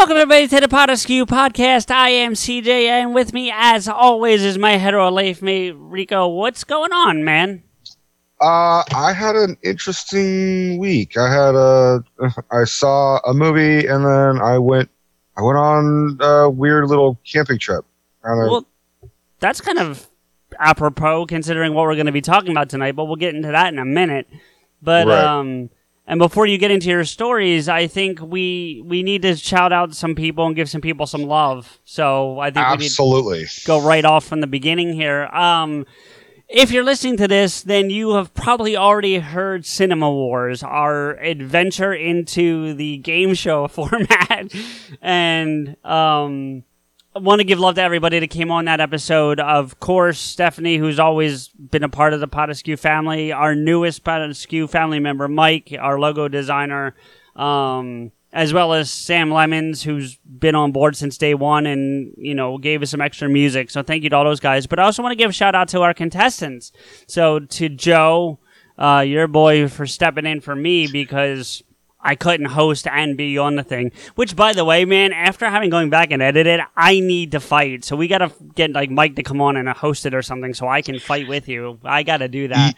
Welcome everybody to the Pot podcast. I am CJ, and with me, as always, is my hetero life mate Rico. What's going on, man? Uh, I had an interesting week. I had a, I saw a movie, and then I went, I went on a weird little camping trip. Well, that's kind of apropos considering what we're going to be talking about tonight, but we'll get into that in a minute. But Right. um, and before you get into your stories, I think we we need to shout out some people and give some people some love. So I think we need absolutely. go right off from the beginning here. Um, if you're listening to this, then you have probably already heard Cinema Wars, our adventure into the game show format. and um, want to give love to everybody that came on that episode. Of course, Stephanie, who's always been a part of the Potaskew family, our newest Potaskew family member, Mike, our logo designer. Um, as well as Sam Lemons, who's been on board since day one and, you know, gave us some extra music. So thank you to all those guys. But I also want to give a shout out to our contestants. So to Joe, uh, your boy, for stepping in for me because I couldn't host and be on the thing. Which, by the way, man, after having going back and edited, I need to fight. So we got to get like Mike to come on and host it or something so I can fight with you. I got to do that.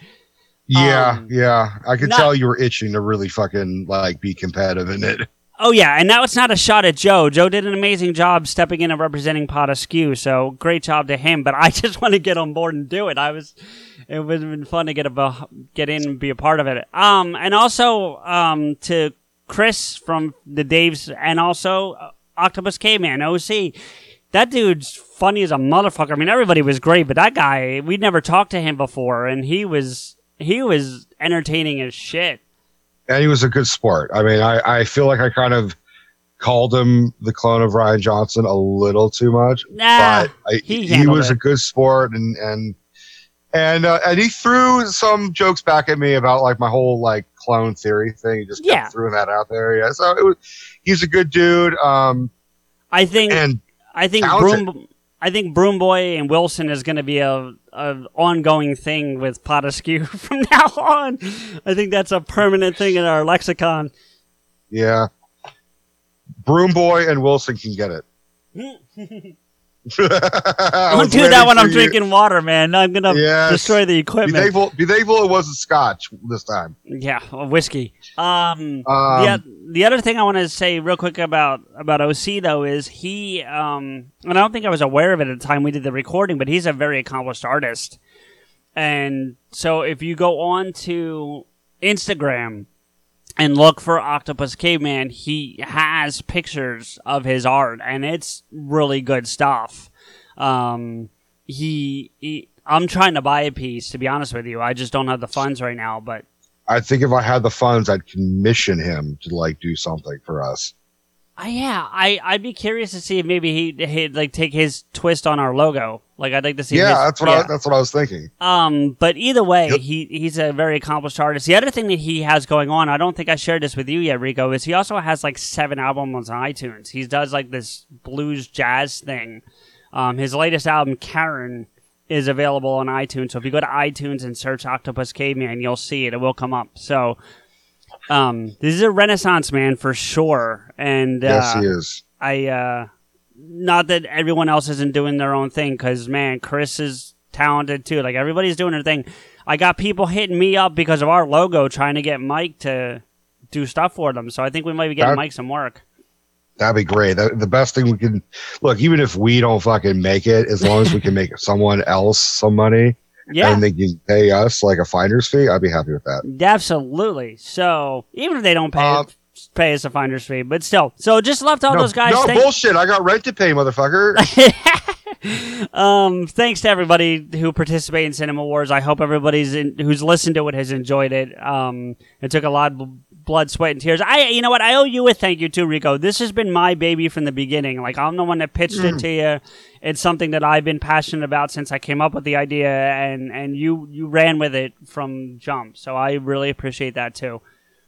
Yeah, Um, yeah. I could not- tell you were itching to really fucking like be competitive in it. Oh yeah, and now it's not a shot at Joe. Joe did an amazing job stepping in and representing Pot Askew, so great job to him. But I just want to get on board and do it. I was, it would have been fun to get a get in and be a part of it. Um, and also um to Chris from the Daves, and also uh, Octopus Caveman OC. That dude's funny as a motherfucker. I mean, everybody was great, but that guy, we'd never talked to him before, and he was he was entertaining as shit. And he was a good sport. I mean, I, I feel like I kind of called him the clone of Ryan Johnson a little too much. Nah, but I, he he, was it. a good sport and and and uh, and he threw some jokes back at me about like my whole like clone theory thing. He just kept Yeah. throwing that out there. Yeah, so it was, he's a good dude. Um, I think and I think talented. Broom, I think Broom Boy and Wilson is going to be a, a ongoing thing with Pot from now on. I think that's a permanent thing in our lexicon. yeah, Broomboy and Wilson can get it. Don't do that when I'm you. drinking water, man. I'm gonna Yes. destroy the Be equipment. thankful, be thankful it wasn't scotch this time. Yeah, whiskey. Um, Um, the, the other thing I want to say real quick about about OC though is he um and I don't think I was aware of it at the time we did the recording, but he's a very accomplished artist. And so if you go on to Instagram and look for Octopus Caveman, he has pictures of his art and it's really good stuff. Um he, he I'm trying to buy a piece to be honest with you. I just don't have the funds right now, but I think if I had the funds, I'd commission him to like do something for us. Uh, yeah, I I'd be curious to see if maybe he he'd like take his twist on our logo. Like I'd like to see. Yeah, his- that's what I, that's what I was thinking. um, but either way, Yep. he he's a very accomplished artist. The other thing that he has going on, I don't think I shared this with you yet, Rico, is he also has like seven albums on iTunes. He does like this blues jazz thing. Um, his latest album, Karen, is available on iTunes. So if you go to iTunes and search Octopus Caveman, you'll see it. It will come up. So. Um, this is a renaissance man for sure, and Yes, uh, he is. I uh not that everyone else isn't doing their own thing cuz man, Chris is talented too. Like everybody's doing their thing. I got people hitting me up because of our logo trying to get Mike to do stuff for them. So I think we might be getting That- Mike some work. That'd be great. That, the best thing we can look, even if we don't fucking make it, as long as we can make someone else some money Yeah. and they can pay us like a finder's fee, I'd be happy with that. Absolutely. So even if they don't pay Um, pay us a finder's fee, but still. So just love to all no, those guys. no Thank- bullshit. I got rent to pay, motherfucker. um, thanks to everybody who participated in Cinema Wars. I hope everybody's in, who's listened to it has enjoyed it. Um, it took a lot blood, sweat, and tears. I, you know what? I owe you a thank you too, Rico. This has been my baby from the beginning. Like I'm the one that pitched Mm. it to you. It's something that I've been passionate about since I came up with the idea, and and you you ran with it from jump. So I really appreciate that too.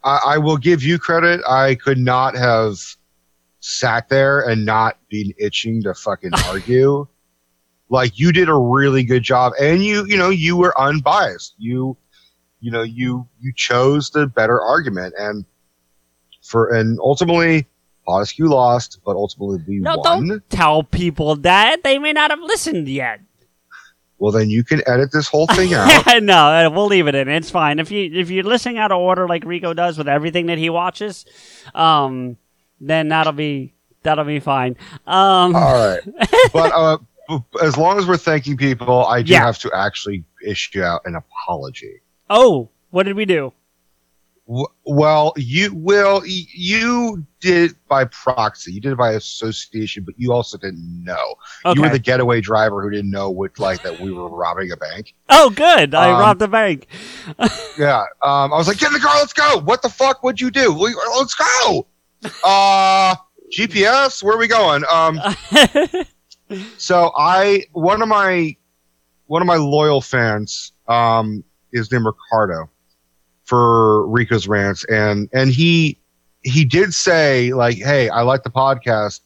I, I will give you credit. I could not have sat there and not been itching to fucking argue. Like you did a really good job, and you, you know, you were unbiased. You, you know, you you chose the better argument, and for and ultimately, Potasku lost, but ultimately we No, won. don't tell people that they may not have listened yet. Well, then you can edit this whole thing out. no, we'll leave it in. It's fine. If you if you're listening out of order like Rico does with everything that he watches, um, then that'll be that'll be fine. Um, All right, but uh, as long as we're thanking people, I do Yeah. have to actually issue out an apology. Oh, what did we do? Well, you will. You did by proxy. You did it by association, but you also didn't know. Okay. You were the getaway driver who didn't know what like that we were robbing a bank. oh, good. I Um, robbed the bank. Yeah. Um, I was like, get in the car. Let's go. What the fuck would you do? We, let's go. Uh, GPS. Where are we going? Um, so I one of my one of my loyal fans um is named Ricardo for Rico's rants and and he he did say like hey I like the podcast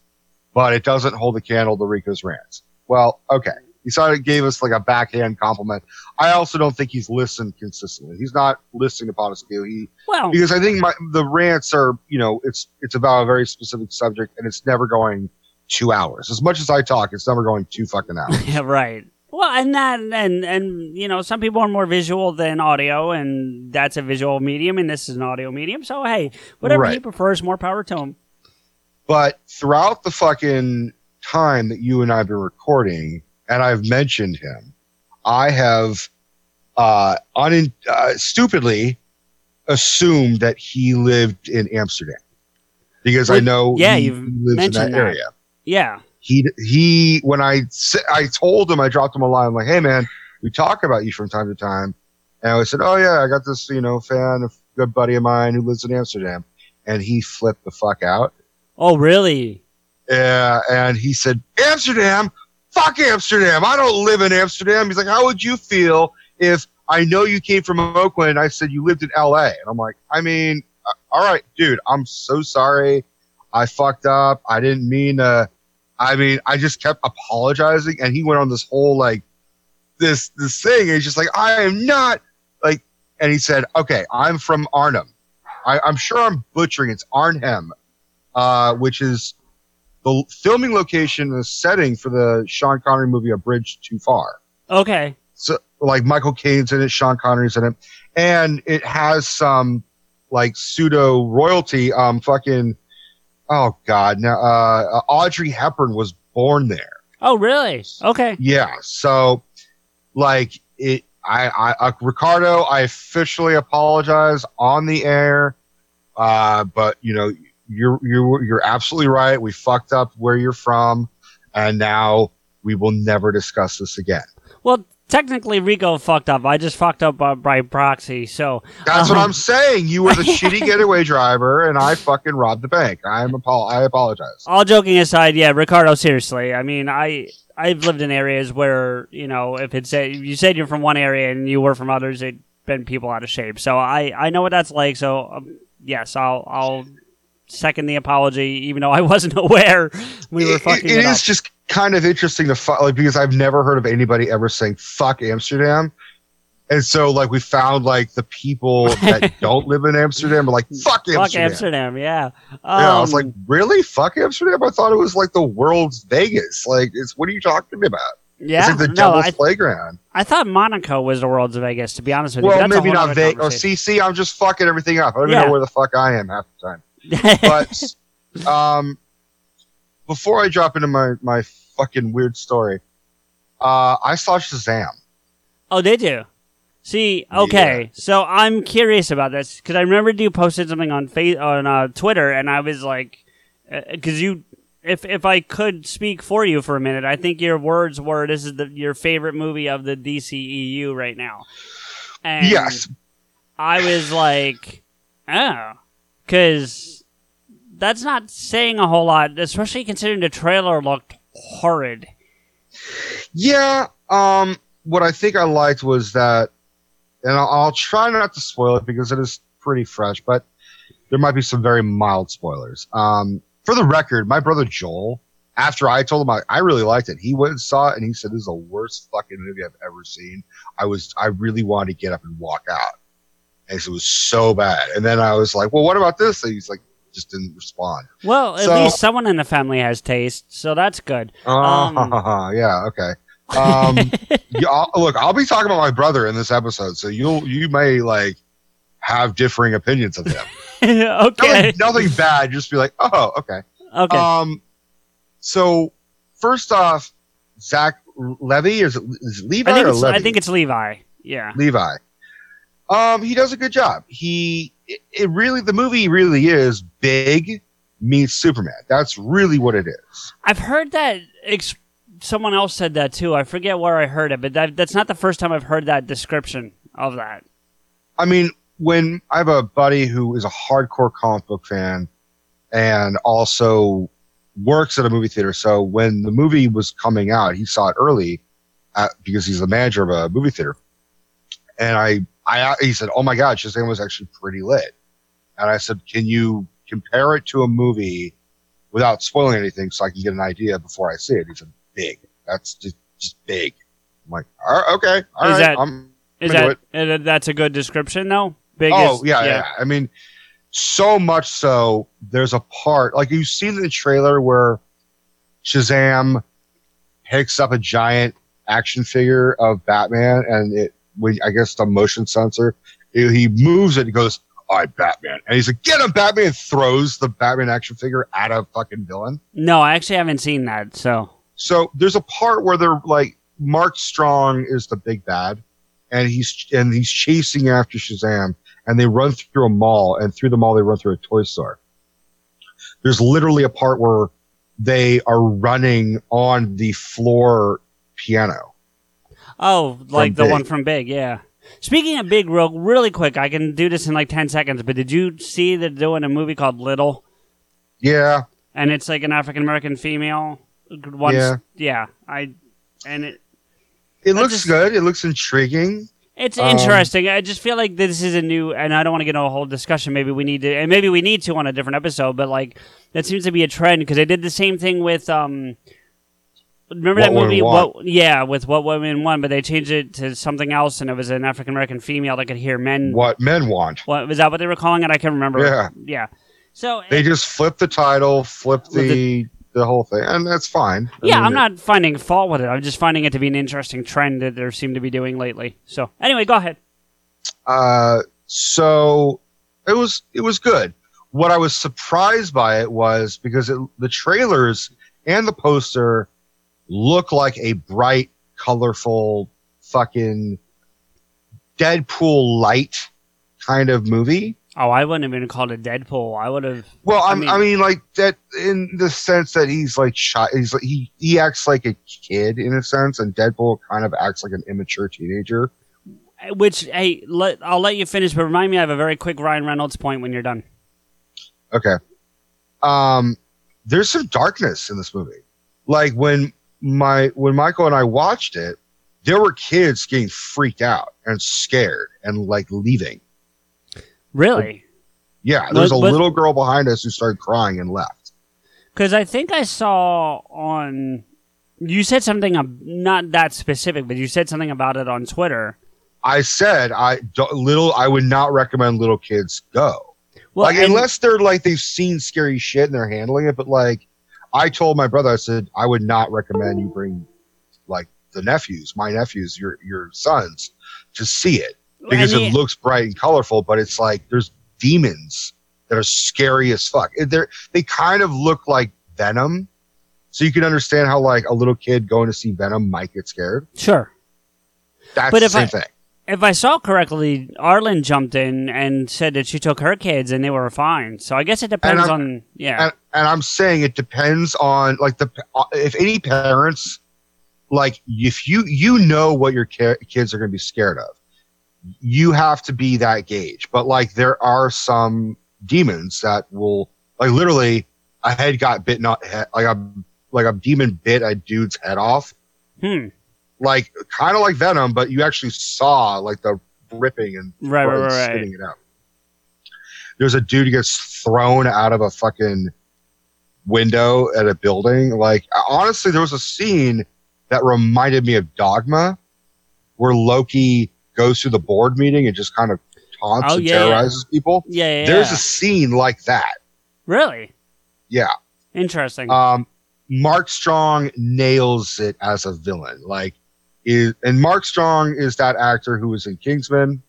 but it doesn't hold a candle to Rico's rants. Well, okay. He sort of gave us like a backhand compliment. I also don't think he's listened consistently. He's not listening to Potasku. He well, because I think my the rants are you know it's it's about a very specific subject and it's never going two hours. As much as I talk, it's never going two fucking hours. yeah, right. Well, and that and and you know, some people are more visual than audio, and that's a visual medium, and this is an audio medium. So hey, whatever he prefers, more power to him. But throughout the fucking time that you and I have been recording, and I've mentioned him, I have uh, un- uh stupidly assumed that he lived in Amsterdam because I know yeah, he, you've lives in mentioned that that. area. Yeah. He he when I I told him I dropped him a line I'm like hey man we talk about you from time to time. And I said oh yeah I got this you know fan a good buddy of mine who lives in Amsterdam. And he flipped the fuck out. Oh, really? yeah and he said Amsterdam? Fuck Amsterdam. I don't live in Amsterdam. He's like how would you feel if I know you came from Oakland I said you lived in LA and I'm like I mean uh, all right dude I'm so sorry. I fucked up. I didn't mean to I mean, I just kept apologizing, and he went on this whole like this this thing. And he's just like, I am not like, and he said, okay, I'm from Arnhem. I, I'm sure I'm butchering. It's Arnhem, uh, which is the filming location and the setting for the Sean Connery movie A Bridge Too Far. Okay. So like Michael Caine's in it, Sean Connery's in it, and it has some like pseudo royalty. Um, fucking, oh god, now uh, Audrey Hepburn was born there. Oh, really? Okay. Yeah, so like it, I, I, uh, Ricardo, I officially apologize on the air. Uh, but you know, you're you're you're absolutely right. We fucked up where you're from, and now we will never discuss this again. Well, technically, Rico fucked up. I just fucked up uh, by proxy. So That's what Um, I'm saying. You were the shitty getaway driver, and I fucking robbed the bank. I'm apo- I apologize. all joking aside, yeah, Ricardo. Seriously, I mean, I I've lived in areas where you know if it's if you said you're from one area and you were from others, it been people out of shape. So I I know what that's like. So um, yes, I'll I'll second the apology, even though I wasn't aware we were fucking it it, up. just kind of interesting to fu- like because I've never heard of anybody ever saying "fuck Amsterdam," and so like we found like the people that don't live in Amsterdam are like "fuck Amsterdam." Fuck Amsterdam, yeah. Yeah, I was Um, like, really? Fuck Amsterdam? I thought it was like the world's Vegas. Like, it's what are you talking about? yeah. It's like the no, devil's I, playground. I thought Monaco was the world's Vegas. To be honest with you, Well, maybe not Vegas. Or. CC, I'm just fucking everything up. I don't even know where the fuck I am half the time. But, um, before I drop into my my fucking weird story, uh, I saw Shazam. Oh, did you? See, okay, so I'm curious about this because I remember you posted something on fa- on uh, Twitter, and I was like, because you, if if I could speak for you for a minute, I think your words were, "This is the, your favorite movie of the DCEU right now." And Yes, I was like, oh, because that's not saying a whole lot, especially considering the trailer looked horrid. yeah. Um, what I think I liked was that, and I'll, I'll try not to spoil it because it is pretty fresh, but there might be some very mild spoilers. Um, for the record, my brother Joel, after I told him I, I really liked it, he went and saw it and he said, "This is the worst fucking movie I've ever seen." I was, I really wanted to get up and walk out. And it was so bad. And then I was like, "Well, what about this?" And he's like, just didn't respond. Well, at So- least someone in the family has taste, so that's good. Um, Uh, yeah, okay. Um, yeah, look, I'll be talking about my brother in this episode, so you'll you may like have differing opinions of him. okay. Nothing, nothing bad. Just be like, oh, okay. Okay. Um, so first off, Zach Levy is it, is it Levi I think or it's, Levy? I think it's Levi. Yeah. Levi. Um, he does a good job. He it, it really the movie really is big meets Superman. That's really what it is. I've heard that ex- someone else said that too. I forget where I heard it, but that, that's not the first time I've heard that description of that. I mean, when I have a buddy who is a hardcore comic book fan and also works at a movie theater. So when the movie was coming out, he saw it early at, because he's the manager of a movie theater. And I, I, he said, "Oh my God, Shazam was actually pretty lit." And I said, "Can you compare it to a movie without spoiling anything, so I can get an idea before I see it?" He said, "Big. That's just just big." I'm like, all right, "Okay, all Is right, that- I'm Is that uh, that's a good description though? Big Oh is- yeah, yeah, I mean, so much so. There's a part like you've seen in the trailer where Shazam picks up a giant action figure of Batman, and it I guess the motion sensor, he moves it. He goes, "I'm Batman," and he's like, "Get him, Batman!" and throws the Batman action figure at a fucking villain. No, I actually haven't seen that. So So there's a part where they're like Mark Strong is the big bad, and he's and he's chasing after Shazam, and they run through a mall, and through the mall they run through a toy store. There's literally a part where they are running on the floor piano. Oh, like the Big. one from Big, yeah. Speaking of Big, real really quick, I can do this in like ten seconds. But did you see they're doing a movie called Little, Yeah, and it's like an African American female? Once, Yeah. yeah. I and it it looks just- good. It looks intriguing. it's Um, interesting. I just feel like this is a new, and I don't want to get into a whole discussion. Maybe we need to, and maybe we need to on a different episode. But like that seems to be a trend because they did the same thing with um. Remember What that movie? What? Yeah, with What Women Want, but they changed it to something else, and it was an African American female that could hear men What men want. What was that? What they were calling it? I can't remember. Yeah. yeah. So They just flip the title, flip With the the whole thing, and that's fine. I yeah, mean, I'm not finding fault with it. I'm just finding it to be an interesting trend that there seem to be doing lately. So anyway, go ahead. Uh, so it was it was good. What I was surprised by it was because it, the trailers and the poster look like a bright, colorful, fucking Deadpool light kind of movie. Oh, I wouldn't have even called it Deadpool. I would have. Well, I I'm, I mean- mean, like that in the sense that he's like shy. He's like he he acts like a kid in a sense, and Deadpool kind of acts like an immature teenager. Which hey, let, I'll let you finish, but remind me. I have a very quick Ryan Reynolds point when you're done. Okay. Um, there's some darkness in this movie. Like when my when Michael and I watched it, there were kids getting freaked out and scared and like leaving. Really? Yeah, there's a But- little girl behind us who started crying and left. Because I think I saw on. You said something not that specific, but you said something about it on Twitter. I said I little I would not recommend little kids go. Well, like and- unless they're like they've seen scary shit and they're handling it, but like I told my brother, I said I would not recommend you bring like the nephews, my nephews, your your sons, to see it because and it looks bright and colorful, but it's like there's demons that are scary as fuck. They they kind of look like Venom, So you can understand how like a little kid going to see Venom might get scared. Sure. That's But the if same I- thing. If I saw correctly, Arlen jumped in and said that she took her kids and they were fine. So I guess it depends on yeah. and, and I'm saying it depends on like the if any parents like if you you know what your kids are going to be scared of, you have to be that gauge. But like there are some demons that will like literally a head got bitten like a like a demon bit a dude's head off hmm. Like kind of like venom but you actually saw like the ripping and Right, right, right, spitting it out. There's a dude who gets thrown out of a fucking window at a building. Like honestly, there was a scene that reminded me of Dogma, where Loki goes to the board meeting and just kind of taunts Oh, and yeah, yeah. terrorizes people. Yeah, yeah. There's a scene like that. really Yeah. interesting. Um, Mark Strong nails it as a villain. Like, is and Mark Strong is that actor who was in Kingsman.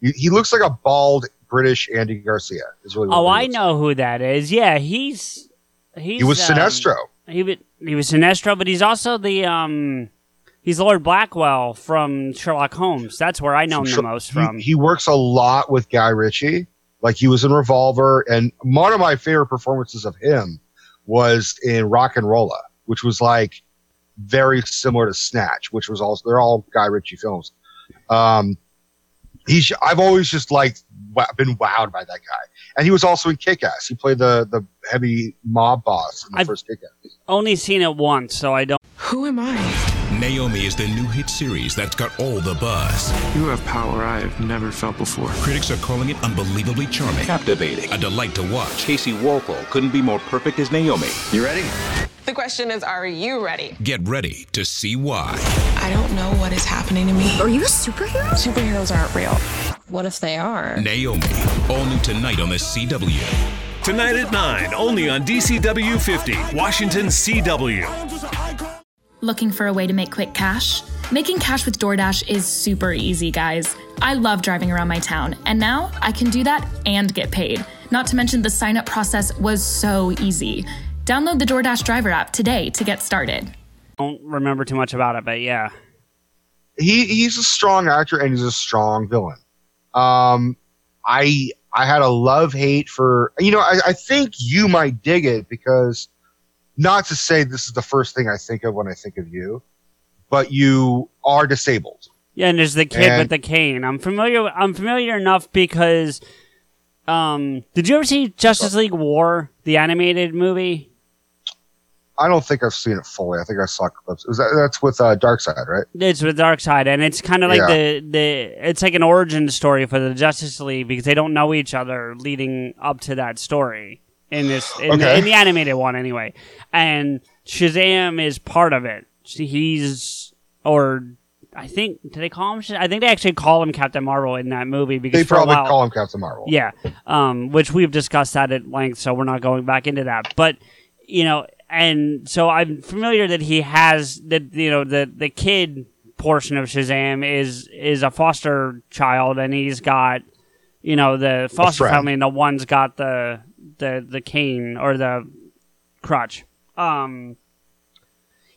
He, he looks like a bald British Andy Garcia. Is really oh, I know who that is. Yeah, he's he's. He was um, Sinestro. He was he was Sinestro, but he's also the um he's Lord Blackwell from Sherlock Holmes. That's where I know him the most He- from. He, works a lot with Guy Ritchie. Like he was in Revolver, and one of my favorite performances of him was in Rock and Rolla, which was like very similar to Snatch, which was also they're all Guy Ritchie films. Um, he's I've always just like wa- been wowed by that guy, and he was also in Kick Ass. He played the the heavy mob boss in the I've- first Kick Ass. Only seen it once, so I don't. Who am I? Naomi is the new hit series that's got all the buzz. You have power I have never felt before. Critics are calling it unbelievably charming, Captivating. a delight to watch. Kaci Walfall couldn't be more perfect as Naomi. You ready? The question is, are you ready? Get ready to see why. I don't know what is happening to me. Are you a superhero? Superheroes aren't real. What if they are? Naomi, all new tonight on the CW. Tonight at 9, only on DCW 50, Washington CW. Looking for a way to make quick cash? Making cash with DoorDash is super easy, guys. I love driving around my town, and now I can do that and get paid. Not to mention, the sign up process was so easy. Download the DoorDash driver app today to get started. don't remember too much about it, but yeah. he he's a strong actor and he's a strong villain. Um, I I had a love hate for you know I, I think you might dig it because not to say this is the first thing I think of when I think of you, but you are disabled. Yeah, and there's the kid And- with the cane. I'm familiar. I'm familiar enough because, um, did you ever see Justice League War, the animated movie? I don't think I've seen it fully. I think I saw clips. That, that's with uh, Darkseid, right? It's with Darkseid, and it's kind of like Yeah. the the it's like an origin story for the Justice League because they don't know each other leading up to that story in this in, the, in the animated one anyway. And Shazam is part of it. He's or I think did they call him? I think they actually call him Captain Marvel in that movie because They probably while, call him Captain Marvel. Yeah, um, which we've discussed that at length, so we're not going back into that. But you know, and so I'm familiar that he has that you know the the kid portion of Shazam is is a foster child, and he's got you know the foster family, and the one's got the the the cane or the crutch. Um,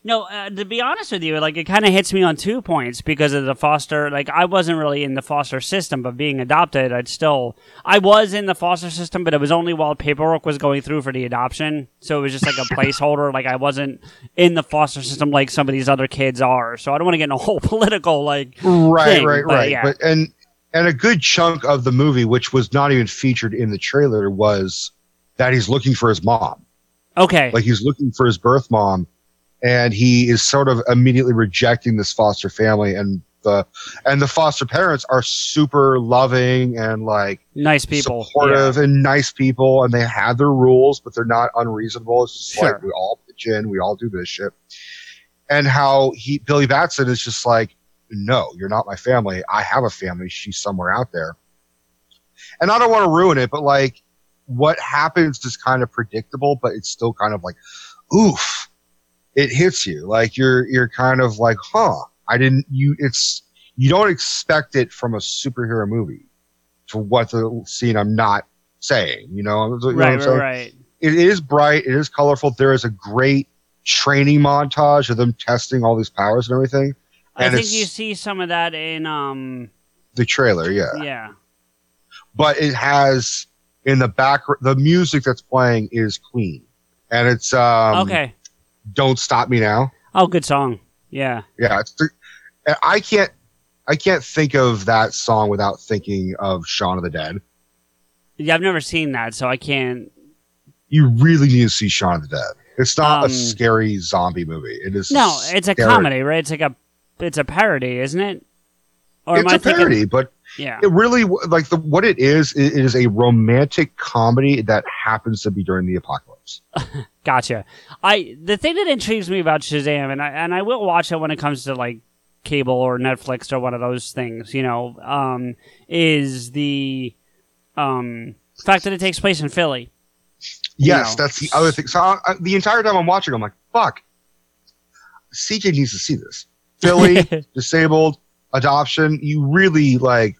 no, uh, to be honest with you, like it kind of hits me on two points because of the foster. Like I wasn't really in the foster system, but being adopted, I'd still I was in the foster system, but it was only while paperwork was going through for the adoption. So it was just like a placeholder. Like I wasn't in the foster system like some of these other kids are. So I don't want to get in a whole political like right, thing, right, but right. yeah. But and and a good chunk of the movie, which was not even featured in the trailer, was that he's looking for his mom. okay, Like he's looking for his birth mom, and he is sort of immediately rejecting this foster family, and the and the foster parents are super loving and like nice people, supportive and nice people, and they have their rules, but they're not unreasonable. It's just Sure. like we all pitch in, we all do this shit. And how he Billy Batson is just like, no, you're not my family. I have a family. She's somewhere out there. And I don't want to ruin it, but like what happens is kind of predictable, but it's still kind of like, oof. It hits you. Like you're you're kind of like, huh. I didn't you it's you don't expect it from a superhero movie for what the scene I'm not saying, you know, you know what right, I'm right, right. It is bright, it is colorful. There is a great training montage of them testing all these powers and everything. I And think you see some of that in um the trailer, yeah. yeah. But it has in the back the music that's playing is Queen, and it's um, okay. Don't stop me now. Oh, good song. Yeah. Yeah, I can't I can't think of that song without thinking of Shaun of the Dead. Yeah, I've never seen that, so I can't. You really need to see Shaun of the Dead. It's not Um, a scary zombie movie. It is No, it's a comedy, right? It's like a, it's a parody, isn't it? Or it's a thinking- parody, but Yeah. it really like the what it is. It is a romantic comedy that happens to be during the apocalypse. Gotcha. I the thing that intrigues me about Shazam, and I and I will watch it when it comes to like cable or Netflix or one of those things, you know, um, is the um fact that it takes place in Philly. You Yes, know. that's the other thing. So I, I- the entire time I'm watching, I'm like, fuck. CJ needs to see this. Philly, disabled, adoption. You really like.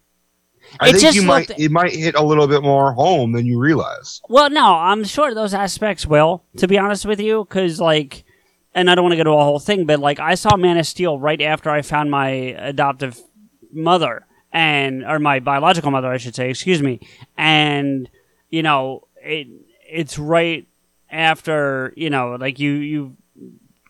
I It think just you might it might hit a little bit more home than you realize. Well, no, I'm sure those aspects will, to be honest with you, because like, and I don't want to go to a whole thing, but like, I saw Man of Steel right after I found my adoptive mother and or my biological mother, I should say, excuse me, and you know, it it's right after you know, like you you.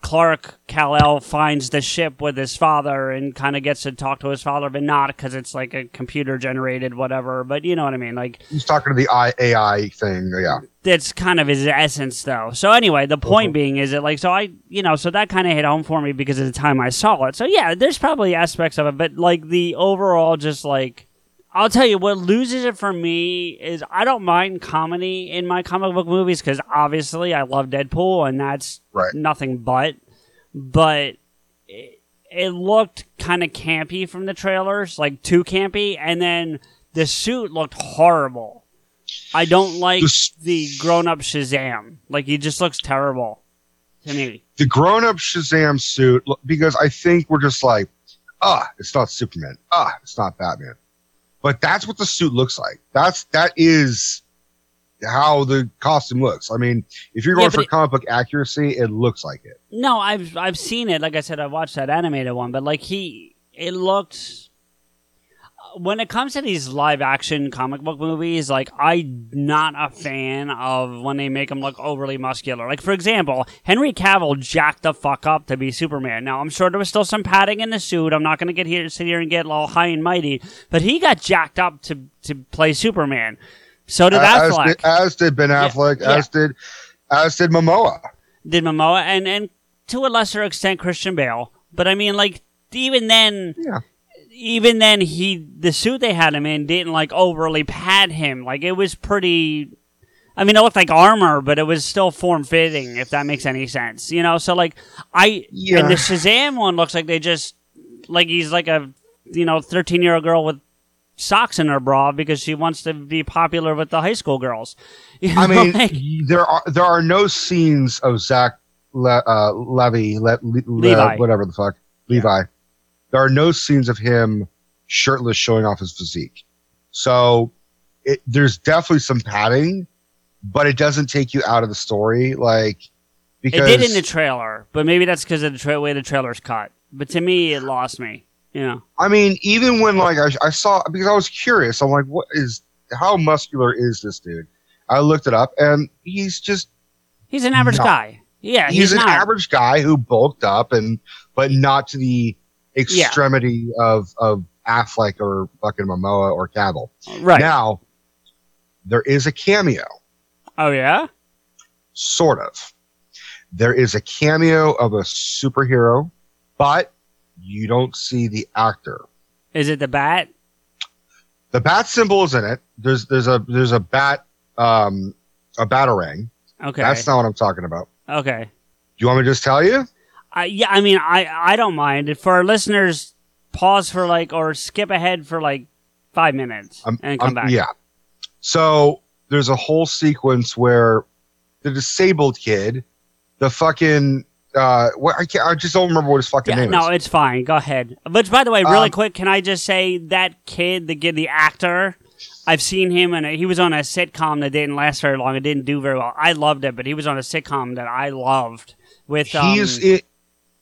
Clark Kal-El finds the ship with his father and kind of gets to talk to his father, but not because it's like a computer generated whatever. But you know what I mean? Like He's talking to the AI thing. Yeah. that's kind of his essence though so anyway the point mm-hmm. being is that like so i you know so that kind of hit home for me because of the time i saw it so yeah there's probably aspects of it but like the overall just like i'll tell you what loses it for me is i don't mind comedy in my comic book movies because obviously i love deadpool and that's Right. nothing but but it, it looked kind of campy from the trailers like too campy and then the suit looked horrible I don't like the grown up Shazam. Like he just looks terrible to me. The grown up Shazam suit, because I think we're just like, ah, it's not Superman. Ah, it's not Batman. But that's what the suit looks like. That's that is how the costume looks. I mean, if you're going but for it- comic book accuracy, it looks like it. No, I've I've seen it. Like I said, I watched that animated one, but like he, it looked. When it comes to these live action comic book movies, like I'm not a fan of when they make them look overly muscular. Like for example, Henry Cavill jacked the fuck up to be Superman. Now I'm sure there was still some padding in the suit. I'm not going to get here, sit here and get all high and mighty, but he got jacked up to to play Superman. So did as, Affleck. did, as did Ben Affleck. yeah. As did as did Momoa. did Momoa and and to a lesser extent Christian Bale. But I mean, like even then, Yeah. Even then, he the suit they had him in didn't like overly pad him. Like it was pretty. I mean, it looked like armor, but it was still form fitting. If that makes any sense, you know. So like, I Yeah. and the Shazam one looks like they just like he's like a you know thirteen year old girl with socks in her bra because she wants to be popular with the high school girls. You I mean, like- there are there are no scenes of Zach Le, uh, Levy, Le, Le, Levi. whatever the fuck, Levi. There are no scenes of him shirtless showing off his physique. So it, there's definitely some padding, but it doesn't take you out of the story. Like because it did in the trailer, but maybe that's because of the tra- way the trailer's cut. But to me, it lost me. You know, I mean, even when like I, I saw because I was curious, I'm like, what is how muscular is this dude? I looked it up, and he's just he's an average No. guy. Yeah, he's, he's, an not. average guy who bulked up and but not to the extremity of of Affleck or fucking Momoa or Cavill. Right. Now there is a cameo, Oh yeah. sort of. There is a cameo of a superhero, but you don't see the actor. Is it the bat? The bat symbol is in it. There's there's a there's a bat um a batarang. Okay. That's not what I'm talking about. okay. Do you want me to just tell you? I yeah, I mean, I I don't mind for our listeners. Pause for like or skip ahead for like five minutes Um, and come um, back. Yeah. So there's a whole sequence where the disabled kid, the fucking uh, what I can't, I just don't remember what his fucking Yeah, name no, is. No, it's fine. Go ahead. But by the way, really Um, quick, can I just say that kid, the kid, the actor, I've seen him and he was on a sitcom that didn't last very long. It didn't do very well. I loved it, but he was on a sitcom that I loved with um, He's it.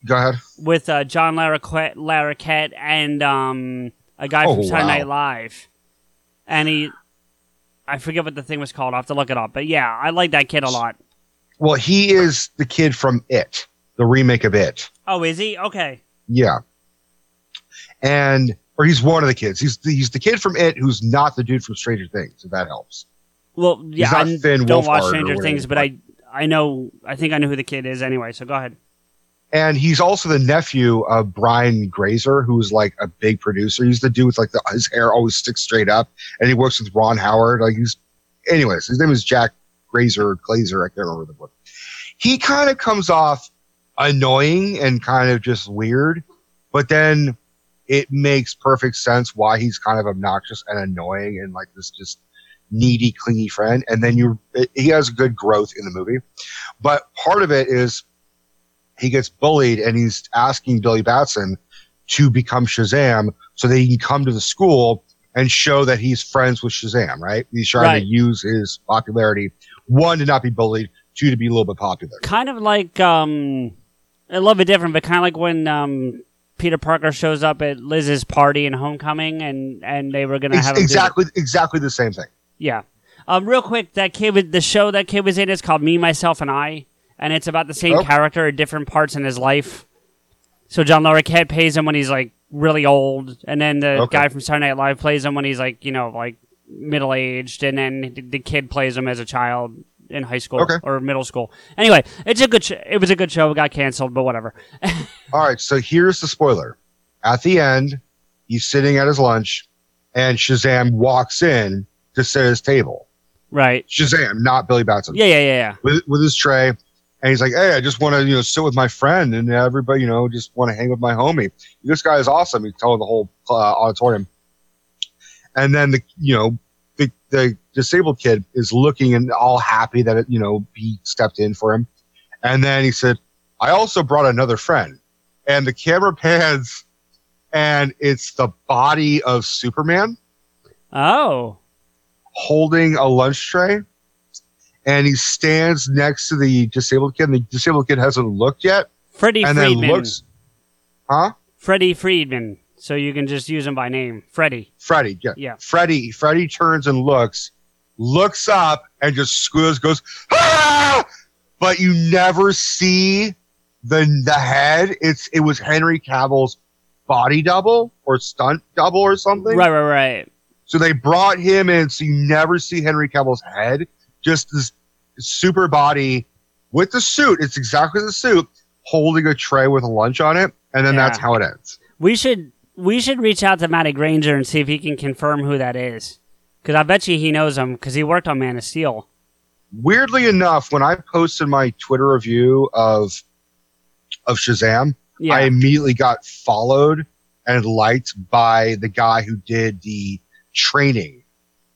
Go ahead. with uh, John Larroquette, Larroquette and um, a guy from Oh, Saturday wow. Night Live, and he. I forget what the thing was called. I will have to look it up. But yeah, I like that kid a lot. Well, he is the kid from It, the remake of It. Oh, is he? Okay. Yeah. And or he's one of the kids. He's the, he's the kid from It who's not the dude from Stranger Things. If that helps. Well, yeah, I don't watch Wolfhard or Stranger Things, but I I know I think I know who the kid is anyway. So go ahead. And he's also the nephew of Brian Grazer, who's like a big producer. He's the dude with like the, his hair always sticks straight up, and he works with Ron Howard. Like he's, anyways, his name is Jack Grazer, or Glazer. I can't remember the book. He kind of comes off annoying and kind of just weird, but then it makes perfect sense why he's kind of obnoxious and annoying and like this just needy, clingy friend. And then you, he has good growth in the movie, but part of it is he gets bullied and he's asking Billy Batson to become Shazam so that he can come to the school and show that he's friends with Shazam, right? He's trying Right. to use his popularity, one, to not be bullied, two, to be a little bit popular. Kind of like um, a little bit different, but kind of like when um Peter Parker shows up at Liz's party in Homecoming, and and they were gonna Ex- have exactly, exactly the same thing. Yeah. Um, real quick, that kid, with the show that kid was in is called Me, Myself, and I, and it's about the same Oh. character at different parts in his life. So John Larroquette pays him when he's like really old, and then the Okay. guy from Saturday Night Live plays him when he's like you know like middle aged, and then the- the kid plays him as a child in high school Okay. or middle school. Anyway, it's a good. Sh- it was a good show. It got canceled, but whatever. All right, so here's the spoiler. At the end, he's sitting at his lunch, and Shazam walks in to sit at his table. right. Shazam, not Billy Batson. Yeah, yeah, yeah, yeah. with, with his tray. And he's like, Hey, I just want to, you know, sit with my friend and everybody, you know, just want to hang with my homie. This guy is awesome. He's telling the whole uh, auditorium. And then the, you know, the, the disabled kid is looking and all happy that, it, you know, he stepped in for him. And then he said, I also brought another friend. And the camera pans and it's the body of Superman Oh, holding a lunch tray and he stands next to the disabled kid and the disabled kid hasn't looked yet Freddie and Freeman. then looks huh Freddie Freeman. So you can just use him by name, Freddie. freddie yeah, Yeah. freddie freddie turns and looks looks up and just squeals goes ah! but you never see the the head it's it was henry cavill's body double or stunt double or something Right, right, right. So they brought him in, so you never see Henry Cavill's head, just this super body with the suit. It's exactly the suit, holding a tray with a lunch on it, and then that's how it ends. We should we should reach out to Matty Granger and see if he can confirm who that is. Because I bet you he knows him because he worked on Man of Steel. Weirdly enough, when I posted my Twitter review of of Shazam, Yeah. I immediately got followed and liked by the guy who did the training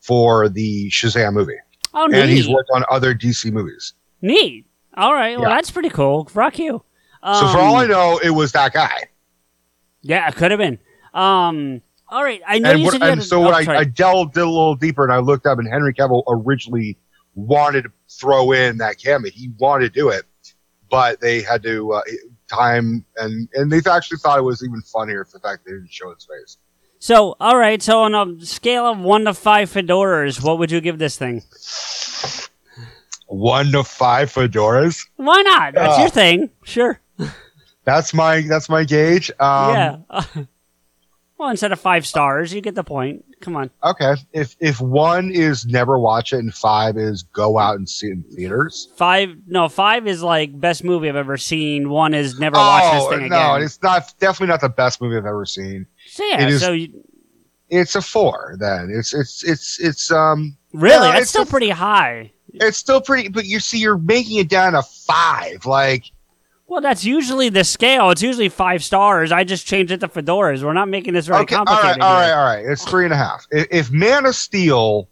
for the Shazam movie, oh, neat. and he's worked on other DC movies. Neat. All right. Well, Yeah. that's pretty cool. Rock you. Um, So for all I know, it was that guy. yeah, it could have been. Um. All right. I know and, what, said you had and so oh, I. I delved a little deeper and I looked up, and Henry Cavill originally wanted to throw in that cameo. He wanted to do it, but they had to uh, time and and they actually thought it was even funnier for the fact they didn't show his face. So, all right. So, on a scale of one to five fedoras, what would you give this thing? One to five fedoras. Why not? That's Ah. your thing. Sure. That's my that's my gauge. Um, yeah. well, instead of five stars, you get the point. Come on. Okay. If if one is never watch it and five is go out and see it in theaters. Five. No, five is like best movie I've ever seen. One is never watch this thing Oh, no, again. it's not definitely not the best movie I've ever seen. So yeah. is- so you, It's a four. Then it's it's it's it's um really, Yeah, it's still a- pretty high. it's still pretty but you see you're making it down to five like Well, that's usually the scale. It's usually five stars. I just changed it to fedoras. We're not making this very okay complicated. right all right all right it's three and a half if, if man of steel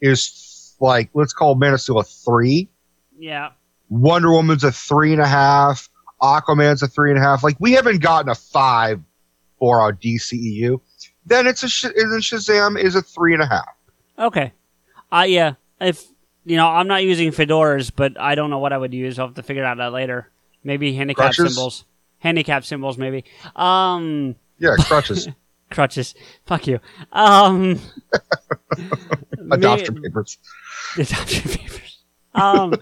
is like let's call man of steel a three Yeah. wonder woman's a three and a half aquaman's a three and a half like we haven't gotten a five for our dceu then it's a sh- then shazam is a three and a half Okay. Uh, yeah. If you know, I'm not using fedoras, but I don't know what I would use. I'll have to figure out later. Maybe handicap Crutches? symbols. Handicap symbols, maybe. Um, Yeah, crutches. crutches. Fuck you. Um, Adoption may- papers. adoption papers. Um,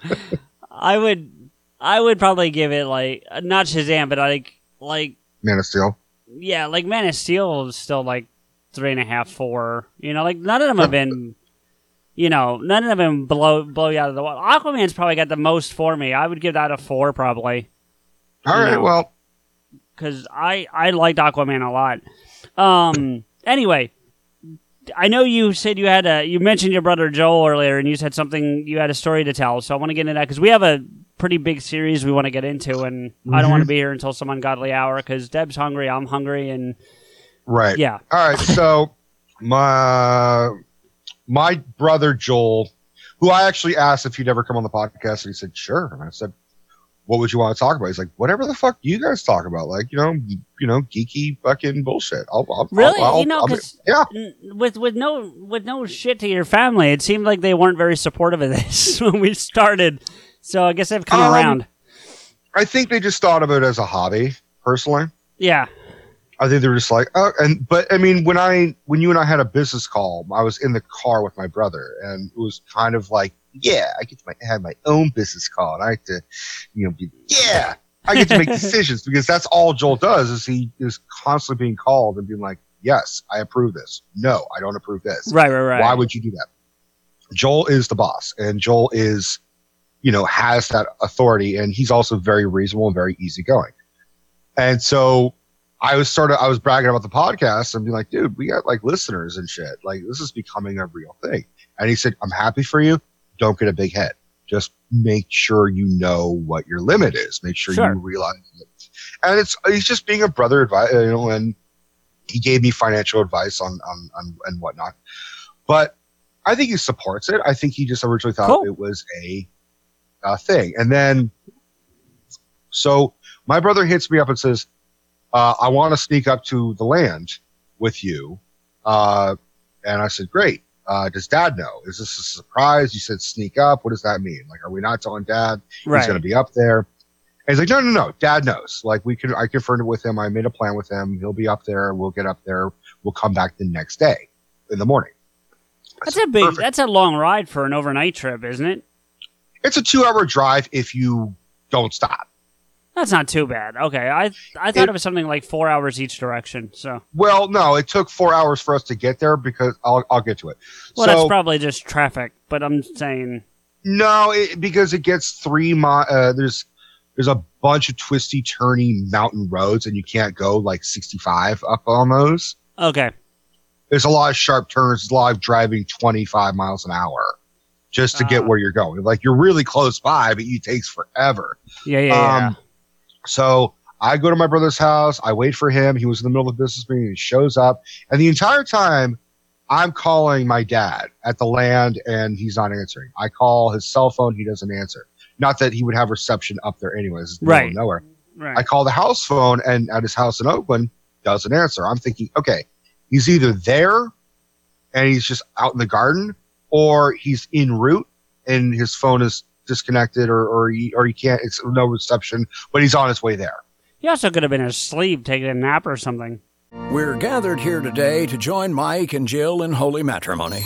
I would, I would probably give it like not Shazam, but like like Man of Steel. Yeah, like Man of Steel is still like three and a half, four. You know, like none of them have been. You know, none of them blow blow you out of the water. Aquaman's probably got the most for me. I would give that a four, probably. All right, No. well, because I I liked Aquaman a lot. Um. Anyway, I know you said you had a you mentioned your brother Joel earlier, and you said something you had a story to tell. So I want to get into that because we have a pretty big series we want to get into, and I don't want to Mhm. be here until some ungodly hour because Deb's hungry, I'm hungry, and right. Yeah. All right. So my my brother Joel, who I actually asked if he'd ever come on the podcast, and he said sure. And I said, "What would you want to talk about?" He's like, "Whatever the fuck you guys talk about, like you know, you know, geeky fucking bullshit." I'll, I'll really, I'll, you know, I'll- 'cause yeah. with with no with no shit to your family, it seemed like they weren't very supportive of this when we started. So I guess they've come Um, around. I think they just thought of it as a hobby, personally. Yeah. I think they were just like, oh, and but I mean, when I when you and I had a business call, I was in the car with my brother, and it was kind of like, yeah, I get to my, have my own business call, and I have to, you know, be, yeah, I get to make decisions because that's all Joel does is he is constantly being called and being like, yes, I approve this, no, I don't approve this, Right, right, right. Why would you do that? Joel is the boss, and Joel is, you know, has that authority, and he's also very reasonable and very easygoing. And so I was sort of I was bragging about the podcast and being like, dude, we got like listeners and shit. Like this is becoming a real thing. And he said, I'm happy for you. Don't get a big head. Just make sure you know what your limit is. Make sure Sure. you realize it. And it's he's just being a brother advice, you know, and he gave me financial advice on on, on and whatnot. But I think he supports it. I think he just originally thought Cool. it was a, a thing. And then so my brother hits me up and says, uh, I want to sneak up to the land with you. Uh, and I said, great. Uh, does dad know? Is this a surprise? You said sneak up. What does that mean? Like, are we not telling dad Right. he's going to be up there? And he's like, no, no, no. Dad knows. Like, we could, I confirmed it with him. I made a plan with him. He'll be up there. We'll get up there. We'll come back the next day in the morning. That's a big. That's a long ride for an overnight trip, isn't it? It's a two hour drive if you don't stop. That's not too bad. Okay, I I thought It- it, was something like four hours each direction. So Well, no, it took four hours for us to get there because I'll, I'll get to it. well, so, that's probably just traffic. But I'm saying No, it, because it gets three mi- uh, There's there's a bunch of twisty, turny mountain roads, and you can't go like 65 up on those. okay, There's a lot of sharp turns. There's a lot of driving 25 miles an hour just to get Ah. where you're going. Like you're really close by, but it takes forever. yeah, yeah, yeah. So I go to my brother's house. I wait for him. He was in the middle of a business meeting. He shows up, and the entire time I'm calling my dad at the land, and he's not answering. I call his cell phone. He doesn't answer. Not that he would have reception up there, anyways. It's in the middle of Right. Nowhere. right. I call the house phone, and at his house in Oakland, doesn't answer. I'm thinking, okay, he's either there, and he's just out in the garden, or he's en route, and his phone is disconnected, or or he, or he can't. It's no reception, but he's on his way there. he also could have been asleep, taking a nap or something. We're gathered here today to join Mike and Jill in holy matrimony.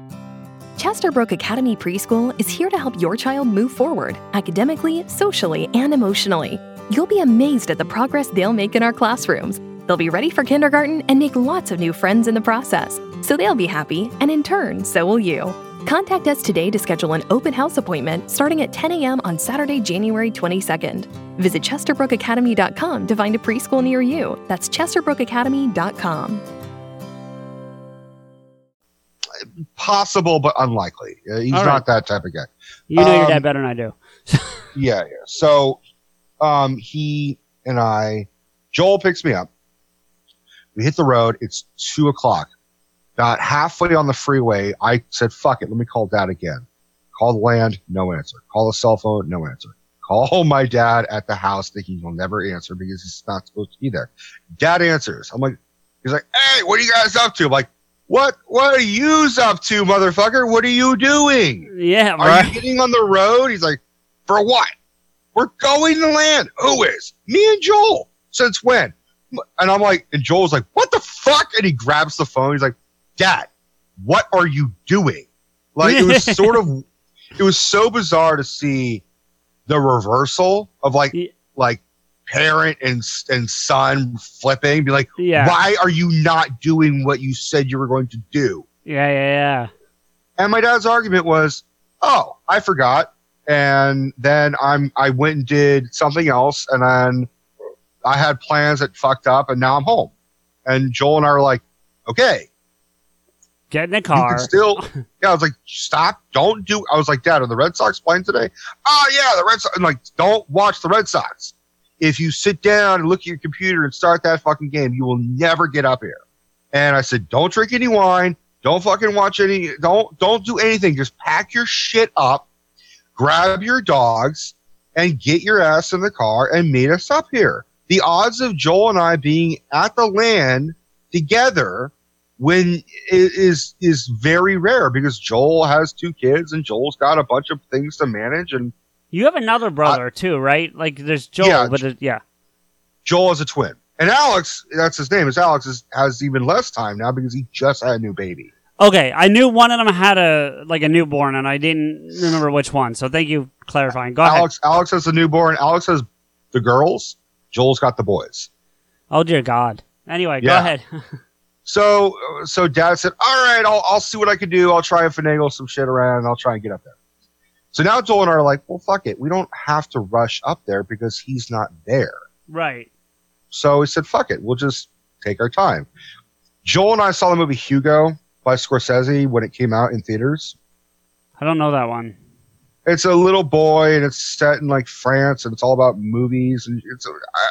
Chesterbrook Academy Preschool is here to help your child move forward academically, socially, and emotionally. You'll be amazed at the progress they'll make in our classrooms. They'll be ready for kindergarten and make lots of new friends in the process. So they'll be happy, and in turn, so will you. Contact us today to schedule an open house appointment starting at 10 a.m. on Saturday, January 22nd. Visit ChesterbrookAcademy.com to find a preschool near you. That's ChesterbrookAcademy.com. Possible, but unlikely. Uh, He's All not that type of guy. You know your Um, dad better than I do. yeah, yeah. So, um, he and I, Joel picks me up. We hit the road. It's two o'clock. About halfway on the freeway, I said, fuck it. Let me call dad again. Call the land. No answer. Call the cell phone. No answer. Call my dad at the house thinking he'll never answer because he's not supposed to be there. Dad answers. I'm like, he's like, hey, what are you guys up to? I'm like, what, what are you up to, motherfucker? What are you doing? Yeah, Are right. you getting on the road? He's like, for what? We're going to land. Who is? Me and Joel. Since when? And I'm like, and Joel's like, what the fuck? And he grabs the phone. He's like, Dad, what are you doing? Like it was sort of, it was so bizarre to see the reversal of like, like parent and and son flipping. Be like, Yeah. why are you not doing what you said you were going to do? Yeah, yeah, yeah. And my dad's argument was, "Oh, I forgot." And then I'm I went and did something else, and then I had plans that fucked up, and now I'm home. And Joel and I were like, "Okay, Get in the you car. can still." Yeah, I was like, "Stop! Don't do." I was like, "Dad, are the Red Sox playing today?" Oh yeah, the Red Sox. I'm like, don't watch the Red Sox. If you sit down and look at your computer and start that fucking game, you will never get up here. And I said, don't drink any wine. Don't fucking watch any. Don't don't do anything. Just pack your shit up, grab your dogs, and get your ass in the car and meet us up here. The odds of Joel and I being at the land together when is is very rare because Joel has two kids and Joel's got a bunch of things to manage and You have another brother too, right? Like there's Joel, Yeah, but it, yeah. Joel is a twin. And Alex, that's his name, is Alex, is, has even less time now because he just had a new baby. Okay, I knew one of them had a like a newborn, and I didn't remember which one. So thank you for clarifying. Go Alex Alex has a newborn. Alex has the girls. Joel's got the boys. Oh dear God. Anyway, go ahead. So so dad said, All right, I'll I'll see what I can do. I'll try and finagle some shit around and I'll try and get up there. So now Joel and I are like, Well fuck it. We don't have to rush up there because he's not there. right. So we said, fuck it. We'll just take our time. Joel and I saw the movie Hugo by Scorsese when it came out in theaters. I don't know that one. It's a little boy and it's set in like France and it's all about movies. And it's a, I,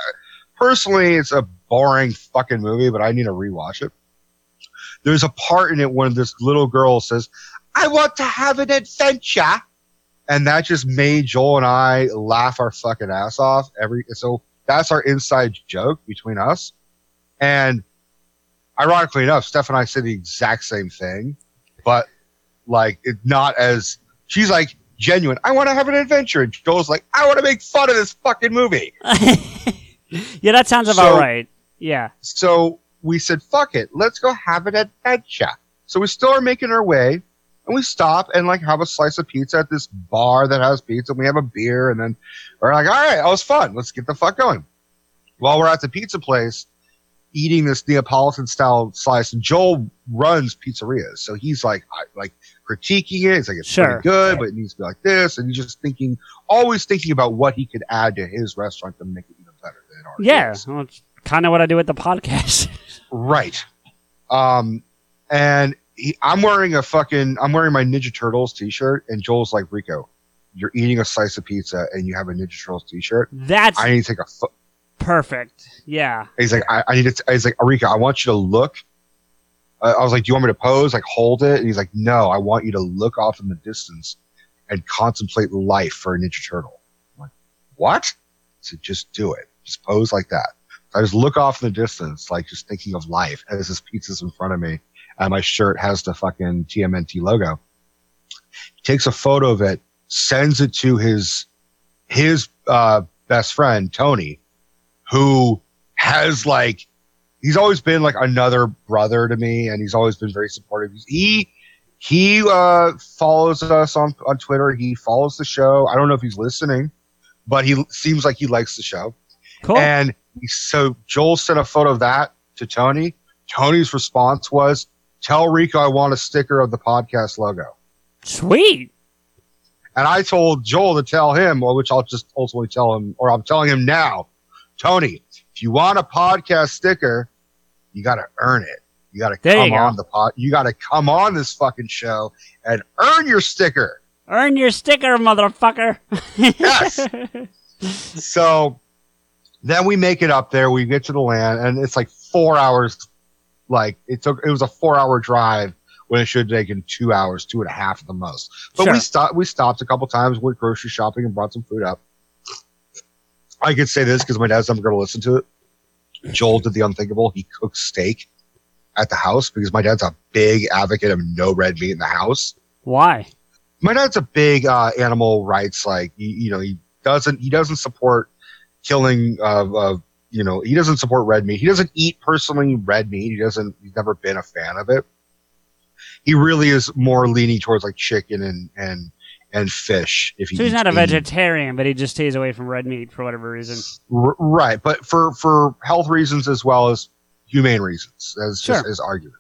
personally, it's a boring fucking movie, but I need to rewatch it. There's a part in it when this little girl says, I want to have an adventure. And that just made Joel and I laugh our fucking ass off every, so that's our inside joke between us. And ironically enough, Steph and I said the exact same thing, but like it not as she's like genuine. I want to have an adventure, and Joel's like, I want to make fun of this fucking movie. Yeah, that sounds about So- right. Yeah. So we said, fuck it, let's go have an adventure. So we still are making our way, and we stop and like have a slice of pizza at this bar that has pizza. And we have a beer, and then we're like, all right, that was fun. Let's get the fuck going. While we're at the pizza place, eating this Neapolitan style slice, and Joel runs pizzerias, so he's like, I, like critiquing it. He's like, it's Sure. pretty good, but it needs to be like this, and he's just thinking, always thinking about what he could add to his restaurant to make it even better than ours. Yeah. Well, it's kind of what I do with the podcast. Right. Um, and he, I'm wearing a fucking, I'm wearing my Ninja Turtles t-shirt, and Joel's like, Rico, you're eating a slice of pizza and you have a Ninja Turtles t-shirt. That's I need to take a. Fo-. perfect. Yeah. He's like, I, I need to. He's like, Rico, I want you to look. Uh, I was like, do you want me to pose, like hold it? And he's like, no, I want you to look off in the distance and contemplate life for a Ninja Turtle. I'm like, what? Said, just do it. Just pose like that. I just look off in the distance, like just thinking of life as this pizza's in front of me. And my shirt has the fucking TMNT logo. He takes a photo of it, sends it to his his uh, best friend Tony, who has like he's always been like another brother to me, and he's always been very supportive. He he uh, follows us on on Twitter. He follows the show. I don't know if he's listening, but he seems like he likes the show. Cool. And he- so Joel sent a photo of that to Tony. Tony's response was, "Tell Rico I want a sticker of the podcast logo." Sweet. And I told Joel to tell him, which I'll just ultimately tell him, or I'm telling him now, Tony, if you want a podcast sticker, you got to earn it. You got to come go. on the pod. You got to come on this fucking show and earn your sticker. Earn your sticker, motherfucker. Yes. so then we make it up there. We get to the land, and it's like four hours Like it took it was a four hour drive when it should have taken two hours, two and a half at the most. But Sure. we stopped we stopped a couple times, went grocery shopping and brought some food up. I could say this because my dad's never gonna listen to it. Joel did the unthinkable. He cooked steak at the house because my dad's a big advocate of no red meat in the house. Why? My dad's a big uh, animal rights like you, you know he doesn't he doesn't support killing of of you know he doesn't support red meat. He doesn't eat personally red meat. He doesn't. He's never been a fan of it. He really is more leaning towards like chicken and and and fish. If he So he's not a vegetarian, but he just stays away from red meat for whatever reason. R- right, but for for health reasons as well as humane reasons, as just Sure. as argument.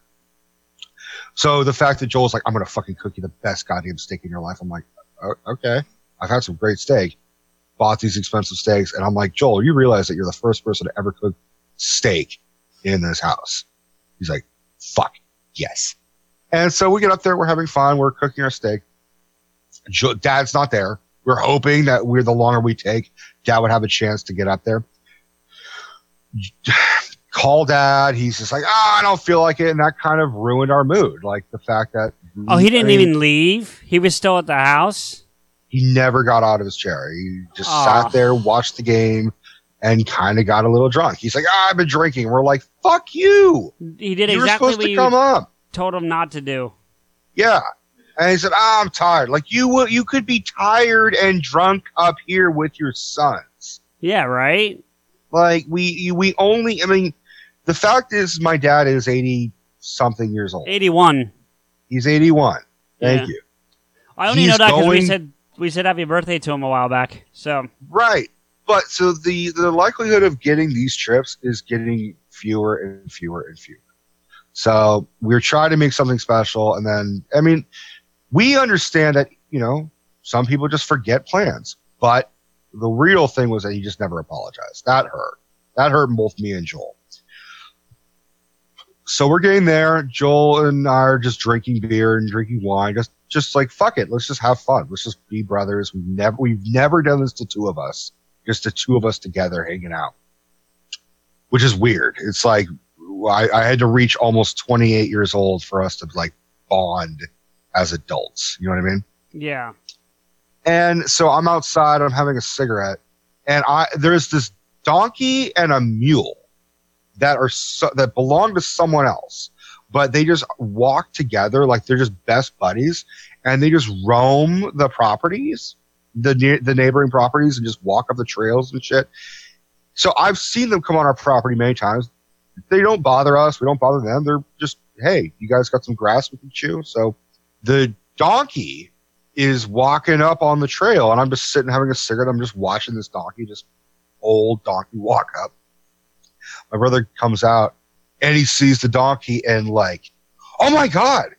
So the fact that Joel's like, I'm gonna fucking cook you the best goddamn steak in your life, I'm like, okay, I've had some great steak, bought these expensive steaks, and I'm like, Joel, you realize that you're the first person to ever cook steak in this house? He's like, fuck yes. And so we get up there, we're having fun, we're cooking our steak. Jo- Dad's not there. We're hoping that we're the longer we take, Dad would have a chance to get up there. Call Dad. He's just like, ah, I don't feel like it, and that kind of ruined our mood. Like the fact that Oh, he didn't I mean, even leave. He was still at the house. He never got out of his chair. He just sat there, watched the game, and kind of got a little drunk. He's like, ah, I've been drinking. We're like, fuck you. He did You were exactly supposed what to you come up. told him not to do. Yeah. And he said, ah, I'm tired. Like you you could be tired and drunk up here with your sons. Yeah, right. Like we, we only. I mean, the fact is, my dad is eighty something years old. Eighty-one. He's eighty-one. Thank Yeah. you. I only He's know that because we said we said happy birthday to him a while back. So Right. But so the the likelihood of getting these trips is getting fewer and fewer and fewer. So we're trying to make something special, and then I mean, we understand that you know some people just forget plans, but the real thing was that he just never apologized. That hurt. That hurt both me and Joel. So we're getting there. Joel and I are just drinking beer and drinking wine. Just, just like fuck it. Let's just have fun. Let's just be brothers. We've never, we've never done this to two of us. Just the two of us together hanging out, which is weird. It's like I, I had to reach almost 28 years old for us to like bond as adults. You know what I mean? yeah, And so I'm outside, I'm having a cigarette, and I there's this donkey and a mule that are so, that belong to someone else, but they just walk together like they're just best buddies, and they just roam the properties, the the neighboring properties, and just walk up the trails and shit. So I've seen them come on our property many times. They don't bother us. We don't bother them. They're just, hey, you guys got some grass we can chew. So the donkey is walking up on the trail, and I'm just sitting having a cigarette. I'm just watching this donkey, just old donkey walk up. My brother comes out and he sees the donkey and like, oh my god,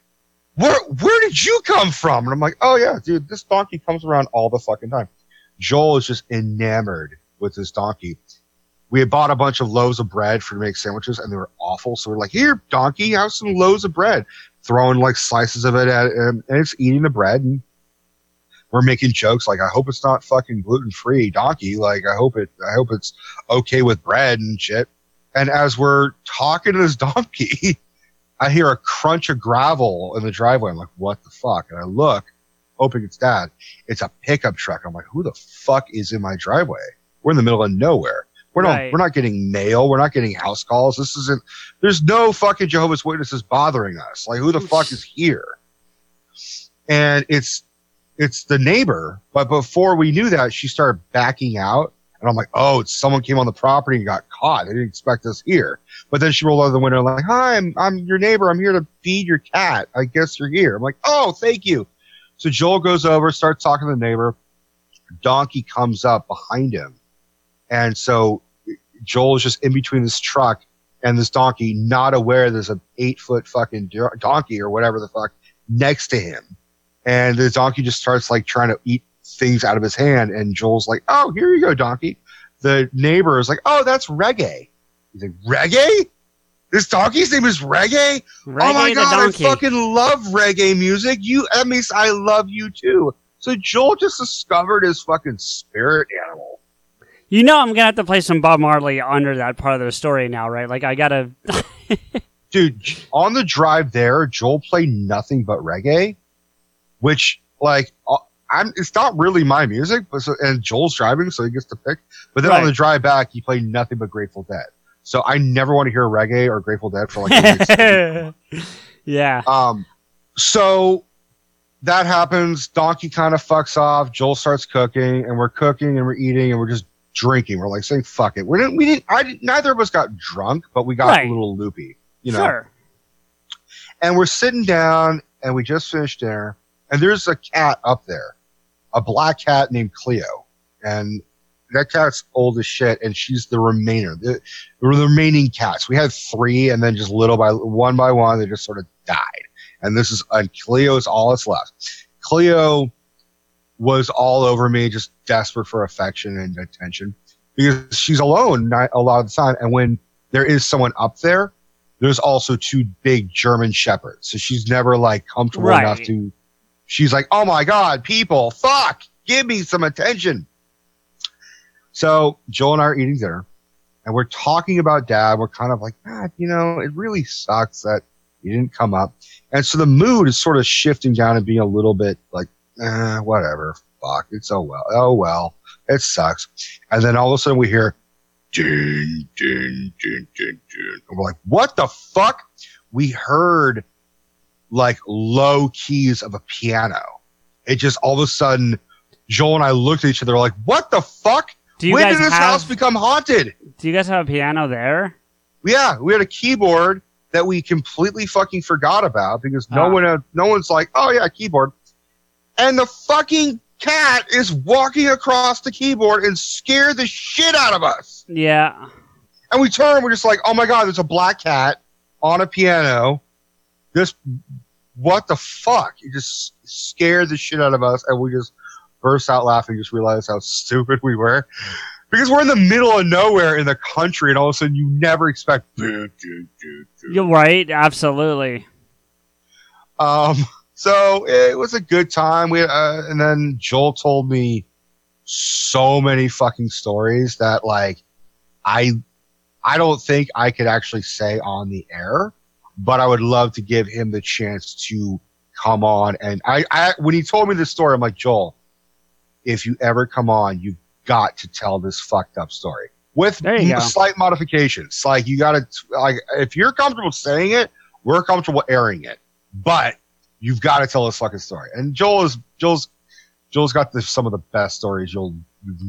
where where did you come from? And I'm like, oh yeah, dude, this donkey comes around all the fucking time. Joel is just enamored with this donkey. We had bought a bunch of loaves of bread for to make sandwiches, and they were awful. So we're like, here, donkey, have some loaves of bread. Throwing like slices of it at him, and it's eating the bread. And we're making jokes like, I hope it's not fucking gluten free, donkey. Like, I hope it, I hope it's okay with bread and shit. And as we're talking to this donkey, I hear a crunch of gravel in the driveway. I'm like, what the fuck? And I look, hoping it's dad. It's a pickup truck. I'm like, who the fuck is in my driveway? We're in the middle of nowhere. We're not, Right. we're not getting mail. We're not getting house calls. This isn't, there's no fucking Jehovah's Witnesses bothering us. Like, who the fuck is here? And it's, it's the neighbor. But before we knew that, she started backing out. And I'm like, oh, someone came on the property and got caught. They didn't expect us here. But then she rolled out of the window like, hi, I'm, I'm your neighbor. I'm here to feed your cat. I guess you're here. I'm like, oh, thank you. So Joel goes over, starts talking to the neighbor. Donkey comes up behind him. And so Joel is just in between this truck and this donkey, not aware there's an eight foot fucking donkey or whatever the fuck next to him. And the donkey just starts like trying to eat things out of his hand. And Joel's like, oh, here you go, donkey. The neighbor is like, oh, that's reggae. He's like, reggae? This donkey's name is reggae? oh my Reggae the god, I fucking love reggae music. You, that means I love you too. So Joel just discovered his fucking spirit animal. you know I'm gonna have to play some Bob Marley under that part of the story now, right? Like I gotta. dude, on the drive there, Joel played nothing but reggae, which like uh, I'm. It's not really my music, but so, and Joel's driving, so he gets to pick. But then on the drive back, he played nothing but Grateful Dead. So I never want to hear reggae or Grateful Dead for like. yeah. um, so that happens. Donkey kind of fucks off. Joel starts cooking, and we're cooking and we're eating and we're just drinking. We're like saying "fuck it." We didn't. We didn't. I didn't, neither of us got drunk, but we got Right. a little loopy. You know. Sure. And we're sitting down, and we just finished dinner, and there's a cat up there, a black cat named Cleo, and that cat's old as shit, and she's the remainder, the, the remaining cats. We had three, and then just little by one by one, they just sort of died. And this is, and Cleo is all that's left. Cleo was all over me, just desperate for affection and attention because she's alone a lot of the time. And when there is someone up there, there's also two big German shepherds. So she's never like comfortable Right. enough to, she's like, oh my God, people, fuck, give me some attention. So Joel and I are eating dinner and we're talking about dad. We're kind of like, ah, you know, it really sucks that he didn't come up. And so the mood is sort of shifting down and being a little bit like, eh, whatever, fuck, it's oh well, oh well, it sucks. And then all of a sudden we hear, ding, ding, ding, ding, ding. And we're like, what the fuck? We heard like low keys of a piano. It just all of a sudden, Joel and I looked at each other like, what the fuck? Do you when guys did this have- house become haunted? Do you guys have a piano there? Yeah, we had a keyboard that we completely fucking forgot about because no Ah. one, had, no one's like, oh yeah, keyboard, and the fucking cat is walking across the keyboard and scared the shit out of us. Yeah. And we turn, we're just like, oh my god, there's a black cat on a piano. This, what the fuck? It just scared the shit out of us, and we just burst out laughing. Just realized how stupid we were. Because we're in the middle of nowhere in the country, and all of a sudden you never expect. You're right. Absolutely. Um, so it was a good time. We uh, and then Joel told me so many fucking stories that like I I don't think I could actually say on the air, but I would love to give him the chance to come on. And I, I when he told me this story, I'm like Joel, if you ever come on, you've got to tell this fucked up story with There you go. slight modifications. Like you got to like if you're comfortable saying it, we're comfortable airing it, but you've got to tell this fucking story. And Joel is Joel's Joel's got the, some of the best stories you'll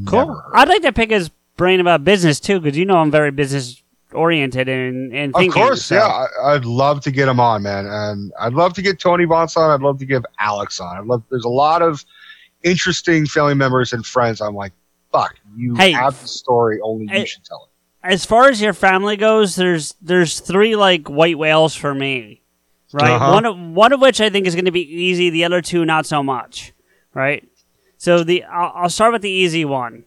Cool. heard. I'd like to pick his brain about business too, because you know I'm very business oriented and and Of course, so- yeah. I, I'd love to get him on, man, and I'd love to get Tony Bonds on. I'd love to give Alex on. I'd love. There's a lot of interesting family members and friends. I'm like, fuck, you Hey. have the story. Only you should tell it. As far as your family goes, there's there's three like white whales for me, right? Uh-huh. One of one of which I think is going to be easy. The other two not so much, right? So the I'll, I'll start with the easy one,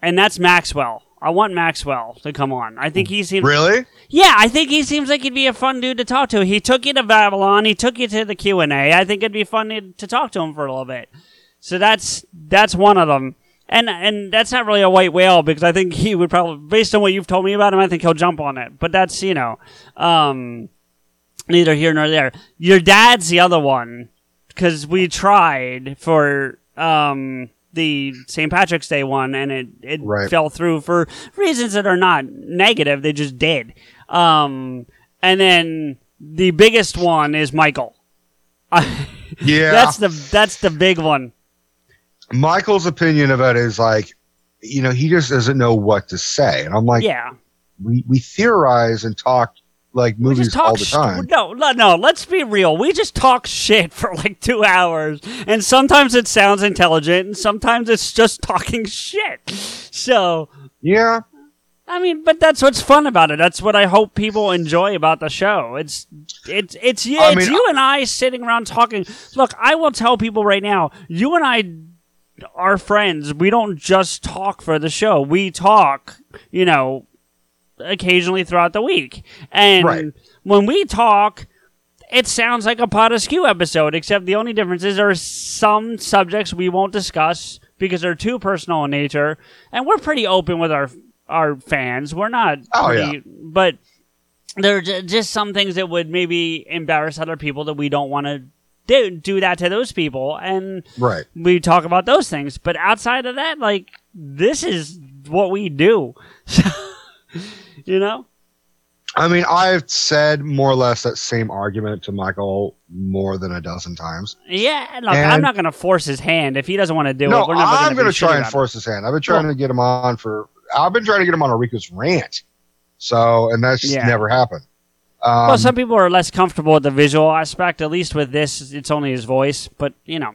and that's Maxwell. I want Maxwell to come on. I think he seems Really? Yeah, I think he seems like he'd be a fun dude to talk to. He took you to Babylon. He took you to the Q and A. I think it'd be fun to, to talk to him for a little bit. So that's that's one of them. And and that's not really a white whale because I think he would probably, based on what you've told me about him, I think he'll jump on it. But that's you know, um, neither here nor there. Your dad's the other one because we tried for um the St. Patrick's Day one and it it Right. fell through for reasons that are not negative. They just did. Um, and then the biggest one is Michael. Yeah. that's the that's the big one. Michael's opinion of it is like, you know, he just doesn't know what to say, and I'm like, yeah. we we theorize and talk like movies just talk all the time. No, no, no. Let's be real. We just talk shit for like two hours, and sometimes it sounds intelligent, and sometimes it's just talking shit. So, yeah, I mean, but that's what's fun about it. That's what I hope people enjoy about the show. It's it's it's you, it's mean, you and I sitting around talking. Look, I will tell people right now. You and I are friends. We don't just talk for the show. We talk, you know, occasionally throughout the week. And Right. when we talk, it sounds like a pot of skew episode, except the only difference is there are some subjects we won't discuss because they're too personal in nature, and we're pretty open with our our fans. We're not, Oh, pretty, but there are just some things that would maybe embarrass other people that we don't want to do do that to those people, and Right. we talk about those things. But outside of that, like this is what we do. you know? I mean, I've said more or less that same argument to Michael more than a dozen times. Yeah. Look, I'm not going to force his hand if he doesn't want to do no, it. We're not I'm going to try and force his hand. I've been trying to get him on for. I've been trying to get him on a Rico's rant. So, and that's just Yeah. never happened. Um, well, some people are less comfortable with the visual aspect. At least with this, it's only his voice. But you know,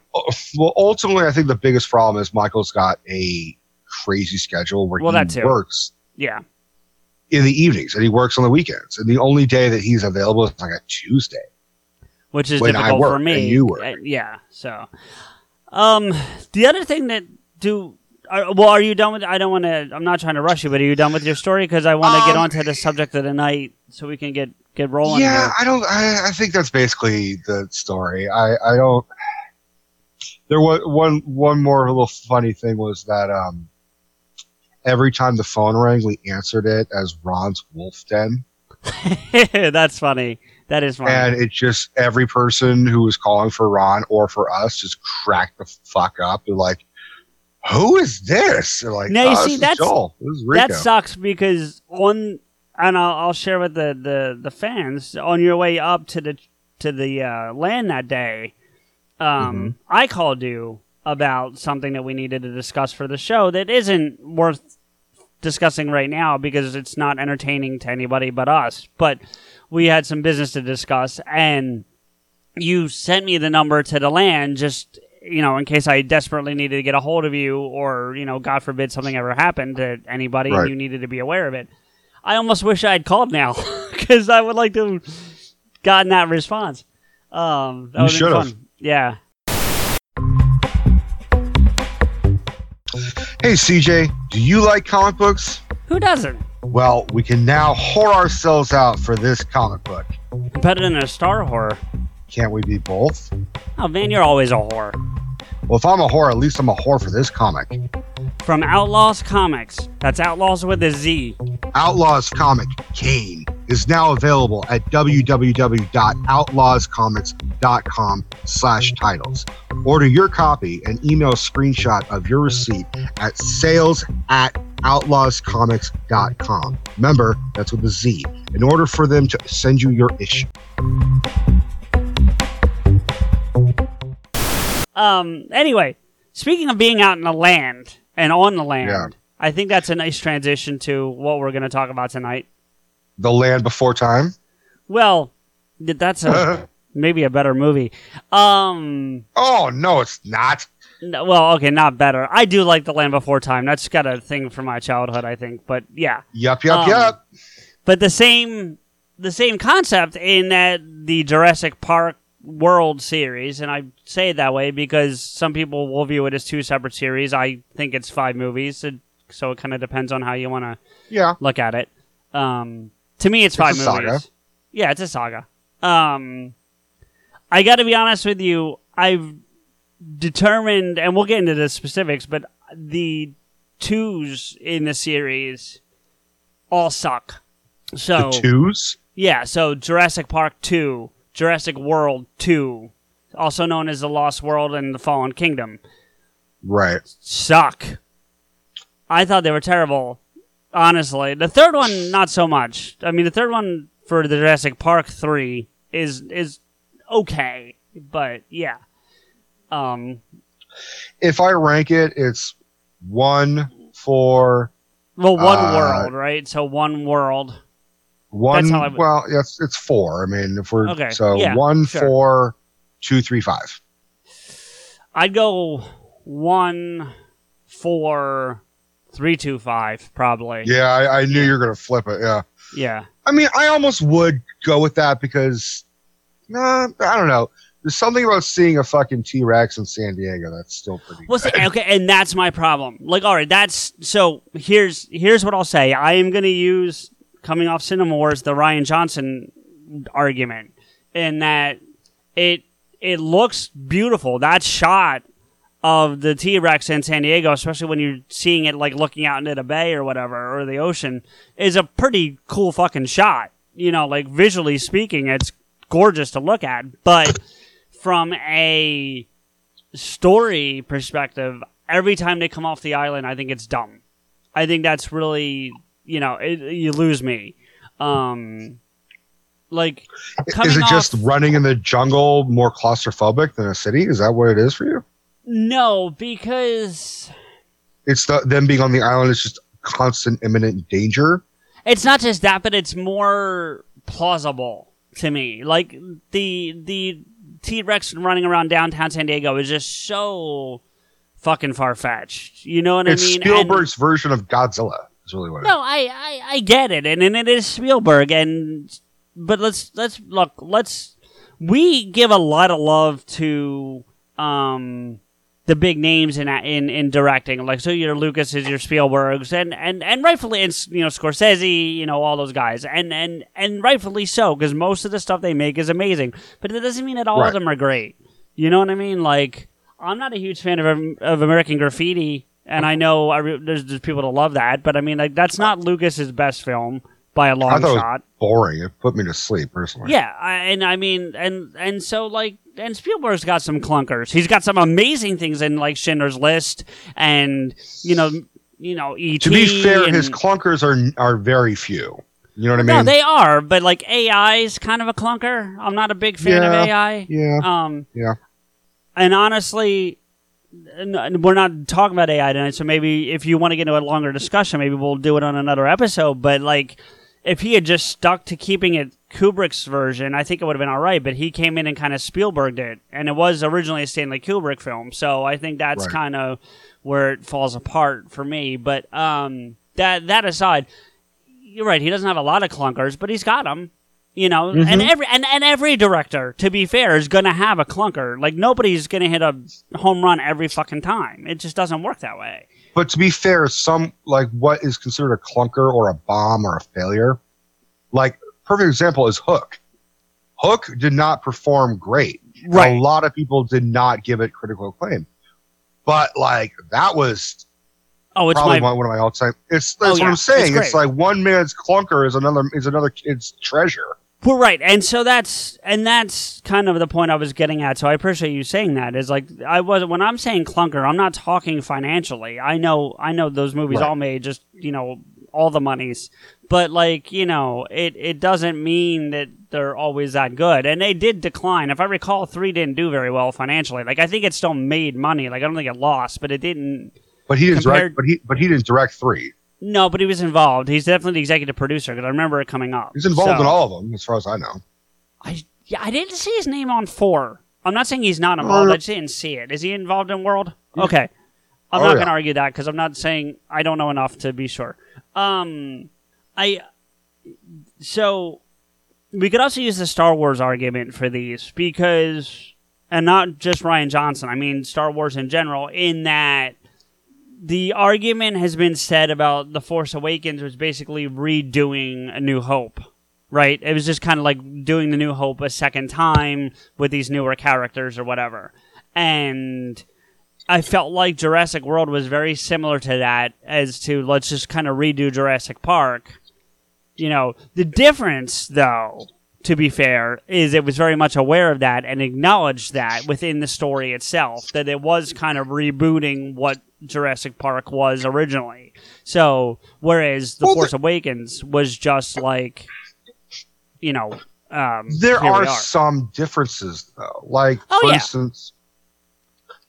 well, ultimately, I think the biggest problem is Michael's got a crazy schedule where Well, he that too. works yeah. In the evenings and he works on the weekends. And the only day that he's available is like a Tuesday. which is when I difficult work for me. you work. Uh, yeah. So, um, the other thing that do. Are, well, are you done with? I don't want to. I'm not trying to rush you, but are you done with your story? Because I want to get Um, onto the subject of the night so we can get get rolling. Yeah, here. I don't. I, I think that's basically the story. I, I don't. There was one one more little funny thing was that um, every time the phone rang, we answered it as Ron's Wolf Den, That's funny. That is funny. and it just every person who was calling for Ron or for us just cracked the fuck up. They're like, "Who is this?" They're like, now you "Oh, see that's Joel. This is Rico." that sucks because on and I'll, I'll share with the, the the fans on your way up to the to the uh, land that day. Um, Mm-hmm. I called you about something that we needed to discuss for the show that isn't worth discussing right now because it's not entertaining to anybody but us. But we had some business to discuss, and you sent me the number to the land just you know in case I desperately needed to get a hold of you, or you know, God forbid something ever happened to anybody Right. and you needed to be aware of it. I almost wish I had called now because I would like to have gotten that response. Um, that You would've been should've. fun. Yeah. Hey CJ, do you like comic books? Who doesn't? Well, we can now whore ourselves out for this comic book. Better than a star horror. Can't we be both? Oh man, you're always a whore. Well, if I'm a whore, at least I'm a whore for this comic. From Outlawz Comics. That's Outlawz with a Z. Outlawz comic Kane is now available at www.outlawzcomics.com slash titles. Order your copy and email a screenshot of your receipt at sales at outlawzcomics.com. Remember, that's with a Z, in order for them to send you your issue. Um. Anyway, speaking of being out in the land and on the land, Yeah. I think that's a nice transition to what we're going to talk about tonight. The Land Before Time. Well, that's a maybe a better movie. Um. Oh, no, it's not. no- well, okay, not better. I do like The Land Before Time. That's got a thing from my childhood, I think. But yeah. Yup, yup, Um, yup. But the same the same concept in that the Jurassic Park World series, and I say it that way because some people will view it as two separate series. I think it's five movies, so it kind of depends on how you want to Yeah. look at it. Um, to me, it's It's five a saga. movies. Yeah, it's a saga. Um, I got to be honest with you. I've determined, and we'll get into the specifics, but the twos in the series all suck. So The twos? yeah, so Jurassic Park 2, Jurassic World 2, also known as The Lost World and The Fallen Kingdom, Right. suck. I thought they were terrible, honestly. The third one, not so much. I mean, the third one for the Jurassic Park 3 is is okay, but yeah. Um, If I rank it, it's one for well, one Uh, world, right? So one world. One. That's how I would- well, yes, it's four. I mean, if we're Okay, so yeah, one, sure. four, two, three, five. I'd go one, four, three, two, five, probably. Yeah, I, I knew you were gonna flip it. Yeah. Yeah. I mean, I almost would go with that because, nah, I don't know. There's something about seeing a fucking T Rex in San Diego that's still pretty. Well, see, okay, and that's my problem. Like, all right, that's so. Here's here's what I'll say. I am going to use coming off Cinema Wars the Rian Johnson argument, in that it it looks beautiful. That shot of the T Rex in San Diego, especially when you're seeing it like looking out into the bay or whatever or the ocean, is a pretty cool fucking shot. you know, like visually speaking, it's gorgeous to look at. But from a story perspective, every time they come off the island, I think it's dumb. I think that's really, you know, it, you lose me. Um, like, Is it just running in the jungle more claustrophobic than a city? Is that what it is for you? no, because It's the them being on the island is just constant imminent danger. It's not just that, but it's more plausible to me. Like the the T Rex running around downtown San Diego is just so fucking far fetched. You know what it's I mean? And- Spielberg's version of Godzilla. Really what no, I, I I get it, and, and it is Spielberg, and but let's let's look. Let's we give a lot of love to um the big names in in in directing, like so your Lucas is your Spielbergs, and and and rightfully, and you know Scorsese, you know all those guys, and and and rightfully so, because most of the stuff they make is amazing, but it doesn't mean that all Right. of them are great. You know what I mean? Like I'm not a huge fan of of American Graffiti, and I know I re- there's, there's people that love that, but I mean like that's not Lucas's best film by a long I thought it shot. was boring. It put me to sleep personally. Yeah, I, and I mean, and and so like, and Spielberg's got some clunkers. He's got some amazing things in like Schindler's List, and you know, you know, E.T. To be fair, and- his clunkers are are very few. You know what I mean? no, they are, but like AI is kind of a clunker. I'm not a big fan of AI. yeah. Um, yeah. and honestly, we're not talking about AI tonight, so maybe if you want to get into a longer discussion, maybe we'll do it on another episode. But like, if he had just stuck to keeping it Kubrick's version, I think it would have been all right. But he came in and kind of Spielberged it, and it was originally a Stanley Kubrick film, so I think that's Right. kind of where it falls apart for me. But um, that that aside, you're right. He doesn't have a lot of clunkers, but he's got them. You know, and Mhm. every and, and every director, to be fair, is going to have a clunker. Like nobody's going to hit a home run every fucking time. It just doesn't work that way. But to be fair, some like what is considered a clunker or a bomb or a failure, like perfect example is Hook. Hook did not perform great. Right. A lot of people did not give it critical acclaim. But like that was Oh, it's probably my one, one of my all time. It's Oh, that's what yeah. I'm saying. It's It's, like one man's clunker is another is another kid's treasure. Well, right, and so that's and that's kind of the point I was getting at. So I appreciate you saying that. Is like I was when I'm saying clunker, I'm not talking financially. I know, I know those movies Right. all made just you know all the monies, but like you know, it it doesn't mean that they're always that good. And they did decline. If I recall, three didn't do very well financially. Like I think it still made money. Like I don't think it lost, but it didn't. But he didn't Compared- direct. But he but he didn't direct three. No, but he was involved. He's definitely the executive producer because I remember it coming up. He's involved So- in all of them, as far as I know. I yeah, I didn't see his name on four. I'm not saying he's not involved. Uh, I just didn't see it. Is he involved in World? Okay, I'm Oh, not yeah. going to argue that because I'm not saying I don't know enough to be sure. Um, I so we could also use the Star Wars argument for these because, and not just Rian Johnson. I mean Star Wars in general. In that the argument has been said about the Force Awakens was basically redoing A New Hope right? It was just kind of like doing the New Hope a second time with these newer characters or whatever. And I felt like Jurassic World was very similar to that as to let's just kind of redo Jurassic Park. You know, the difference though, to be fair, is it was very much aware of that and acknowledged that within the story itself that it was kind of rebooting what Jurassic Park was originally. So, whereas The Force Awakens was just like you know, um, There here we are, some differences though. Like Oh, for yeah. instance,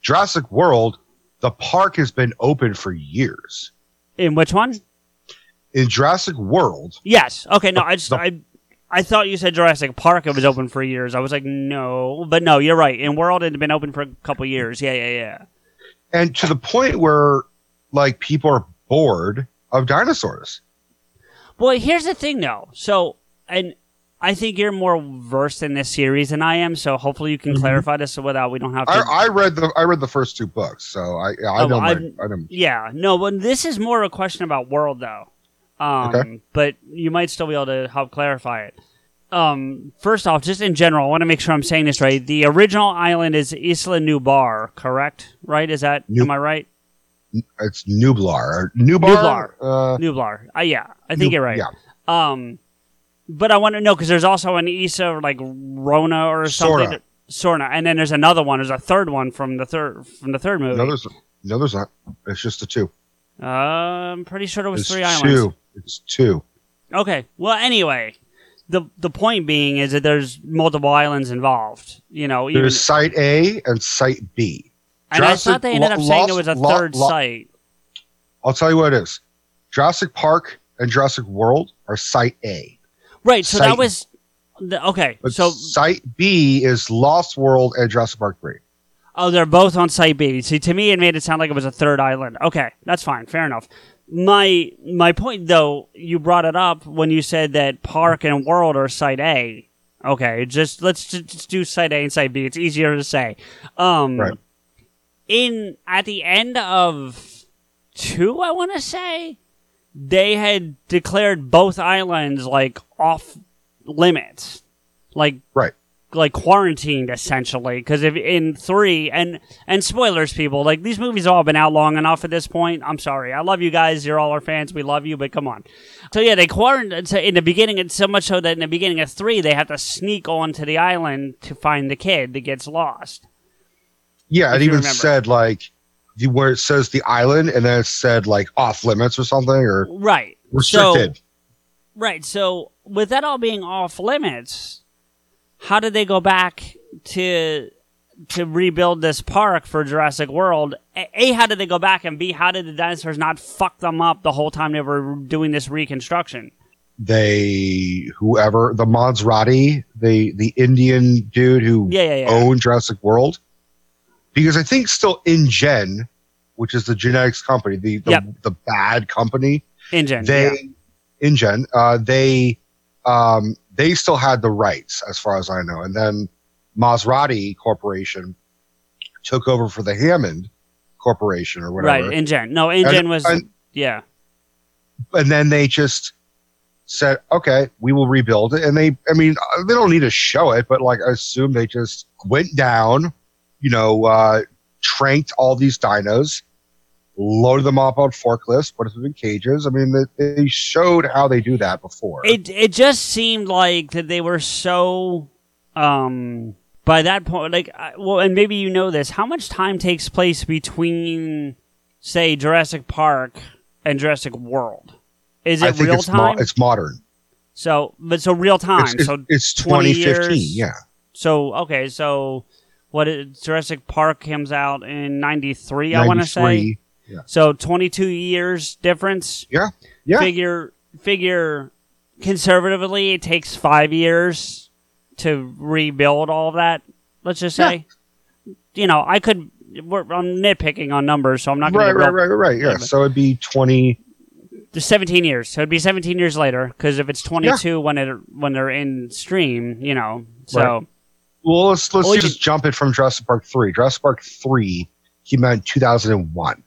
Jurassic World, the park has been open for years. In which one? In Jurassic World, Yes. Okay. No, I just I I thought you said Jurassic Park. It was open for years. I was like, no, but no, you're right. In World, it had been open for a couple years. Yeah, yeah, yeah. and to the point where like people are bored of dinosaurs. Well, here's the thing, though. So, and I think you're more versed in this series than I am. So, hopefully, you can clarify this without we don't have to. Mm-hmm. I, I read the I read the first two books, so I I Oh, know my, I'm- I know Yeah, no, but this is more a question about world though. Um, Okay. but you might still be able to help clarify it. Um, first off, just in general, I want to make sure I'm saying this right. The original island is Isla Nublar, correct? Right? Is that Nu- am I right? it's Nublar. Nublar. Nublar. Uh, Nublar. Uh, yeah, I think Nub- you're right. yeah. Um, But I want to know because there's also an Isla like Rona or something. Sorna. Sorna, and then there's another one. There's a third one from the third from the third movie. No, there's no, there's not. It's just the two. Uh, I'm pretty sure there was three two. islands. It's two. Okay. Well, anyway, the the point being is that there's multiple islands involved. You know, even, There's Site A and Site B. and I thought they ended Lo- up saying there was a Lo- third Lo- site. I'll tell you what it is. Jurassic Park and Jurassic World are Site A. Right. So Site- that was the, okay. But So Site B is Lost World and Jurassic Park 3. Oh, they're both on Site B. See, to me, it made it sound like it was a third island. Okay, that's fine. Fair enough. My my point, though, you brought it up when you said that Park and World are Site A. Okay, just let's just do Site A and Site B. It's easier to say. Um, Right. In at the end of two, I want to say they had declared both islands like off limits, like right like quarantined essentially because if in three and and spoilers people like these movies all been out long enough at this point. I'm sorry. I love you guys. You're all our fans. We love you but come on. So yeah they quarantined so in the beginning it's so much so that in the beginning of three they have to sneak onto the island to find the kid that gets lost. Yeah, it even remember. said like the, where it says the island and then it said like off limits or something or right. Restricted. so right. So with that all being off limits how did they go back to to rebuild this park for Jurassic World? A, how did they go back, and B, how did the dinosaurs not fuck them up the whole time they were doing this reconstruction? they whoever the Masrani, the the Indian dude who Yeah, yeah, yeah. owned Jurassic World, because I think still InGen, which is the genetics company, the the, Yep. the bad company, InGen, they InGen, uh, they um, they still had the rights as far as I know, and then Masrani Corporation took over for the Hammond Corporation or whatever, right, InGen. No, InGen was and- yeah, and then they just said, "Okay, we will rebuild it." And they, I mean, they don't need to show it, but like, I assume they just went down, you know, uh, tranked all these dinos, loaded them up on forklifts, put them in cages. I mean, they, they showed how they do that before. it it just seemed like that they were so um by that point like well and maybe you know this how much time takes place between say Jurassic Park and Jurassic World is it real it's mo- time it's modern. so but so real time It's, it's, so it's 20 2015. years. Yeah, so okay so what is, Jurassic Park comes out in 93 I want to say 93. Yeah. so 22 years difference Yeah. Yeah. figure figure conservatively it takes five years to rebuild all of that let's just say you know i could we're, i'm nitpicking on numbers so i'm not right, going right, right, right, right. Yeah. So it'd be 20. There's 17 years so it'd be 17 years later because if it's 22 when it when they're in stream you know so Right. Well, let's let's Well, you- just jump it from Jurassic Park three. Jurassic Park three came out in 2001.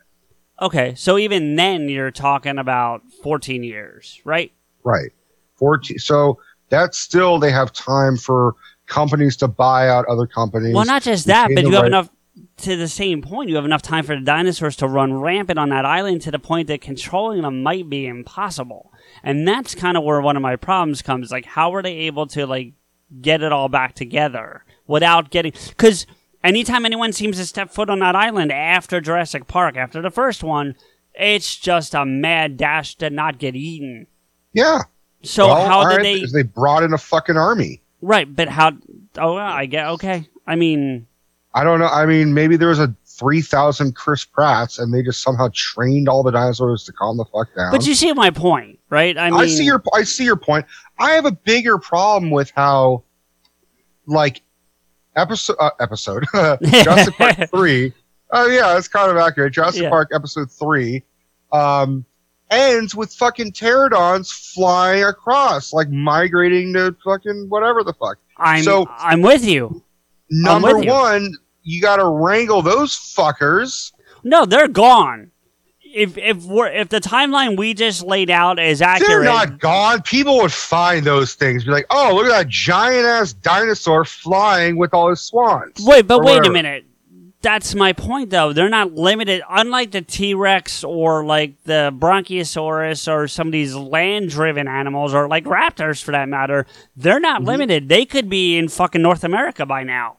Okay so even then you're talking about 14 years right Right. 14. So that's still they have time for companies to buy out other companies. Well, not just that, but you have right- enough. To the same point, you have enough time for the dinosaurs to run rampant on that island to the point that controlling them might be impossible. And that's kind of where one of my problems comes. Like, how are they able to like get it all back together without getting? Because anytime anyone seems to step foot on that island after Jurassic Park, after the first one, it's just a mad dash to not get eaten. Yeah. So Well, how did they? They brought in a fucking army. Right, but how? Oh, I get okay. I mean, I don't know. I mean, maybe there was a 3,000 Chris Pratts and they just somehow trained all the dinosaurs to calm the fuck down. but you see my point, right? I mean, I see your I see your point. I have a bigger problem with how, like, episode uh, episode Jurassic Park three. Oh yeah, that's kind of accurate. Jurassic Yeah. Park episode three um, ends with fucking pterodons flying across, like migrating to fucking whatever the fuck. I'm so I'm with you. number with you. one, you got to wrangle those fuckers. No, they're gone. If if we're if the timeline we just laid out is accurate, They're not gone. People would find those things. Be like, oh, look at that giant ass dinosaur flying with all his swans. wait, but wait a minute. that's my point, though. They're not limited, unlike the T Rex or like the Bronchiosaurus or some of these land driven animals or like raptors for that matter. They're not Mm-hmm. limited. They could be in fucking North America by now.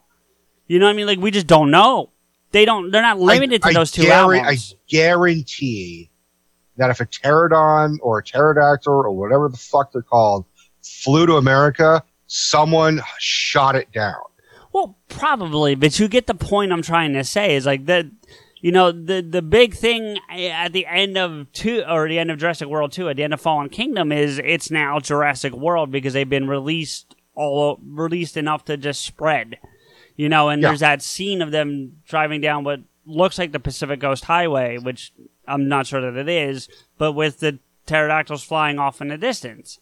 You know what I mean? Like, we just don't know. They don't, they're not limited to I those two guarantee, albums. I guarantee that if a pterodon or a pterodactyl or whatever the fuck they're called flew to America, someone shot it down. Well, probably, but you get the point I'm trying to say is like that. You know, the the big thing at the end of two or the end of Jurassic World two, at the end of Fallen Kingdom, is it's now Jurassic World because they've been released all released enough to just spread. You know, and Yeah. there's that scene of them driving down what looks like the Pacific Coast Highway, which I'm not sure that it is, but with the pterodactyls flying off in the distance.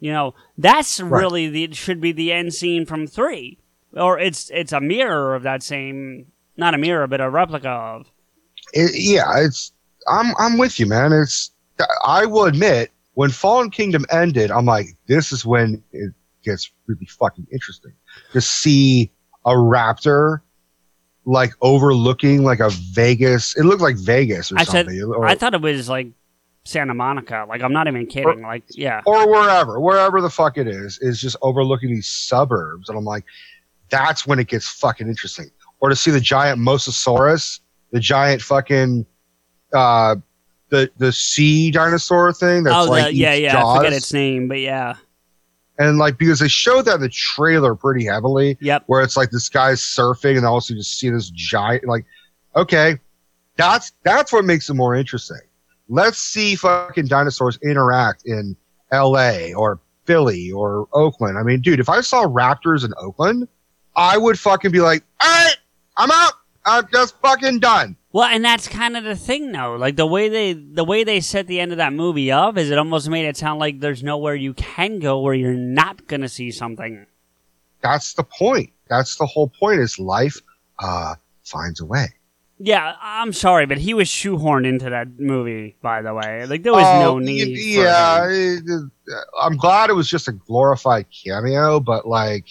You know, that's Right. really the should be the end scene from three, or it's it's a mirror of that same, not a mirror, but a replica of. It, yeah, it's I'm I'm with you, man. It's I will admit when Fallen Kingdom ended, I'm like, this is when it gets really fucking interesting to see a raptor like overlooking like a Vegas. It looked like Vegas or I said or, I thought it was like Santa Monica. Like I'm not even kidding. like yeah, or wherever, wherever the fuck it is, is just overlooking these suburbs, and I'm like, that's when it gets fucking interesting. Or to see the giant Mosasaurus, the giant fucking, uh, the the sea dinosaur thing. That's oh like the, yeah yeah. Jaws. I forget its name, but yeah. And like because they showed that in the trailer pretty heavily. Yep. Where it's like this guy's surfing, and also just see this giant. Like, okay, that's that's what makes it more interesting. Let's see fucking dinosaurs interact in L.A. or Philly or Oakland. I mean, dude, if I saw raptors in Oakland, I would fucking be like, all right, I'm out. I'm just fucking done. Well, and that's kind of the thing, though. Like the way they the way they set the end of that movie up is it almost made it sound like there's nowhere you can go where you're not gonna see something. That's the point. That's the whole point. Is life uh, finds a way. Yeah, I'm sorry, but he was shoehorned into that movie. By the way, like there was Oh, no need. for Yeah, him. it- it- I'm glad it was just a glorified cameo, but like,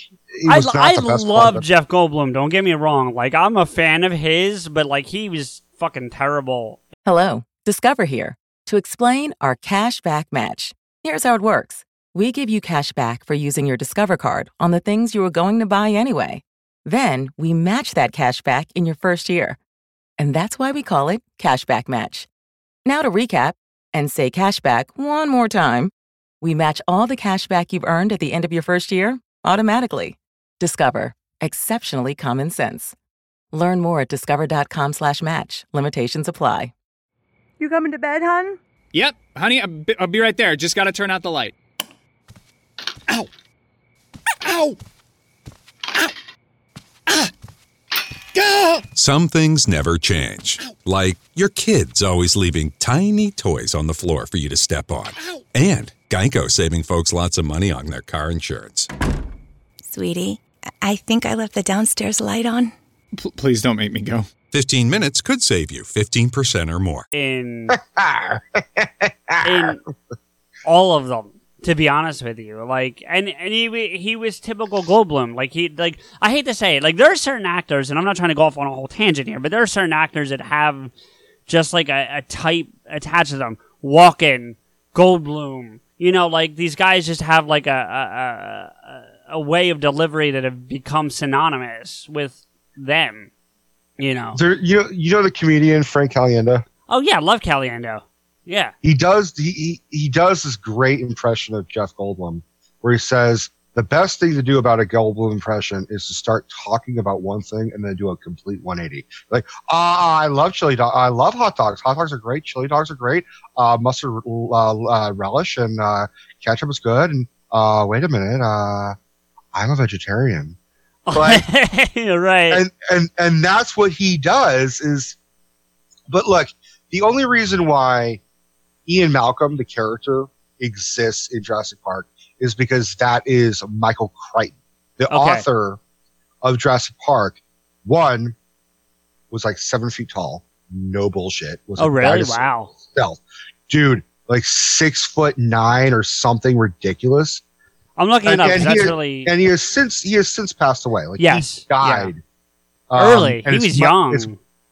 I, was not I the best love of. Jeff Goldblum. Don't get me wrong. Like I'm a fan of his, but like he was fucking terrible. Hello, Discover here to explain our cash back match. Here's how it works we give you cash back for using your Discover card on the things you were going to buy anyway. Then we match that cash back in your first year. And that's why we call it Cashback Match. Now to recap and say cashback one more time. We match all the cash back you've earned at the end of your first year automatically. Discover. Exceptionally common sense. Learn more at discover.com slash match. Limitations apply. You coming to bed, hon? Yep, honey, I'll be, I'll be right there. Just gotta turn out the light. Ow! Ow! Ow! Ah. Go! Some things never change. Like your kids always leaving tiny toys on the floor for you to step on. And Geico saving folks lots of money on their car insurance. Sweetie, I think I left the downstairs light on. P- please don't make me go. 15 minutes could save you 15% or more. in in all of them to be honest with you like and and he he was typical Goldblum like he like I hate to say it like there are certain actors and I'm not trying to go off on a whole tangent here but there are certain actors that have just like a, a type attached to them Walken Goldblum you know like these guys just have like a a, a, a way of delivery that have become synonymous with them you know There, you know, you know the comedian Frank Caliendo. oh yeah love Caliendo yeah He does he, he he does this great impression of Jeff Goldblum, where he says the best thing to do about a Goldblum impression is to start talking about one thing and then do a complete 180. Like, ah, I love chili dog. I love hot dogs. Hot dogs are great. Chili dogs are great. Uh, mustard uh, uh, relish and uh, ketchup is good. And uh, wait a minute, uh, I'm a vegetarian. Like, right. and and and that's what he does is but look the only reason why ian malcolm the character exists in jurassic park is because that is michael crichton the Okay. author of jurassic park one was like seven feet tall no bullshit was Oh, really? Wow. himself. dude like six foot nine or something ridiculous I'm looking it and, up. 'cause and he That's has- really and he has since he has since passed away like Yes, he died Um, Early. He was young,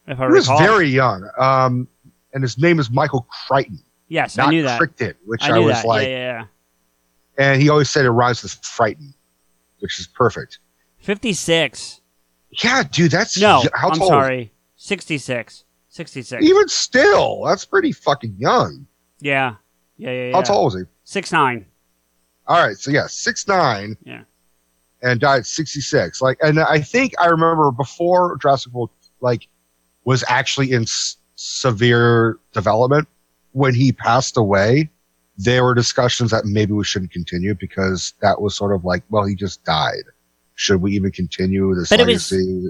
if I he was very young. Um, and his name is Michael Crichton. Yes, I knew that. Crichton, which I I, was that. like, yeah, yeah, yeah. and he always said it rhymes with frightened, which is perfect. 56. Yeah, dude, that's No, how I'm sorry. 66. 66. Even still, that's pretty fucking young. yeah. Yeah, yeah, yeah. How tall was he? Six nine. All right, so yeah, six nine. Yeah. And died sixty six. Like, and I think I remember before Jurassic World, like, was actually in s- severe development when he passed away. There were discussions that maybe we shouldn't continue because that was sort of like, well, he just died. Should we even continue this But it was-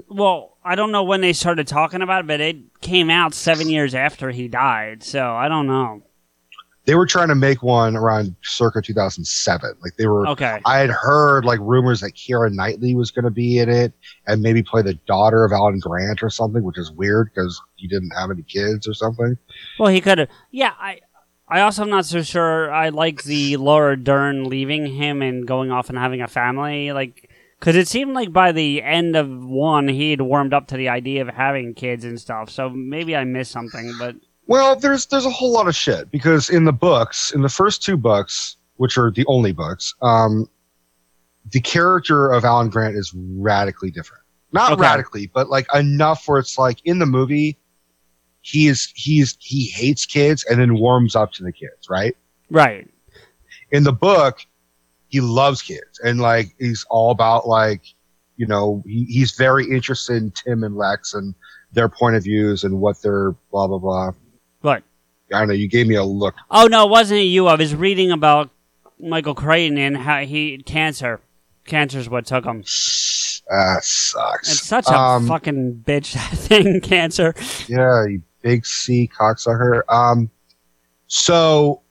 Well, I don't know when they started talking about it, but it came out seven years after he died, so I don't know. They were trying to make one around circa 2007. Like they were, Okay. I had heard like rumors that Keira Knightley was going to be in it and maybe play the daughter of Alan Grant or something, which is weird because he didn't have any kids or something. Well, he could have. Yeah, I. I also am not so sure. I like the Laura Dern leaving him and going off and having a family, like because it seemed like by the end of one he had warmed up to the idea of having kids and stuff. So maybe I missed something, but Well, there's there's a whole lot of shit because in the books, in the first two books, which are the only books, um, the character of Alan Grant is radically different. Not Okay. radically, but like enough where it's like in the movie, he is he's he hates kids and then warms up to the kids, right? right. In the book, he loves kids and like he's all about like, you know, he, he's very interested in Tim and Lex and their point of views and what they're blah blah blah. I don't know. You gave me a look. Oh no, it wasn't you. I was reading about Michael Crichton and how he cancer. Cancer's what took him. That sucks. It's such a Um, fucking bitch thing. Cancer. Yeah, you big C cocksucker. Um, so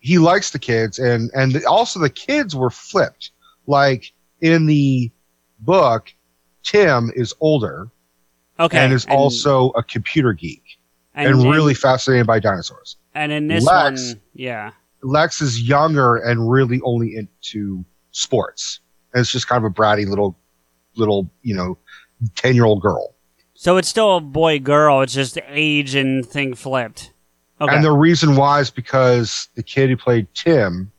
he likes the kids, and and also the kids were flipped. Like in the book, Tim is older Okay. and is also a computer geek and, and- really fascinated by dinosaurs. And in this Lex- one, yeah. Lex is younger and really only into sports. And it's just kind of a bratty little, little you know, ten year old girl. So it's still a boy girl. It's just age and thing flipped. Okay. And the reason why is because the kid who played Tim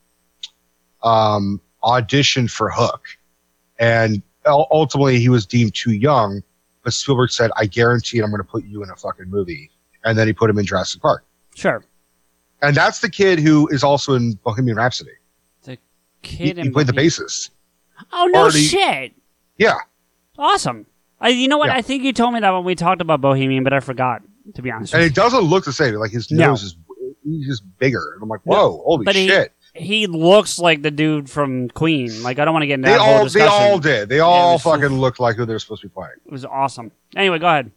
um, auditioned for Hook. And ultimately, he was deemed too young. But Spielberg said, I guarantee I'm going to put you in a fucking movie. And then he put him in Jurassic Park. sure. And that's the kid who is also in Bohemian Rhapsody. The kid he in played the bassist. Oh no Already- shit! Yeah. Awesome. I, you know what? Yeah. I think you told me that when we talked about Bohemian, but I forgot. To be honest, And it doesn't look the same. Like his No. nose is he's just bigger. And I'm like, whoa, holy but shit. he looks like the dude from Queen. Like I don't want to get into They that whole all, they discussion. all did. They all was- fucking looked like who they're supposed to be playing. It was awesome. Anyway, go ahead.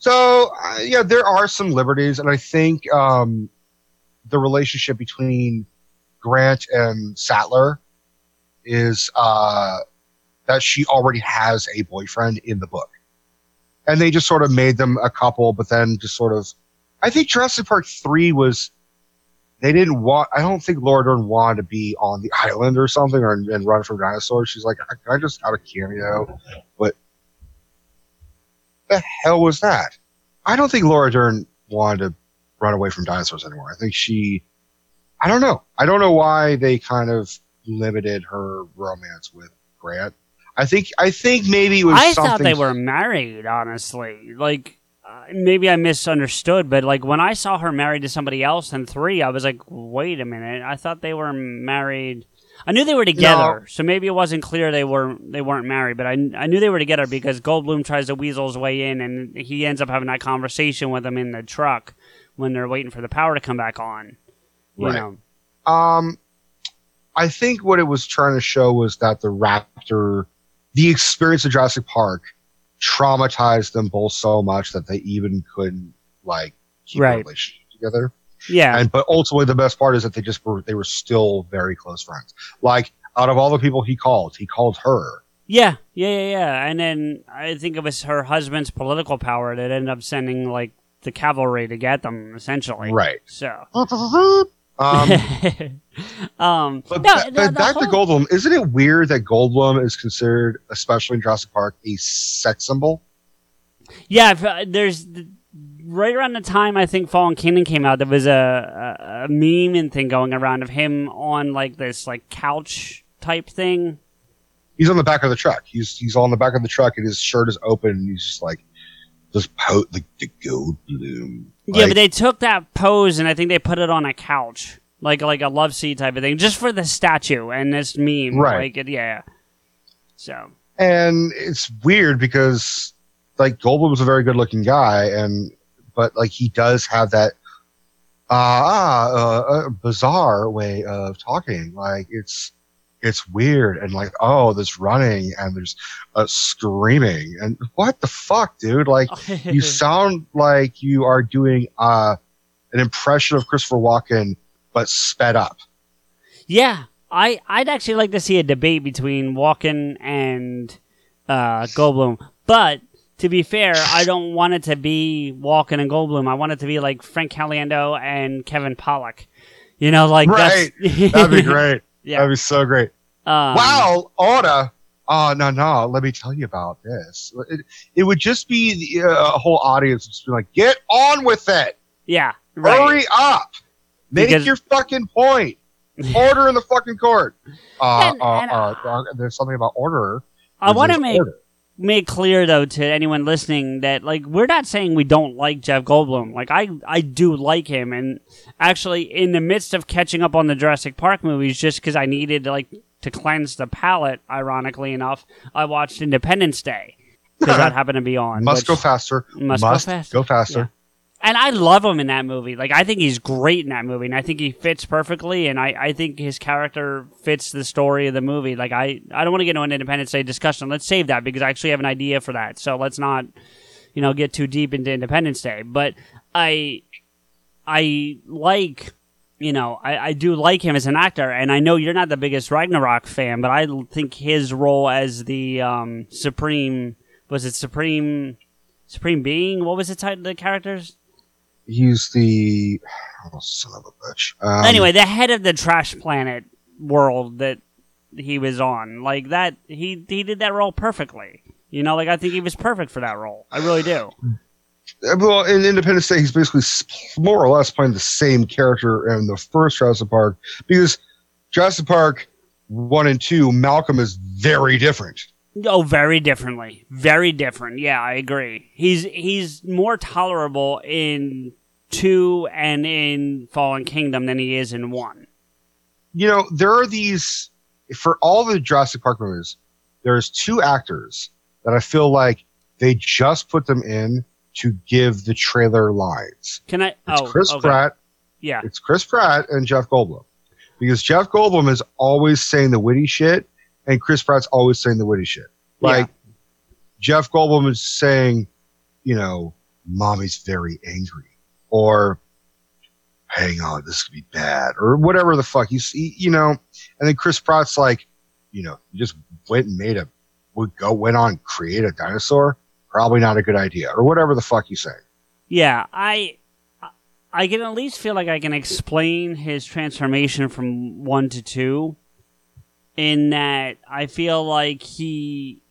So uh, yeah, there are some liberties, and I think um, the relationship between Grant and Sattler is uh, that she already has a boyfriend in the book, and they just sort of made them a couple, but then just sort of. I think Jurassic Park three was. They didn't want. I don't think Laura Dern wanted to be on the island or something, or and run from dinosaurs. She's like, "Can I just have a cameo?" But the hell was that? I don't think Laura Dern wanted to run away from dinosaurs anymore. I think she, I don't know. I don't know why they kind of limited her romance with Grant. I think, I think maybe it was I thought they were married. Honestly, like uh, maybe I misunderstood, but like when I saw her married to somebody else in three, I was like, wait a minute. I thought they were married. I knew they were together, so maybe it wasn't clear they were they weren't married. But I, I knew they were together because Goldblum tries to weasel his way in, and he ends up having that conversation with him in the truck when they're waiting for the power to come back on. You Right. know, Um, I think what it was trying to show was that the raptor, the experience of Jurassic Park, traumatized them both so much that they even couldn't like keep a relationship together. Yeah, And but ultimately, the best part is that they just were they were still very close friends. Like out of all the people he called, he called her. Yeah, yeah, yeah, yeah. And then I think it was her husband's political power that ended up sending like the cavalry to get them, essentially. Right. So Um, um, but no, ba- the- but the back to Goldblum. Isn't it weird that Goldblum is considered, especially in Jurassic Park, a sex symbol? Yeah, uh, there's right around the time I think Fallen Kingdom came out, there was a, a, a meme and thing going around of him on like this like couch type thing. He's on the back of the truck. He's he's on the back of the truck, and his shirt is open, and he's just like, just po- like the Goldblum. yeah, Like, but they took that pose and I think they put it on a couch, like like a love seat type of thing, just for the statue and this meme. Right. Like it, yeah. So and it's weird because like Goldblum's a very good looking guy, and but like he does have that uh, uh, uh, bizarre way of talking. Like it's it's weird and like oh, there's running and there's uh, screaming and what the fuck, dude? Like you sound like you are doing uh, an impression of Christopher Walken but sped up. Yeah, I I'd actually like to see a debate between Walken and uh, Goldblum, but to be fair, I don't want it to be Walken and Goldblum. I want it to be like Frank Caliendo and Kevin Pollak. You know, like right? that's That'd be great. Yeah. That'd be so great. Um, wow, Oda. Oh no, no. Let me tell you about this. It, it would just be the, uh, a whole audience just be like, "Get on with it! Yeah, right. Hurry up! Make Because- your fucking point. Order in the fucking court." Uh, And- uh, and uh, uh, there's something about order. I want to make order. Make clear though to anyone listening that like we're not saying we don't like Jeff Goldblum. Like I I do like him, and actually in the midst of catching up on the Jurassic Park movies, just because I needed like to cleanse the palate, ironically enough, I watched Independence Day because that happened to be on. Must go faster. Must go faster. go faster. And I love him in that movie. Like I think he's great in that movie, and I think he fits perfectly. And I, I think his character fits the story of the movie. Like I, I don't want to get into an Independence Day discussion. Let's save that because I actually have an idea for that. So let's not, you know, get too deep into Independence Day. But I, I like. You know, I, I do like him as an actor, and I know you're not the biggest Ragnarok fan, but I think his role as the um, supreme was it supreme supreme being? What was the title? Of the characters? He's the oh, son of a bitch. Um, anyway, the head of the trash planet world that he was on, like that, he he did that role perfectly. You know, like I think he was perfect for that role. I really do. Uh, Well, in Independence Day, he's basically more or less playing the same character in the first Jurassic Park because Jurassic Park one and two, Malcolm is very different. Oh, very differently, very different. Yeah, I agree. He's he's more tolerable in two and in Fallen Kingdom than he is in one. You know, there are these for all the Jurassic Park movies. There's two actors that I feel like they just put them in to give the trailer lines. Can I? It's oh, Chris okay. Pratt. Yeah. It's Chris Pratt and Jeff Goldblum. Because Jeff Goldblum is always saying the witty shit, and Chris Pratt's always saying the witty shit. Like Jeff Goldblum is saying, you know, mommy's very angry, or hang on, this could be bad, or whatever the fuck you see, you know. And then Chris Pratt's like, you know, you just went and made a, would go went on create a dinosaur. Probably not a good idea, or whatever the fuck you say. Yeah, I I can at least feel like I can explain his transformation from one to two. In that I feel like he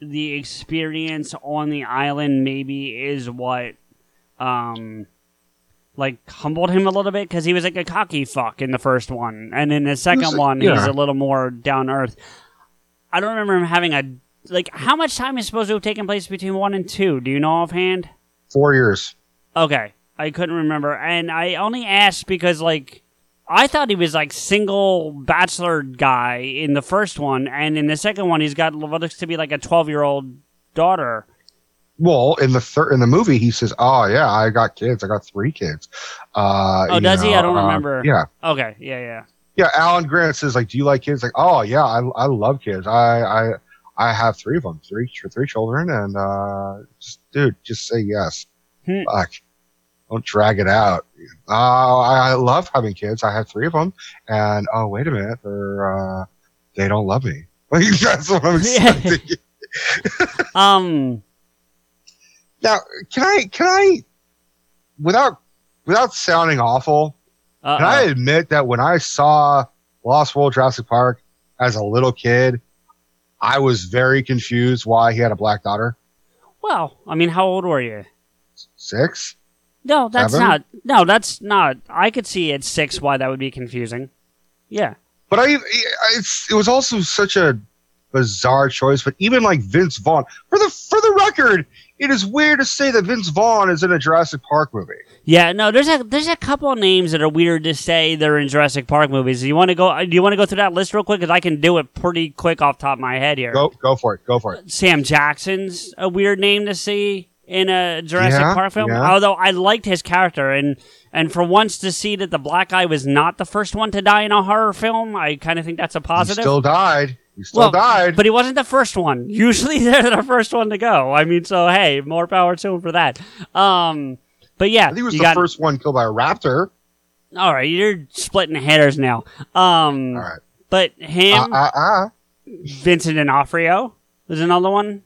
the experience on the island maybe is what um like humbled him a little bit because he was like a cocky fuck in the first one, and in the second one he's a little more down earth. I don't remember him having a like. How much time is supposed to have taken place between one and two? Do you know offhand? Four years. Okay, I couldn't remember, and I only asked because like I thought he was like single bachelor guy in the first one, and in the second one he's got what looks to be like a twelve year old daughter. Well, in the third in the movie, he says, "Oh yeah, I got kids. I got three kids." Uh, Oh, does he? I don't uh, remember. Yeah, Okay. Yeah. Yeah. yeah. Alan Grant says, "Like, do you like kids?" Like, "Oh yeah, I, I love kids. I I I have three of them, three three children, and uh, just, dude, just say yes. Hmm. Fuck, don't drag it out. Uh, I, I love having kids. I have three of them, and oh wait a minute, they're uh, they don't love me. Like that's what I'm expecting. Um. Now, can I can I without without sounding awful, Uh-oh. Can I uh-uh. admit that when I saw Lost World Jurassic Park as a little kid, I was very confused why he had a black daughter. Well, I mean, how old were you? Six? No, that's Seven? not. No, that's not. I could see at six why that would be confusing. Yeah. But I, it's, it was also such a bizarre choice. But even like Vince Vaughn, for the for the record, it is weird to say that Vince Vaughn is in a Jurassic Park movie. Yeah, no, there's a there's a couple of names that are weird to say they're in Jurassic Park movies. Do you want to go? Do you want to go through that list real quick? Because I can do it pretty quick off the top of my head here. Go go for it. Go for it. Sam Jackson's a weird name to see in a Jurassic Yeah, Park film. yeah. Although I liked his character, and and for once to see that the black guy was not the first one to die in a horror film, I kind of think that's a He positive. still died. He still Well, died. but he wasn't the first one. Usually they're the first one to go. I mean, so hey, more power to him for that. Um, but yeah, he was the got- first one killed by a raptor. All right, you're splitting hairs now. Um, All right. but him, Uh, uh, uh. Vincent D'Onofrio is another one.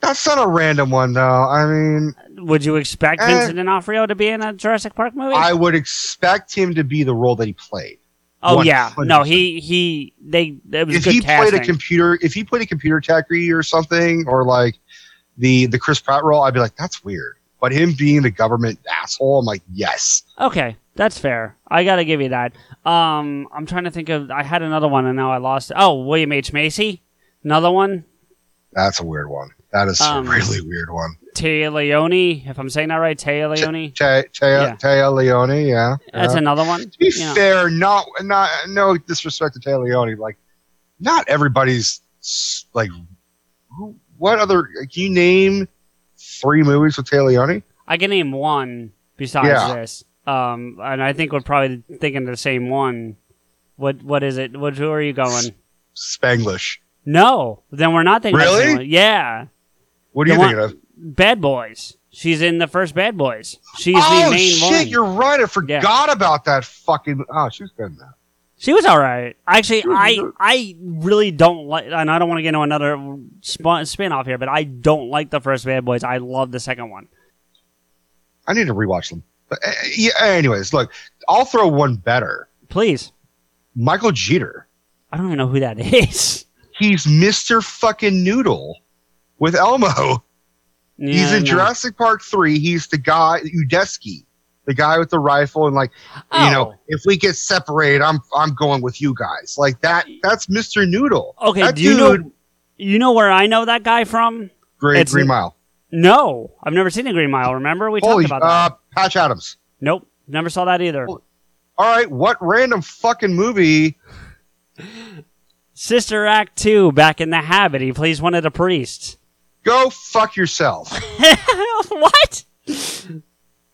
That's not a random one, though. I mean, Would you expect Eh. Vincent D'Onofrio to be in a Jurassic Park movie? I would expect him to be the role that he played. Oh yeah, 100%. no, he he they it was if he casting. played a computer, if he played a computer techie or something, or like the the Chris Pratt role, I'd be like, that's weird. But him being the government asshole, I'm like, yes. Okay, that's fair. I gotta give you that. Um, I'm trying to think of. I had another one and now I lost it. Oh, William H Macy, another one. That's a weird one. That is Um, a really weird one. Leoni, if I'm saying that right, Leoni. Téa, Yeah. Leoni, yeah. That's yeah. another one. To be know. fair, not not no disrespect to Leoni, like not everybody's like. Who, what other? Can you name three movies with Leoni? I can name one besides Yeah. this. Um, and I think we're probably thinking the same one. What what is it? What who are you going? Spanglish. No, then we're not thinking. the same Really? Yeah. What The you thinking of? Bad Boys. She's in the first Bad Boys. She's oh the main shit! one. You're right. I forgot about that fucking. Oh, she was good in that. She was all right. Actually, I I really don't like, and I don't want to get into another spin off here, but I don't like the first Bad Boys. I love the second one. I need to rewatch them. But uh, yeah. Anyways, look, I'll throw one better. Please. Michael Jeter. I don't even know who that is. He's Mister Fucking Noodle with Elmo. He's in. Jurassic Park three. He's the guy Udesky, the guy with the rifle, and like you know, Oh. if we get separated, I'm I'm going with you guys. Like that. That's Mister Noodle. Okay, that do you dude, know? You know where I know that guy from? Green, It's- Green Mile. No, I've never seen the Green Mile. Remember we Holy, talked about that? uh, Patch Adams. Nope, never saw that either. All right, what random fucking movie? Sister Act two, back in the habit. He plays one of the priests. Go fuck yourself. what?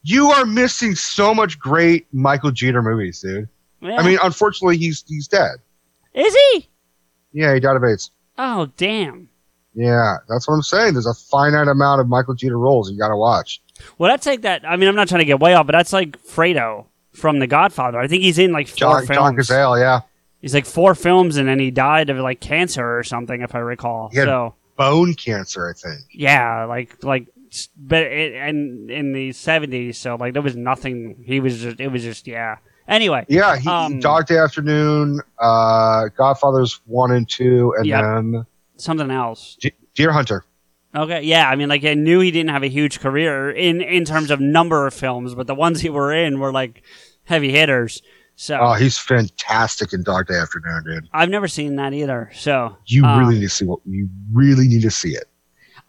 You are missing so much great Michael Jeter movies, dude. Yeah. I mean, unfortunately, he's he's dead. Is he? Yeah, he died of AIDS. Oh damn. Yeah, that's what I'm saying. There's a finite amount of Michael Jeter roles you got to watch. Well, that's like that. I mean, I'm not trying to get way off, but that's like Fredo from The Godfather. I think he's in like four John, films. John Cazale, yeah. He's like four films, and then he died of like cancer or something, if I recall. He had so bone cancer, I think. yeah, like like, but it, and in the '70s, so like there was nothing. He was just. It was just yeah. Anyway. Yeah, he, um, Dog Day Afternoon, uh, Godfathers 1 and 2, and Yep. then something else. D- Deer Hunter. Okay, yeah, I mean, like I knew he didn't have a huge career in in terms of number of films, but the ones he were in were like heavy hitters. So Oh, he's fantastic in Dog Day Afternoon, dude. I've never seen that either. So You um, really need to see what you really need to see it.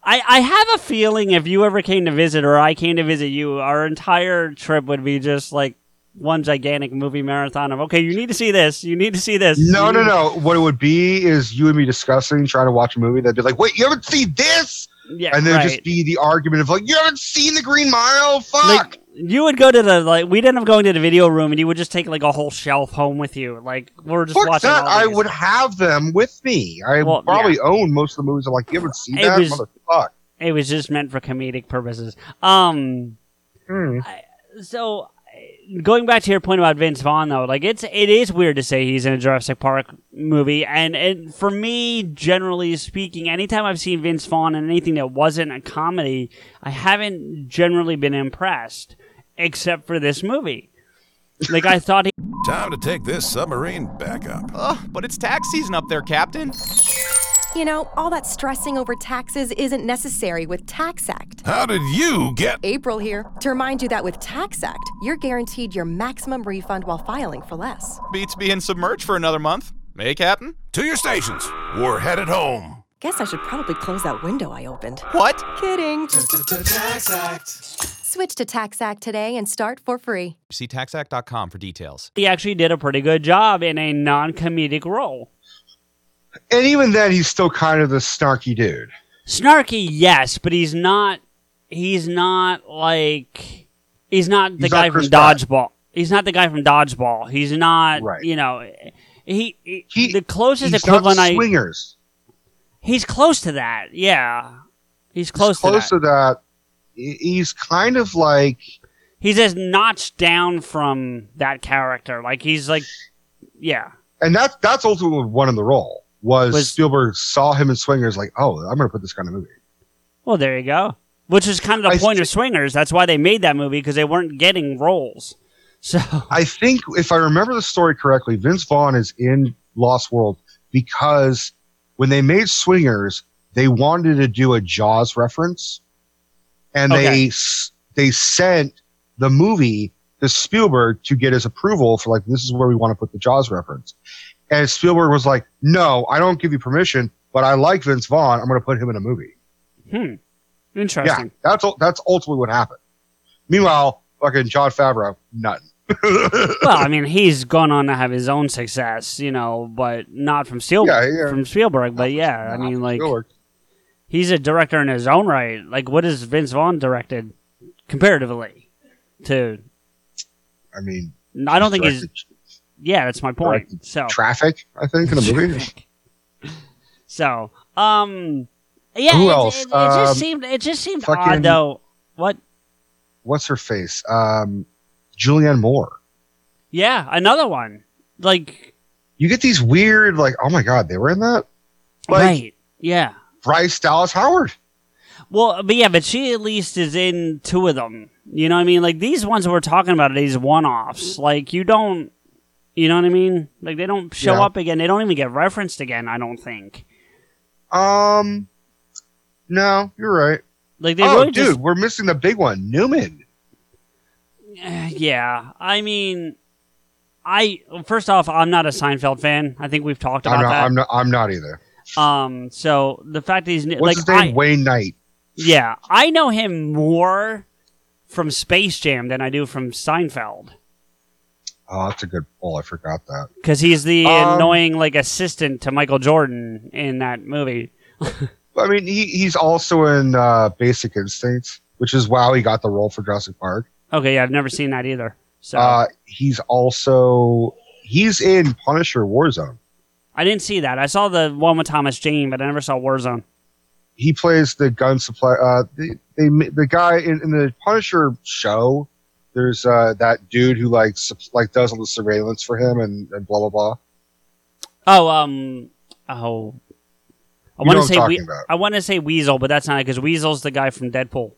I, I have a feeling if you ever came to visit or I came to visit you, our entire trip would be just like one gigantic movie marathon of okay, you need to see this, you need to see this. No, no, no. What it would be is you and me discussing trying to watch a movie. That'd be like, wait, you haven't seen this? Yeah, and then right. just be the argument of like, you haven't seen the Green Mile? Fuck. Like you would go to the like we'd end up going to the video room and you would just take like a whole shelf home with you. Like we're just Fuck watching. that. I would have them with me. I Well, probably own most of the movies. I'm like, you haven't seen It that? was- Motherfuck. It was just meant for comedic purposes. Um, Hmm. I- so going back to your point about Vince Vaughn, though, like it's it is weird to say he's in a Jurassic Park movie, and and for me, generally speaking, anytime I've seen Vince Vaughn in anything that wasn't a comedy, I haven't generally been impressed, except for this movie. Like I thought he. Time to take this submarine back up. Ugh, but it's tax season up there, Captain. You know, all that stressing over taxes isn't necessary with TaxAct. How did you get? April here to remind you that with TaxAct, you're guaranteed your maximum refund while filing for less. Beats being submerged for another month. Hey, Captain? To your stations. We're headed home. Guess I should probably close that window I opened. What? Kidding. TaxAct. Switch to TaxAct today and start for free. See taxact.com for details. He actually did a pretty good job in a non-comedic role. And even then, he's still kind of the snarky dude. Snarky, yes, but he's not. He's not like. He's not the He's guy not from Chris Pratt. Dodgeball. He's not the guy from Dodgeball. He's not. Right. You know, he, he, the closest He's equivalent not I. swingers. He's close to that. Yeah, he's close, Close to that. to that. He- He's kind of like He's as notched down from that character. Like he's like, yeah. and that's that's ultimately what won him the role was, Was- Spielberg saw him in Swingers like, oh, I'm going to put this kind of movie. Well, there you go. Which is kind of the I point of Swingers. That's why they made that movie because they weren't getting roles. So I think if I remember the story correctly, Vince Vaughn is in Lost World because when they made Swingers, they wanted to do a Jaws reference, and Okay. they they sent the movie to Spielberg to get his approval for like this is where we want to put the Jaws reference, and Spielberg was like, "No, I don't give you permission, but I like Vince Vaughn. I'm going to put him in a movie." Hmm. Interesting. Yeah, that's that's ultimately what happened. Meanwhile, fucking Jon Favreau, nothing. well, I mean, he's gone on to have his own success, you know, but not from Spielberg. Yeah, yeah. From Spielberg, but yeah, I mean, like Spielberg. He's a director in his own right. Like, what has Vince Vaughn directed comparatively to? I mean, I don't think he's. Yeah, that's my point. So Traffic, I think, in a movie. So, um, yeah. Who it, else? It, it Um, just seemed it just seemed fucking- odd though. What? What's her face? Um, Julianne Moore. Yeah, another one. Like You get these weird, like, oh my god, they were in that. Like right? Yeah. Bryce Dallas Howard. Well, but yeah, but she at least is in two of them. You know what I mean? Like these ones we're talking about are these one-offs. Like you don't, you know what I mean? Like they don't show Yeah. up again. They don't even get referenced again. I don't think. Um, no, you're right. Like they oh, really dude, just we're missing the big one, Newman. yeah. I mean, I first off, I'm not a Seinfeld fan. I think we've talked about I'm not, that. I'm not. I'm not either. Um, so the fact that he's What's like his name? I, Wayne Knight. yeah, I know him more from Space Jam than I do from Seinfeld Oh, that's a good pull. I forgot that. because he's the Um, annoying like assistant to Michael Jordan in that movie. I mean, he he's also in uh, Basic Instinct, which is wow, he got the role for Jurassic Park. Okay, yeah, I've never seen that either. So Uh, he's also he's in Punisher Warzone. I didn't see that. I saw the one with Thomas Jane, but I never saw Warzone. He plays the gun supply. Uh, the they, the guy in, in the Punisher show. There's uh, that dude who like sup- like does all the surveillance for him and, and blah blah blah. Oh, um, oh, I want to say we- I want to say Weasel, but that's not it because Weasel's the guy from Deadpool.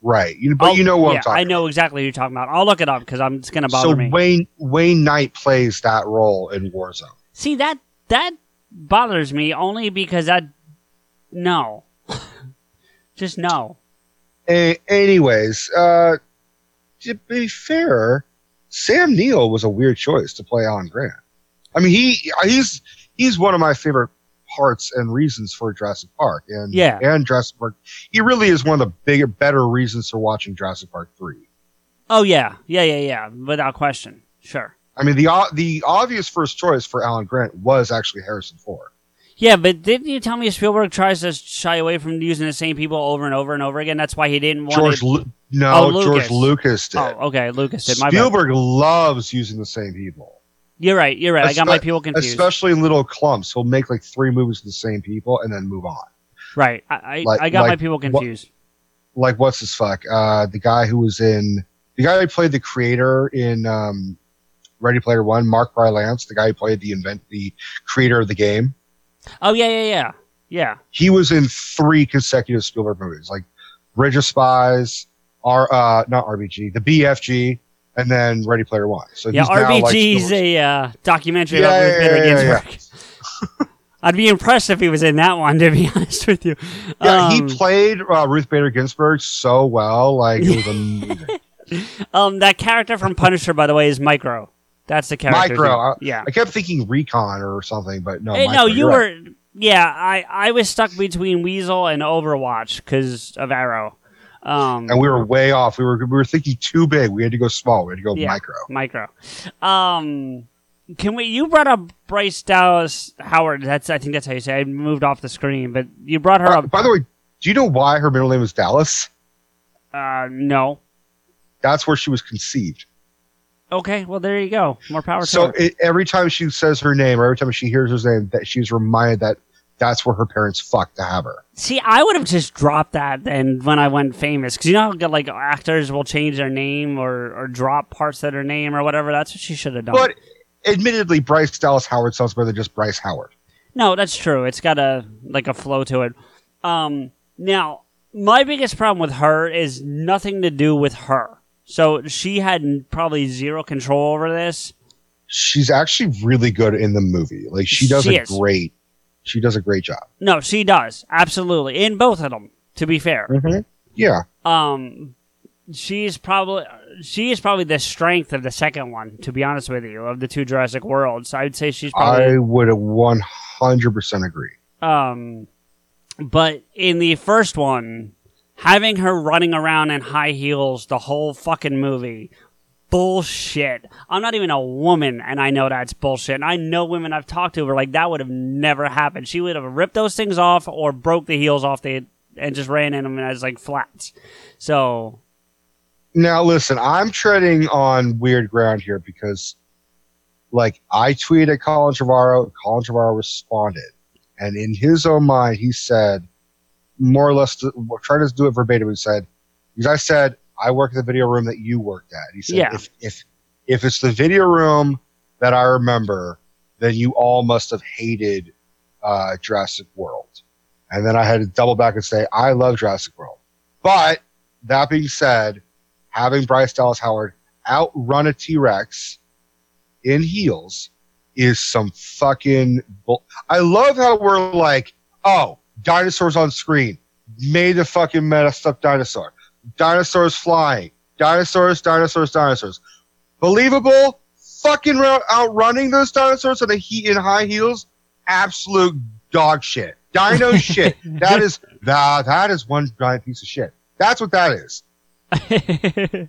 Right. You, but I'll- you know what Oh, yeah, I'm talking I know exactly who you're talking about. I'll look it up because I'm it's gonna bother so me. Wayne Wayne Knight plays that role in Warzone. See that that bothers me only because I no, just no. A- anyways, uh, to be fair, Sam Neill was a weird choice to play Alan Grant. I mean, he he's he's one of my favorite parts and reasons for Jurassic Park, and Yeah. and Jurassic Park. He really is one of the bigger, better reasons for watching Jurassic Park three. Oh yeah, yeah, yeah, yeah, without question. Sure. I mean, the the obvious first choice for Alan Grant was actually Harrison Ford. Yeah, but didn't you tell me Spielberg tries to shy away from using the same people over and over and over again? That's why he didn't want George, to. Lu- no, Oh, Lucas. George Lucas did. Oh, okay, Lucas did. My bad. Spielberg loves using the same people. You're right. You're right. I got my people confused. Especially in little clumps. He'll make like three movies with the same people and then move on. Right. I I, Like- I got my like people what- confused. Like what's his fuck? Uh, the guy who was in the guy who played the creator in um, Ready Player One, Mark Rylance, the guy who played the invent the creator of the game. Oh yeah, yeah, yeah, yeah. He was in three consecutive Spielberg movies, like Bridge of Spies, R uh not RBG, the BFG, and then Ready Player One. So yeah, now, like, a uh, documentary Yeah, about yeah, yeah, Ginsburg. I'd be impressed if he was in that one, to be honest with you. Yeah, Um, he played uh, Ruth Bader Ginsburg so well. Like it was amazing. um, that character from Punisher, by the way, is Micro. That's the character. Micro. I, yeah. I kept thinking Recon or something, but no. Hey, Micro, no, you were. right. Yeah, I I was stuck between Weasel and Overwatch because of Arrow. Um, and we were way off. We were we were thinking too big. We had to go small. We had to go yeah, micro. Micro. Um, can we? You brought up Bryce Dallas Howard. That's I think that's how you say. it. I moved off the screen, but you brought her Uh, up. by the way, do you know why her middle name is Dallas? Uh, no. That's where she was conceived. Okay, well there you go. More power to So her. it, every time she says her name, or every time she hears her name, that she's reminded that that's where her parents fucked to have her. See, I would have just dropped that then when I went famous, because you know how like actors will change their name or or drop parts of their name or whatever. That's what she should have done. But admittedly, Bryce Dallas Howard sounds better than just Bryce Howard. No, that's true. It's got a like a flow to it. Um, now my biggest problem with her is nothing to do with her. So she had probably zero control over this. She's actually really good in the movie. Like she does She a is. great, she does a great job. No, she does absolutely in both of them. To be fair, Mm-hmm. Yeah, um, she's probably she is probably the strength of the second one. To be honest with you, of the two Jurassic Worlds, I'd say she's probably I would one hundred percent agree. Um, but in the first one, having her running around in high heels the whole fucking movie, bullshit. I'm not even a woman, and I know that's bullshit. And I know women I've talked to were like, that would have never happened. She would have ripped those things off or broke the heels off the and just ran in them as like flats. So Now listen, I'm treading on weird ground here because, like, I tweeted Colin Trevorrow. Colin Trevorrow responded, and in his own mind, he said, more or less, try to do it verbatim. He said, because I said I work at the video room that you worked at. He said, Yeah. if if if it's the video room that I remember, then you all must have hated uh, Jurassic World. And then I had to double back and say, I love Jurassic World. But that being said, having Bryce Dallas Howard outrun a T Rex in heels is some fucking bull. I love how we're like, oh, dinosaurs on screen. Made the fucking messed up dinosaur. Dinosaurs flying. Dinosaurs, dinosaurs, dinosaurs. Believable. Fucking outrunning those dinosaurs in, a he- in high heels. Absolute dog shit. Dino shit. That is that, that is one giant piece of shit. That's what that is. and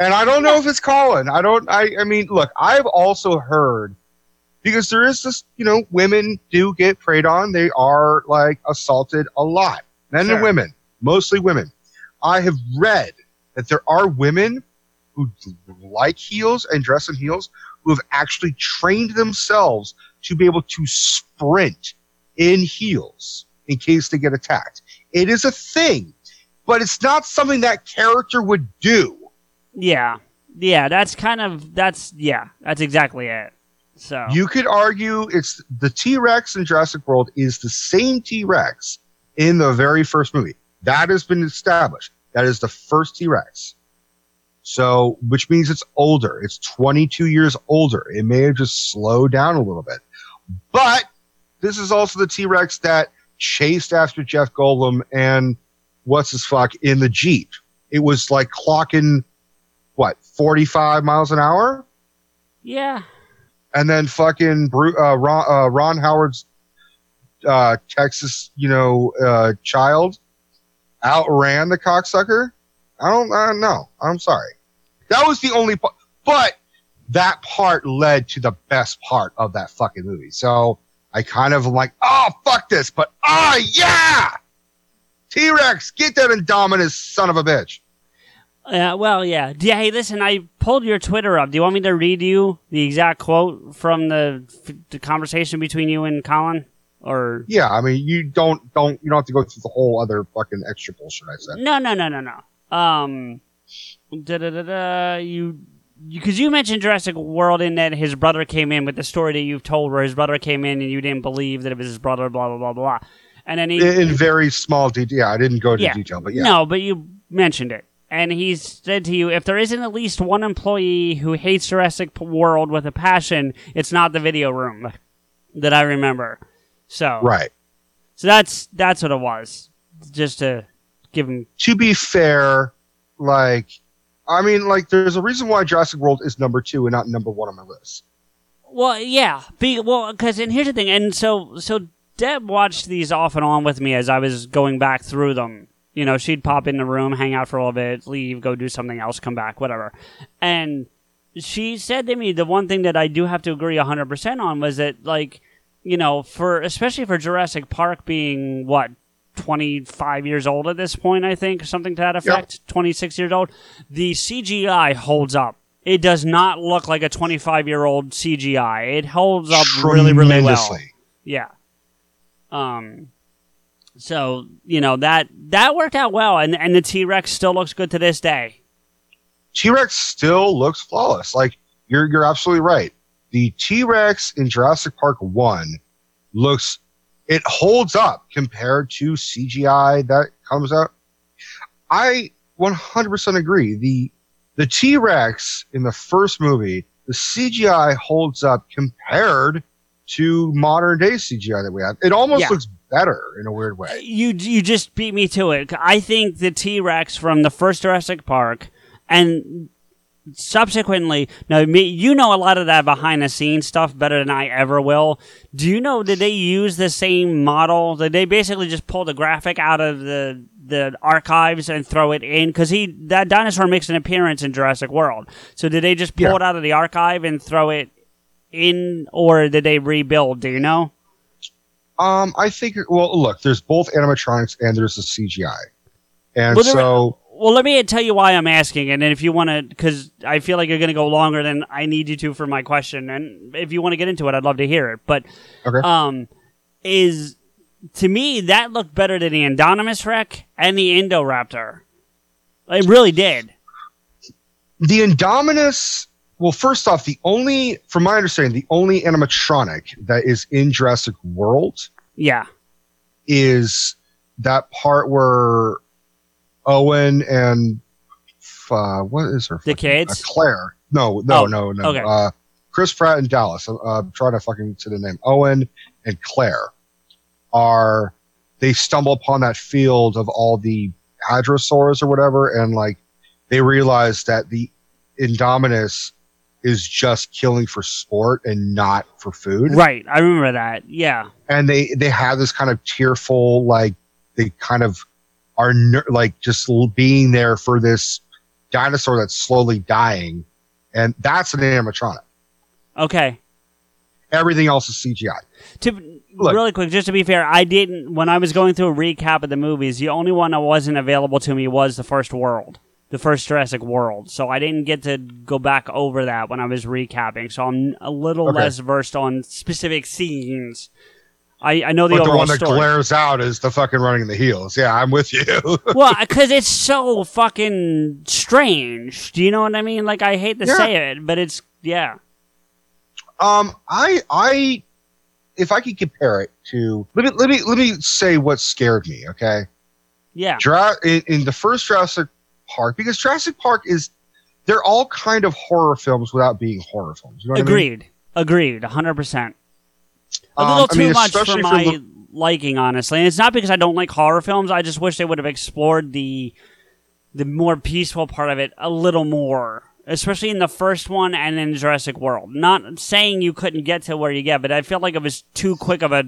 I don't know if it's Colin. I don't. I. I mean, look. I've also heard because there is this. You know, women do get preyed on. They are like assaulted a lot. Men Sure. and women, mostly women. I have read that there are women who like heels and dress in heels who have actually trained themselves to be able to sprint in heels in case they get attacked. It is a thing, but it's not something that character would do. yeah, yeah, that's kind of that's yeah, that's exactly it. So You could argue it's the T Rex in Jurassic World is the same T Rex in the very first movie. That has been established. That is the first T Rex. So, which means it's older. It's 22 years older. It may have just slowed down a little bit. But this is also the T Rex that chased after Jeff Goldblum and what's his fuck in the Jeep. It was like clocking, what, 45 miles an hour? yeah, and then fucking Bru- uh, Ron, uh, Ron Howard's uh, Texas, you know, uh, child outran the cocksucker. I don't, know. I'm sorry. That was the only part, but that part led to the best part of that fucking movie. So I kind of am like, oh fuck this, but oh yeah, T Rex, get that Indominus son of a bitch. Yeah, well, yeah. D- Hey, listen, I pulled your Twitter up. Do you want me to read you the exact quote from the, the conversation between you and Colin? Or Yeah, I mean, you don't, don't, you don't have to go through the whole other fucking extra bullshit I said. no, no, no, no, no. Um, da da da da. You, because you, mentioned Jurassic World in that his brother came in with the story that you've told, where his brother came in and you didn't believe that it was his brother, blah blah blah blah. And then he, in, in very small detail. Yeah, I didn't go into yeah, detail, but yeah. no, but you mentioned it. And he said to you, if there isn't at least one employee who hates Jurassic World with a passion, it's not the video room that I remember. So Right. So that's that's what it was. Just to give him To be fair, like, I mean, like, there's a reason why Jurassic World is number two and not number one on my list. Well, yeah, be, well, because and here's the thing, and so so Deb watched these off and on with me as I was going back through them. You know, she'd pop in the room, hang out for a little bit, leave, go do something else, come back, whatever. And she said to me the one thing that I do have to agree 100% on was that, like, you know, for especially for Jurassic Park being what 25 years old at this point, I think, something to that effect, 26 years old, the CGI holds up. It does not look like a 25 year old CGI. It holds up really, really well. Yeah. Um. So you know that that worked out well, and and the T Rex still looks good to this day. T Rex still looks flawless. Like you're you're absolutely right. The T Rex in Jurassic Park one looks it holds up compared to CGI that comes out. I 100% agree. The the T Rex in the first movie, the CGI holds up compared to modern day CGI that we have. It almost Yeah. looks better in a weird way. You you just beat me to it. I think the T Rex from the first Jurassic Park and subsequently now me you know a lot of that behind the scenes stuff better than I ever will. Do you know did they use the same model? Did they basically just pull the graphic out of the the archives and throw it in because he that dinosaur makes an appearance in Jurassic World. So did they just pull Yeah. it out of the archive and throw it in, or did they rebuild? Do you know? Um, I think. Well, look, there's both animatronics and there's the CGI, and Well, so Well, let me tell you why I'm asking, and then if you want to, because I feel like you're going to go longer than I need you to for my question, and if you want to get into it, I'd love to hear it. But Okay. um, is to me that looked better than the Indominus Rex and the Indoraptor. It really did. the Indominus. Well, first off, the only, from my understanding, the only animatronic that is in Jurassic World Yeah. is that part where Owen and uh, what is her? The kids? Uh, Claire. No, no, Oh, no, no. okay. Uh, Chris Pratt and Dallas. I'm, uh, trying to fucking say the name. Owen and Claire are they stumble upon that field of all the hadrosaurs or whatever, and like they realize that the Indominus is just killing for sport and not for food Right. I remember that. Yeah. and they they have this kind of tearful like they kind of are ner- like just l- being there for this dinosaur that's slowly dying and that's an animatronic Okay. everything else is cgi To really quick, just to be fair, I didn't when I was going through a recap of the movies. The only one that wasn't available to me was the first World, the first Jurassic World. So I didn't get to go back over that when I was recapping. So I'm a little Okay. less versed on specific scenes. I, I know the but the one that story. glares out is the fucking running in the heels yeah i'm with you well, because it's so fucking strange. Do you know what I mean? Like I hate to Yeah. say it, but it's yeah. um i i if i could compare it to let me let me let me say what scared me okay Yeah. Jura- in, in the first Jurassic Park, because Jurassic Park is, they're all kind of horror films without being horror films. You know what I mean? Agreed. Agreed. 100%. A Um, little I too mean, much for especially for my the- liking, honestly. And it's not because I don't like horror films. I just wish they would have explored the the more peaceful part of it a little more, especially in the first one and in Jurassic World. Not saying you couldn't get to where you get, but I felt like it was too quick of a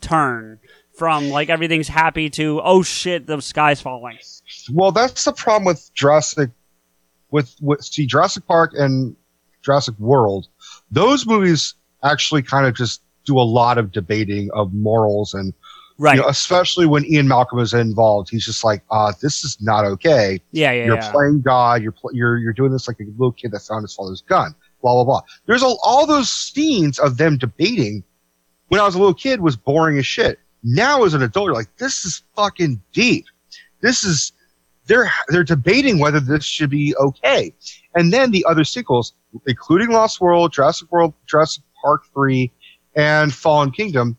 turn from like everything's happy to oh shit, the sky's falling. Well, that's the problem with Jurassic, with, with see Jurassic Park and Jurassic World. Those movies actually kind of just do a lot of debating of morals and Right. you know, especially when Ian Malcolm is involved. He's just like, uh, this is not okay. Yeah, yeah, You're yeah. playing God. You're pl- you're you're doing this like a little kid that found his father's gun. Blah blah blah. There's all, all those scenes of them debating. When I was a little kid, was boring as shit. Now as an adult, you're like, this is fucking deep. This is they're they're debating whether this should be okay. And then the other sequels, including Lost World, Jurassic World, Jurassic Park three, and Fallen Kingdom,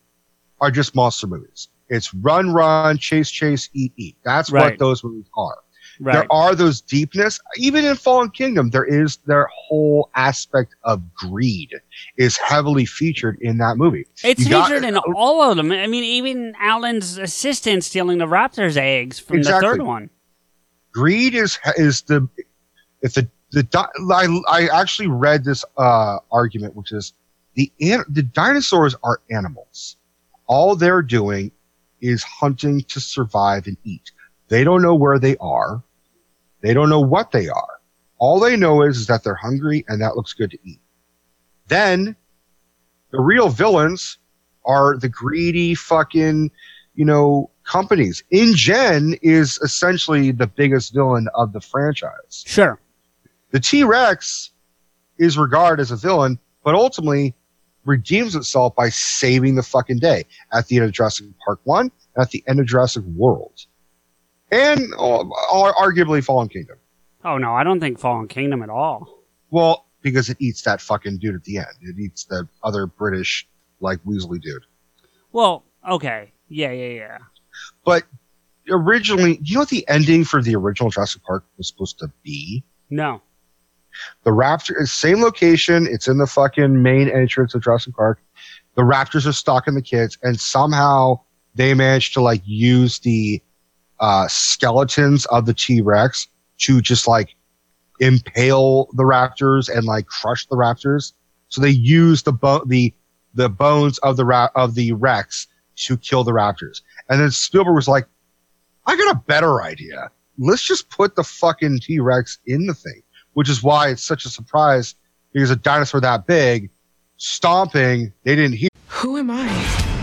are just monster movies. It's run, run, chase, chase, eat, eat. That's Right. what those movies are. Right. There are those deepness. Even in Fallen Kingdom, there is their whole aspect of greed is heavily featured in that movie. It's You got- featured in all of them. I mean, even Alan's assistant stealing the raptor's eggs from Exactly. the third one. greed is is the if the the I, I actually read this uh argument which is the the dinosaurs are animals all they're doing is hunting to survive and eat they don't know where they are they don't know what they are. All they know is, is that they're hungry and that looks good to eat. Then the real villains are the greedy fucking you know companies. InGen is essentially the biggest villain of the franchise. Sure. the t-rex is regarded as a villain but ultimately redeems itself by saving the fucking day. At the end of jurassic park 1 and at the end of jurassic world and uh, arguably fallen kingdom Oh no, I don't think Fallen Kingdom at all. well because it eats that fucking dude at the end it eats the other british like weasley dude Well, okay. Yeah, yeah, yeah. But originally, you know what the ending for the original Jurassic Park was supposed to be? No. The Raptor is same location. It's in the fucking main entrance of Jurassic Park. The Raptors are stalking the kids, and somehow they managed to like use the uh, skeletons of the T Rex to just like impale the Raptors and like crush the Raptors. So they use the bo- the the bones of the ra- of the Rex to kill the Raptors. And then Spielberg was like, I got a better idea. Let's just put the fucking T Rex in the thing, which is why it's such a surprise because a dinosaur that big stomping, they didn't hear. Who am I?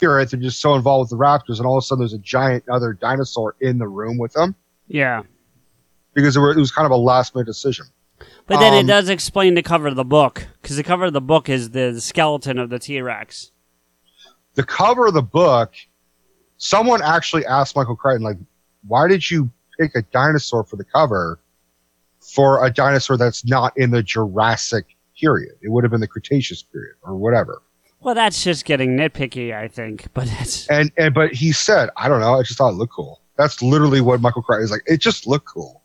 It, they're just so involved with the Raptors, and all of a sudden there's a giant other dinosaur in the room with them Yeah. because it, were, it was kind of a last minute decision. But then Um, it does explain the cover of the book because the cover of the book is the skeleton of the T Rex. The cover of the book, someone actually asked Michael Crichton, like, why did you pick a dinosaur for the cover for a dinosaur that's not in the Jurassic period? It would have been the Cretaceous period or whatever. Well, that's just getting nitpicky, I think. But that's And and but he said, I don't know, I just thought it looked cool. That's literally what Michael Crichton is like. It just looked cool.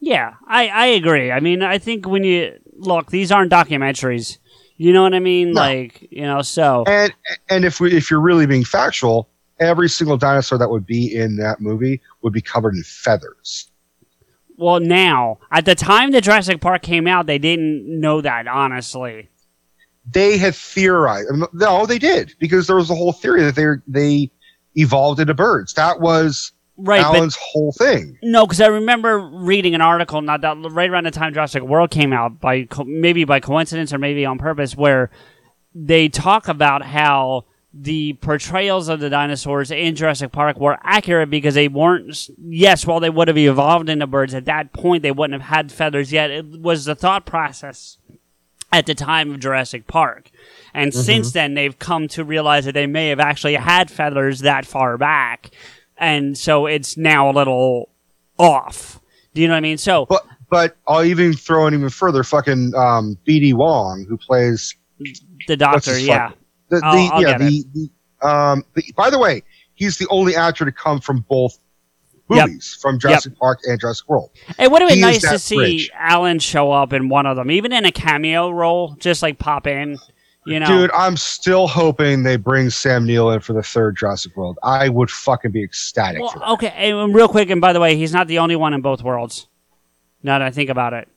yeah, I I agree. I mean, I think when you look, these aren't documentaries. You know what I mean? No. Like you know, so And and if we if you're really being factual, every single dinosaur that would be in that movie would be covered in feathers. well now at the time the Jurassic Park came out, they didn't know that honestly. They had theorized. No, oh, they did because there was a whole theory that they they evolved into birds. That was Right, Alan's whole thing. No, because I remember reading an article not that right around the time Jurassic World came out, by co- maybe by coincidence or maybe on purpose, where they talk about how the portrayals of the dinosaurs in Jurassic Park were accurate because they weren't. Yes, while they would have evolved into birds at that point, they wouldn't have had feathers yet. It was the thought process at the time of Jurassic Park. And Mm-hmm. since then, they've come to realize that they may have actually had feathers that far back. And so it's now a little off. Do you know what I mean? So, But but I'll even throw it even further. Fucking um, B.D. Wong, who plays the doctor, yeah. the, the, I'll- I'll yeah, get the, the um. The, by the way, he's the only actor to come from both Yep. movies, from Jurassic Park and Jurassic World. It would have been He nice to see bridge. Alan show up in one of them, even in a cameo role, just like pop in. You know, Dude, I'm still hoping they bring Sam Neill in for the third Jurassic World. I would fucking be ecstatic. Well, okay, and real quick, and by the way, he's not the only one in both worlds. Now that I think about it,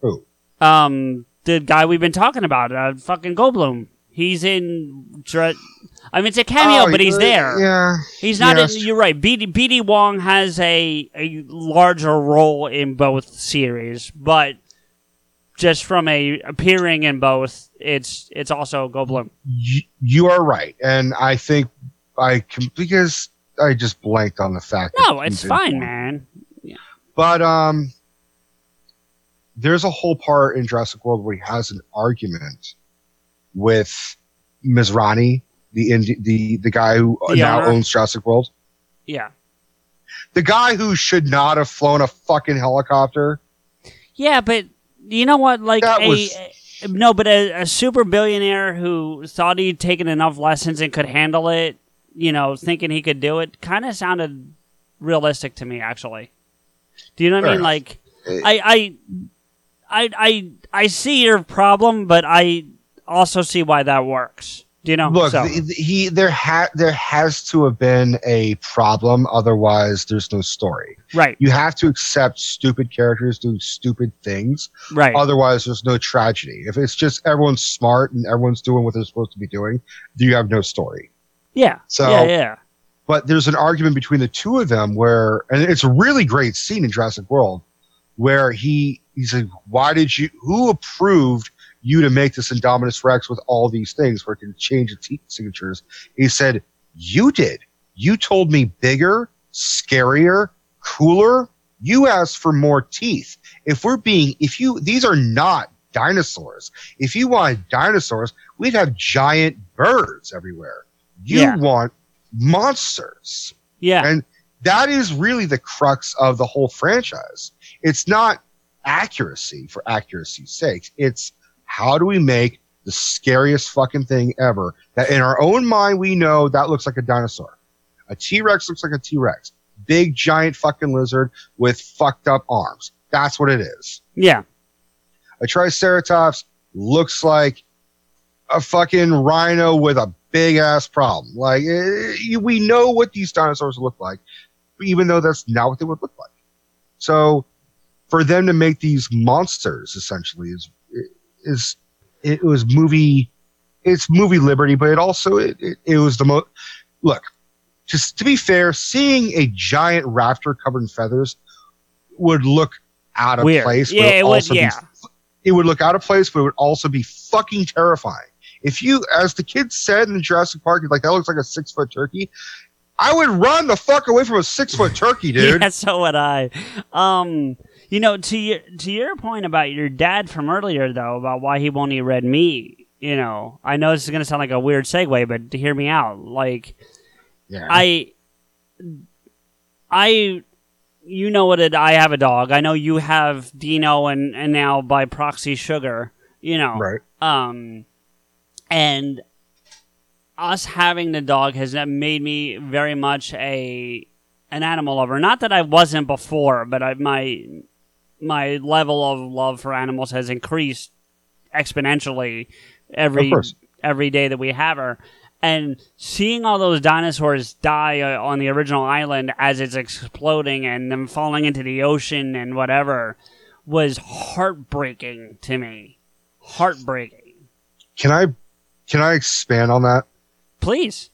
Who? um, the guy we've been talking about, uh, fucking Goldblum. He's in. I mean, it's a cameo, Oh, but he's there. Yeah. He's not Yes. in. You're right. BD, BD Wong has a a larger role in both series, but just from a appearing in both, it's it's also Goldblum. You, you are right, and I think I can because I just blanked on the fact. No, it's fine, one. man. But um, there's a whole part in Jurassic World where he has an argument with Masrani, the Indi- the the guy who The now owner? owns Jurassic World, Yeah. the guy who should not have flown a fucking helicopter. Yeah, but you know what? Like That a, was- a- no, but a, a super billionaire who thought he'd taken enough lessons and could handle it, you know, thinking he could do it, kind of sounded realistic to me. Actually, do you know what I mean? enough. Like, eh. I, I, I, I, I see your problem, but I also see why that works. Do you know? Look, So- th- th- he there ha- there has to have been a problem, otherwise there's no story. Right. You have to accept stupid characters doing stupid things. Right. Otherwise, there's no tragedy. If it's just everyone's smart and everyone's doing what they're supposed to be doing, you have no story. yeah. So- yeah, yeah. But there's an argument between the two of them where, and it's a really great scene in Jurassic World, where he he's like, "Why did you? Who approved you to make this Indominus Rex with all these things where it can change its heat signatures?" He said, "You did. You told me bigger, scarier, cooler. You asked for more teeth. If we're being, if you, these are not dinosaurs. If you wanted dinosaurs, we'd have giant birds everywhere. You Yeah. want monsters. Yeah. And that is really the crux of the whole franchise. It's not accuracy for accuracy's sake. It's how do we make the scariest fucking thing ever that in our own mind we know that looks like a dinosaur. A T-Rex looks like a T-Rex. Big giant fucking lizard with fucked up arms. That's what it is. Yeah. A Triceratops looks like a fucking rhino with a big ass problem. Like eh, we know what these dinosaurs look like, even though that's not what they would look like. So for them to make these monsters essentially is is it was movie it's movie liberty, but it also it, it, it was the most look. Just to be fair, seeing a giant raptor covered in feathers would look out of Weird. place. but Yeah, it would- also be yeah. it would look out of place, but it would also be fucking terrifying. If you, as the kids said in Jurassic Park, like that looks like a six foot turkey, I would run the fuck away from a six foot turkey, dude. Yeah, so would I. Um, you know, to your to your point about your dad from earlier, though, about why he won't eat red meat. You know, I know this is gonna sound like a weird segue, but to hear me out, like, Yeah. I, I, you know what? It, I have a dog. I know you have Dino, and and now by proxy, Sugar. You know, Right. Um, and us having the dog has made me very much a an animal lover. Not that I wasn't before, but I, my my level of love for animals has increased exponentially every every day that we have her. And seeing all those dinosaurs die uh, on the original island as it's exploding and them falling into the ocean and whatever was heartbreaking to me. Heartbreaking. Can I, can I expand on that? Please.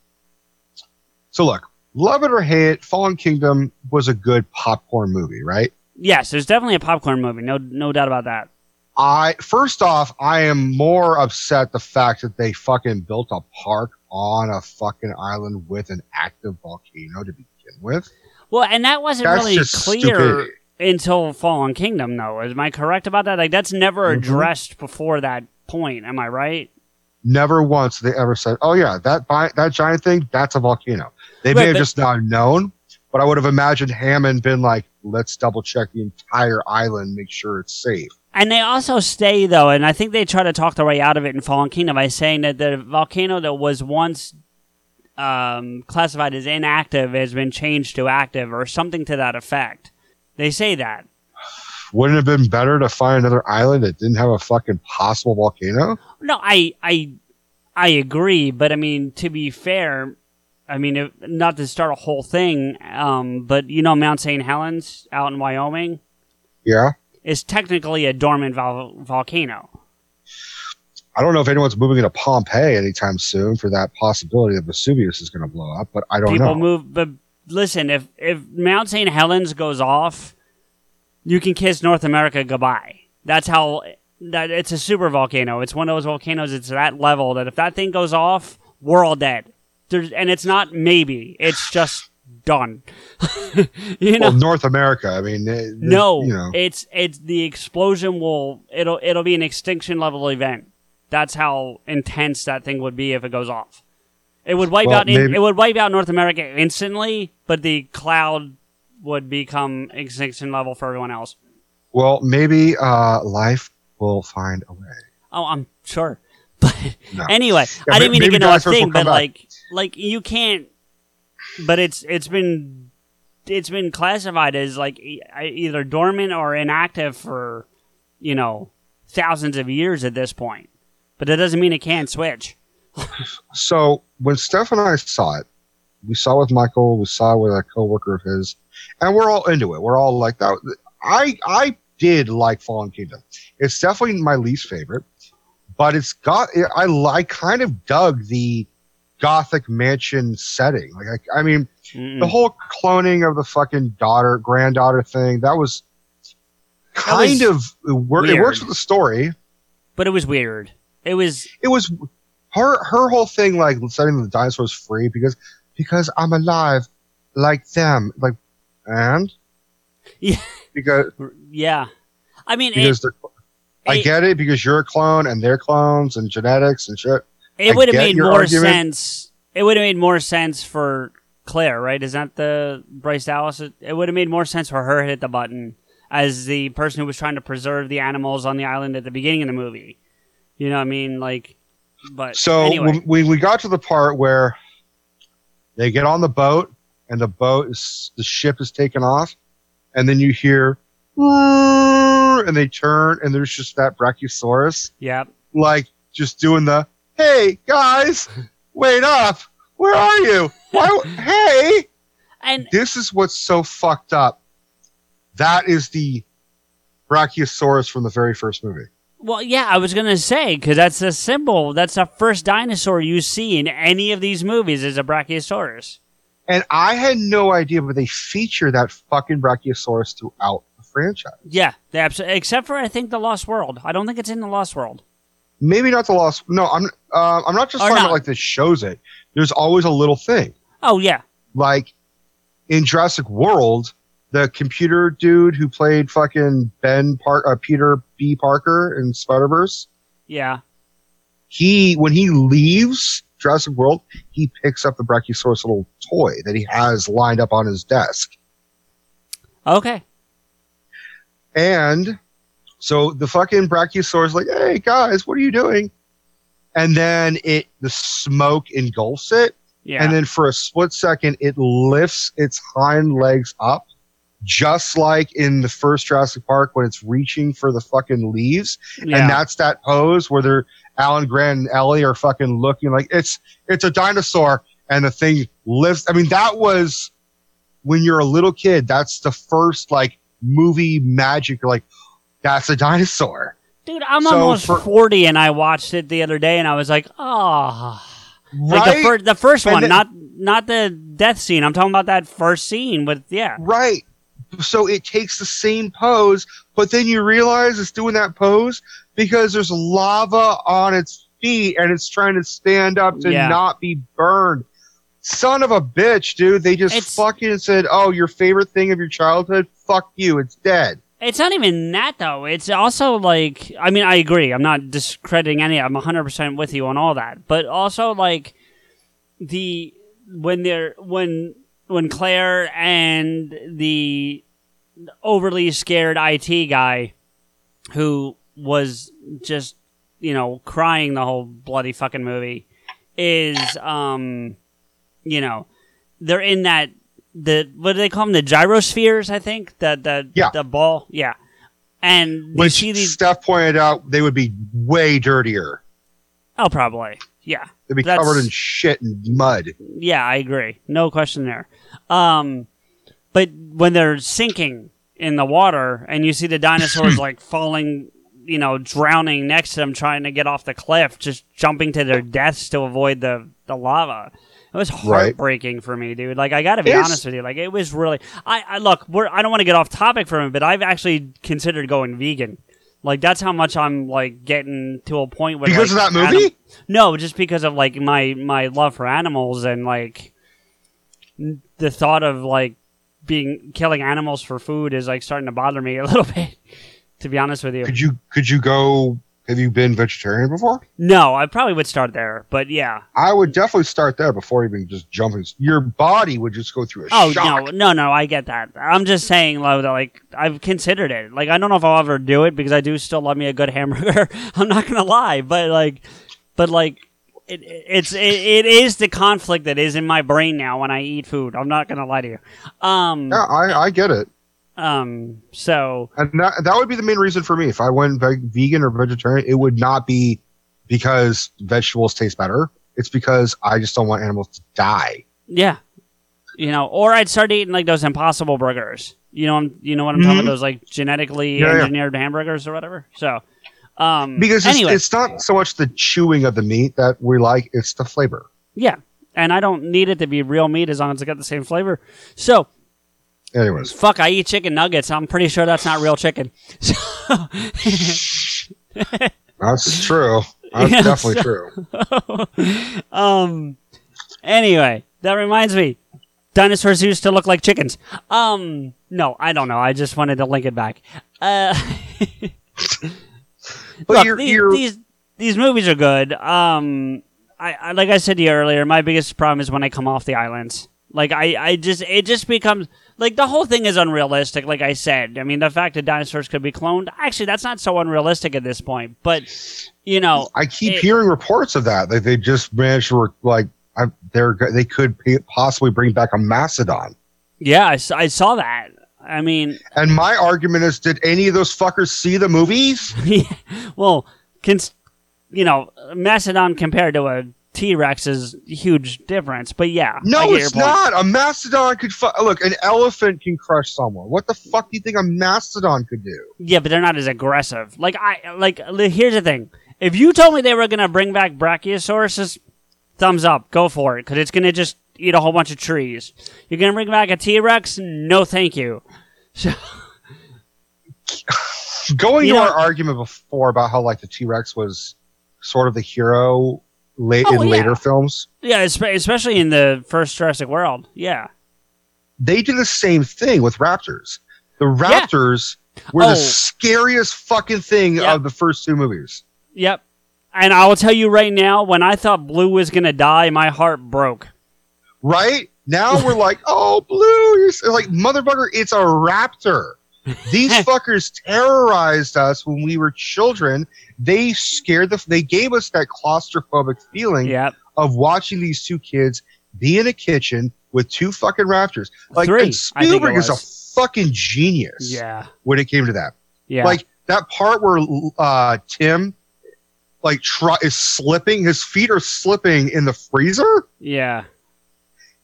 So look, love it or hate it, Fallen Kingdom was a good popcorn movie, right? Yes, there's definitely a popcorn movie. No, no doubt about that. I first off, I am more upset the fact that they fucking built a park on a fucking island with an active volcano to begin with. Well, and that wasn't That's really clear until Fallen Kingdom, though. Am I correct about that? Like, that's never Mhm. addressed before that point. Am I right? Never once they ever said, "Oh yeah, that that giant thing, that's a volcano." They Right, may have but- just not known, but I would have imagined Hammond been like, "Let's double check the entire island, make sure it's safe." And they also stay though, and I think they try to talk their way out of it in Fallen Kingdom by saying that the volcano that was once um, classified as inactive has been changed to active, or something to that effect. They say that. Wouldn't it have been better to find another island that didn't have a fucking possible volcano? No, I, I, I agree, but I mean, to be fair, I mean, if, not to start a whole thing, um, but you know, Mount St. Helens out in Wyoming Yeah, is technically a dormant vol- volcano. I don't know if anyone's moving into Pompeii anytime soon for that possibility that Vesuvius is going to blow up, but I don't People know. People move, but listen, if if Mount St. Helens goes off, you can kiss North America goodbye. That's how that it's a super volcano. It's one of those volcanoes. It's that level that if that thing goes off, we're all dead. There's, and it's not maybe. It's just done. you know, well, North America. I mean, eh, no, you know, it's it's the explosion will it'll it'll be an extinction level event. That's how intense that thing would be if it goes off. It would wipe Well, out maybe- it would wipe out North America instantly, but the cloud would become extinction level for everyone else. well, maybe uh, life will find a way. Oh, I'm sure. But No. anyway, Yeah, I didn't mean to get into a thing, but like, like you can't. But it's it's been it's been classified as like either dormant or inactive for you know thousands of years at this point. But that doesn't mean it can't switch. So when Steph and I saw it, we saw with Michael, we saw with a coworker of his, and we're all into it. We're all like that. I I did like Fallen Kingdom. It's definitely my least favorite, but it's got I I kind of dug the gothic mansion setting. Like I, I mean, Mm. the whole cloning of the fucking daughter granddaughter thing that was kind was of it, wor- it works with the story. But it was weird. It was it was her her whole thing like setting the dinosaurs free because because I'm alive like them like and Yeah. because yeah. I mean, because it, they're I it- get it because you're a clone and they're clones and genetics and shit. It would have made more argument. sense. It would have made more sense for Claire, right? Is that the Bryce Dallas? It would have made more sense for her to hit the button as the person who was trying to preserve the animals on the island at the beginning of the movie. You know what I mean? Like, but So anyway, when we got to the part where they get on the boat and the boat is the ship is taken off, and then you hear and they turn and there's just that Brachiosaurus yeah, like just doing the hey guys wait up where are you Why, hey and this is what's so fucked up that is the brachiosaurus from the very first movie well, yeah, I was gonna say because that's the symbol. That's the first dinosaur you see in any of these movies is a Brachiosaurus. and i had no idea but they feature that fucking brachiosaurus throughout the franchise Yeah, they abso- except for I think the Lost World. I don't think it's in the Lost World. Maybe not the lost no i'm uh, i'm not just Or talking not. about like this shows it there's always a little thing Oh yeah, like in Jurassic World, the computer dude who played fucking Ben Park, uh, Peter B. Parker in Spider Verse, yeah. he when he leaves Jurassic World, he picks up the Brachiosaurus little toy that he has lined up on his desk, Okay. and so the fucking Brachiosaurus is like, "Hey guys, what are you doing?" And then it the smoke engulfs it, Yeah. And then for a split second, it lifts its hind legs up, just like in the first Jurassic Park when it's reaching for the fucking leaves. Yeah. And that's that pose where they're Alan Grant and Ellie are fucking looking like it's it's a dinosaur and the thing lifts. I mean, that was when you're a little kid, that's the first like movie magic. You're like, that's a dinosaur. Dude, I'm So almost for- 40 and I watched it the other day and I was like, oh. Like the, Right? fir- the first And one, then- not not the death scene. I'm talking about that first scene with, yeah. Right. So it takes the same pose, but then you realize it's doing that pose because there's lava on its feet and it's trying to stand up to Yeah. not be burned. Son of a bitch, dude. They just fucking said, oh, your favorite thing of your childhood? Fuck you. It's dead. It's not even that though. It's also like I mean I agree. I'm not discrediting any. I'm 100% with you on all that. But also like the when they're when when Claire and the overly scared IT guy who was just you know crying the whole bloody fucking movie is um you know they're in that the what do they call them the gyrospheres I think that the Yeah. the ball yeah and Which see these Steph pointed out they would be way dirtier. oh probably yeah They'd be That's- covered in shit and mud. Yeah, I agree. No question there. Um, but when they're sinking in the water and you see the dinosaurs like falling, you know, drowning next to them, trying to get off the cliff, just jumping to their deaths to avoid the, the lava. It was Right. heartbreaking for me, dude. Like I got to be It's- honest with you. Like it was really. I, I look. We're, I don't want to get off topic from it, but I've actually considered going vegan. Like that's how much I'm like getting to a point where Because like, of that movie? no, just because of like my my love for animals and like the thought of like being killing animals for food is like starting to bother me a little bit. To be honest with you, Could you could you go? Have you been vegetarian before? no, I probably would start there, but yeah. I would definitely start there before even just jumping. Your body would just go through a Oh shock. no, no, no! I get that. I'm just saying, though, that like I've considered it. Like I don't know if I'll ever do it because I do still love me a good hamburger. I'm not gonna lie, but like, but like, it, it's it, it is the conflict that is in my brain now when I eat food. I'm not gonna lie to you. Um, Yeah, I, I get it. Um, so And that, that would be the main reason for me. If I went vegan or vegetarian, it would not be because vegetables taste better. It's because I just don't want animals to die. yeah, you know, or I'd start eating like those Impossible burgers. You know, I'm, you know what I'm talking Mhm. about? Those like genetically Yeah, yeah. engineered hamburgers or whatever. So, um, Because it's, anyway, it's not so much the chewing of the meat that we like, it's the flavor. Yeah, and I don't need it to be real meat as long as it's got the same flavor. So, Anyways, fuck, I eat chicken nuggets. I'm pretty sure that's not real chicken. that's true. That's Yeah, definitely so- true. um. Anyway, that reminds me, dinosaurs used to look like chickens. Um. No, I don't know. I just wanted to link it back. Uh. But look, you're- these, you're- these these movies are good. Um. I, I like I said to you earlier, my biggest problem is when I come off the islands. Like I, I just it just becomes like the whole thing is unrealistic. Like I said, I mean the fact that dinosaurs could be cloned, actually that's not so unrealistic at this point. But you know, I keep it- hearing reports of that. That they just managed to, like, I, they're, they could possibly bring back a mastodon. Yeah, I saw that. I mean, And my argument is, did any of those fuckers see the movies? well, cons- you know, Mastodon compared to a T Rex is a huge difference. But yeah, No, it's not. A mastodon could fu- look. An elephant can crush someone. What the fuck do you think a mastodon could do? Yeah, but they're not as aggressive. Like I like. Here's the thing: if you told me they were gonna bring back Brachiosauruses, thumbs up, go for it, because it's gonna just eat a whole bunch of trees. You're gonna bring back a T Rex? No, thank you. So, Going You to know- our argument before about how like the T Rex was sort of the hero late Oh, in yeah. later films. yeah, especially in the first Jurassic World. Yeah. They do the same thing with raptors. The raptors were Oh. the scariest fucking thing of the first two movies. Yep. And I will tell you right now, when I thought Blue was gonna die, my heart broke. Right now, we're like, oh, blue. You're like motherfucker. It's a raptor. These fuckers terrorized us when we were children. They scared the. They gave us that claustrophobic feeling of watching these two kids be in a kitchen with two fucking raptors. Like Three, and I think it Spielberg is a fucking genius. Yeah. when it came to that. Yeah. Like that part where uh, Tim, like, try, is slipping. His feet are slipping in the freezer. Yeah.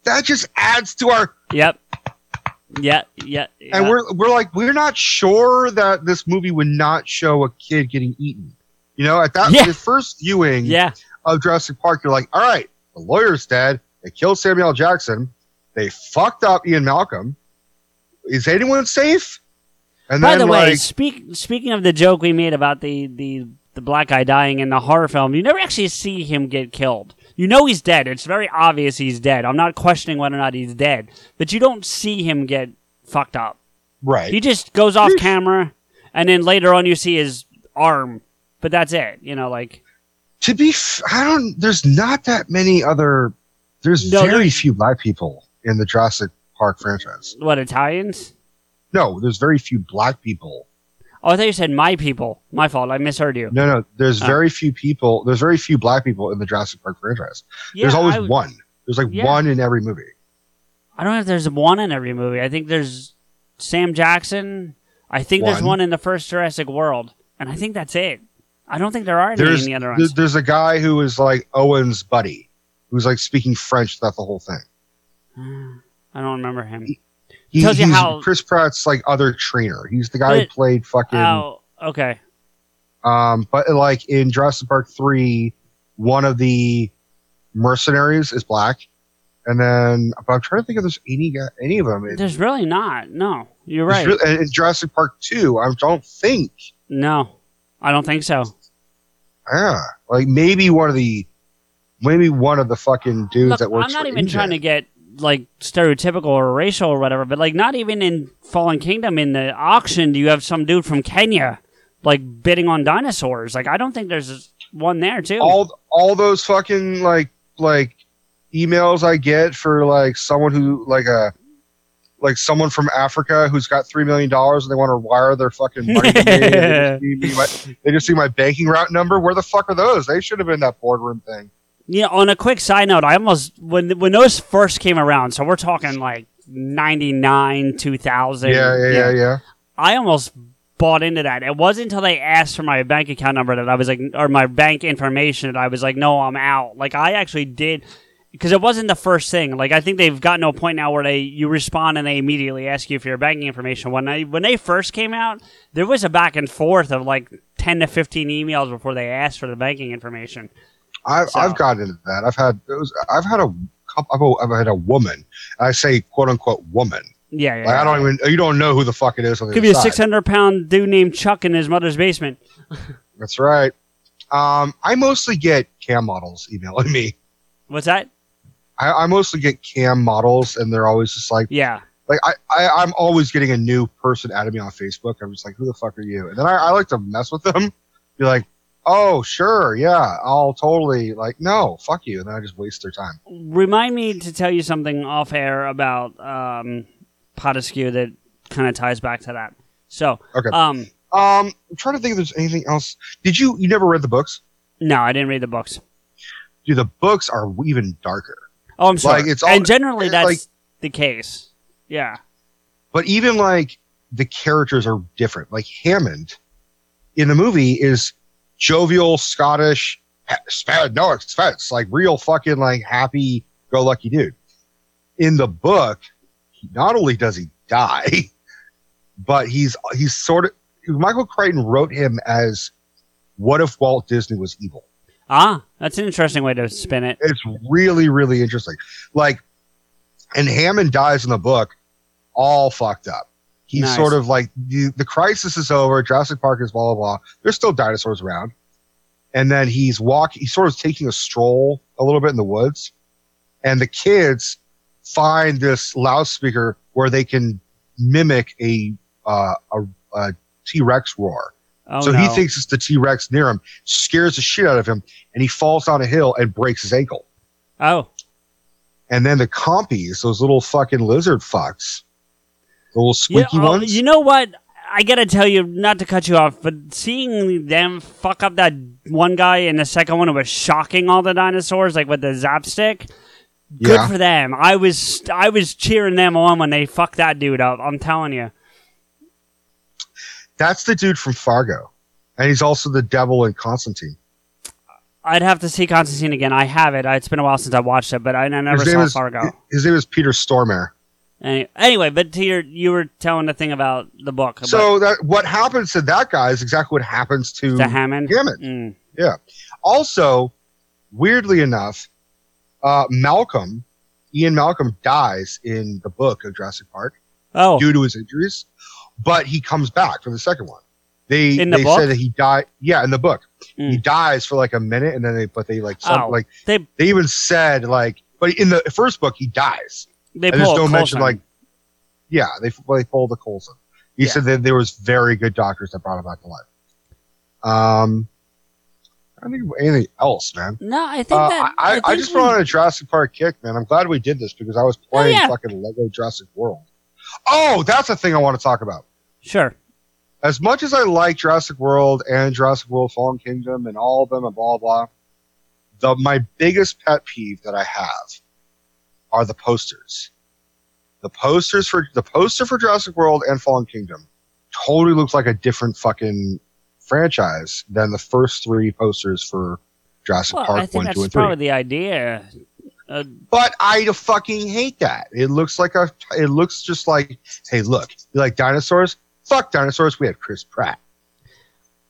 That just adds to our Yep. Yeah. Yeah. and we're we're like we're not sure that this movie would not show a kid getting eaten. You know, at that Yeah. the first viewing Yeah. of Jurassic Park, you're like, all right, the lawyer's dead. They killed Samuel Jackson. They fucked up Ian Malcolm. Is anyone safe? And By then the way, like, speak, speaking of the joke we made about the, the, the black guy dying in the horror film, you never actually see him get killed. You know he's dead. It's very obvious he's dead. I'm not questioning whether or not he's dead, but you don't see him get fucked up. right. He just goes off camera, and then later on you see his arm, but that's it. You know, like to be, f- I don't. There's not that many other. There's No, very there's- few black people in the Jurassic Park franchise. what Italians? No, there's very few black people. Oh, I thought you said my people. My fault. I misheard you. No, no. There's Oh. very few people. There's very few black people in the Jurassic Park franchise. there's always would- one. There's like Yeah. one in every movie. I don't know if there's one in every movie. I think there's Sam Jackson. I think there's One. one in the first Jurassic World, and I think that's it. I don't think there are any There's in the other ones. there's a guy who is like Owen's buddy, who's like speaking French throughout the whole thing. I don't remember him. He, Tells you he's how- Chris Pratt's like other trainer. He's the guy But- who played fucking. Oh, okay. Um, but like in Jurassic Park three, one of the mercenaries is black, and then but I'm trying to think if there's any any of them. in- There's really not. No, you're right. really- in Jurassic Park two, I don't think. no, I don't think so. Yeah, like maybe one of the, maybe one of the fucking dudes Look, that works. I'm not even EJ. trying to get like stereotypical or racial or whatever, but like not even in Fallen Kingdom in the auction do you have some dude from Kenya like bidding on dinosaurs. Like I don't think there's one there too. all all those fucking like like emails I get for like someone who like a like someone from Africa who's got three million dollars and they want to wire their fucking money to me. They just, see my, they just see my banking route number. Where the fuck are those? They should have been that boardroom thing. Yeah, on a quick side note, I almost when when those first came around, so we're talking like ninety nine, two thousand. Yeah, yeah, yeah, yeah. I almost bought into that. It wasn't until they asked for my bank account number that I was like, or my bank information that I was like, no, I'm out. Like I actually did because it wasn't the first thing. Like I think they've gotten to a point now where they you respond and they immediately ask you for your banking information. When I when they first came out, there was a back and forth of like ten to fifteen emails before they asked for the banking information. I've So- I've gotten into that. I've had was I've had a couple. I've had a woman. I say quote unquote woman. Yeah, yeah. Like, I don't even you don't know who the fuck it is Could be a six hundred pound dude named Chuck in his mother's basement. That's right. Um, I mostly get cam models emailing me. What's that? I, I mostly get cam models, and they're always just like, Yeah. like I, I I'm always getting a new person adding me on Facebook. I'm just like, who the fuck are you? And then I, I like to mess with them. Be like, oh sure, yeah, I'll totally like, no, fuck you, and then I just waste their time. Remind me to tell you something off air about um, Pot that kind of ties back to that. So, Okay. um, Um, I'm trying to think if there's anything else. Did you you never read the books? no, I didn't read the books. Dude, the books are even darker. Oh, I'm sorry. Like, it's all- and generally, that's like- the case. Yeah. but even like the characters are different. Like Hammond in the movie is jovial, Scottish, spared no expense, like real fucking like happy go lucky dude. In the book, he, not only does he die, but he's he's sort of Michael Crichton wrote him as what if Walt Disney was evil? Ah, that's an interesting way to spin it. It's really, really interesting. Like, and Hammond dies in the book all fucked up. He's Nice. sort of like the, the crisis is over. Jurassic Park is blah blah blah. There's still dinosaurs around, and then he's walking. He's sort of taking a stroll a little bit in the woods, and the kids find this loudspeaker where they can mimic a uh, a, a T Rex roar. Oh, so he thinks it's the T Rex near him, scares the shit out of him, and he falls down a hill and breaks his ankle. Oh, And then the compies, those little fucking lizard fucks, the little you, squeaky oh, ones. you know what? I gotta tell you, not to cut you off, but seeing them fuck up that one guy in the second one who was shocking all the dinosaurs, like with the zap stick. Good Yeah. for them. I was I was cheering them on when they fucked that dude up. I'm telling you. That's the dude from Fargo, and he's also the devil in Constantine. I'd have to see Constantine again. I have it. It's been a while since I watched it, but I, I never saw Fargo. his name is Peter Stormare. Any, anyway, but to your, you were telling the thing about the book. but- So that what happens to that guy is exactly what happens to To Hammond? Hammond. Mm. Yeah. Also, weirdly enough, uh, Malcolm, Ian Malcolm, dies in the book of Jurassic Park oh, due to his injuries, but he comes back for the second one. They In the they book? said that he died. Yeah, in the book, Mm. he dies for like a minute, and then they but they like some, Oh, like they they even said like, but in the first book he dies. They and there's pulled no mention Coulson. like, yeah, they they pulled the Coulson. He Yeah. said that there was very good doctors that brought him back to life. Um, I don't think anything else, man. No, I think Uh, that I, I, think I just we- went on a Jurassic Park kick, man. I'm glad we did this because I was playing yeah. fucking Lego Jurassic World. Oh, that's the thing I want to talk about. Sure. As much as I like Jurassic World and Jurassic World Fallen Kingdom and all of them and blah blah, the my biggest pet peeve that I have are the posters. The posters for the poster for Jurassic World and Fallen Kingdom totally looks like a different fucking franchise than the first three posters for Jurassic Well, Park I think one, two, and three. probably the idea. Uh, But I fucking hate that. It looks like a. It looks just like, hey, look, you like dinosaurs? Fuck dinosaurs. We have Chris Pratt.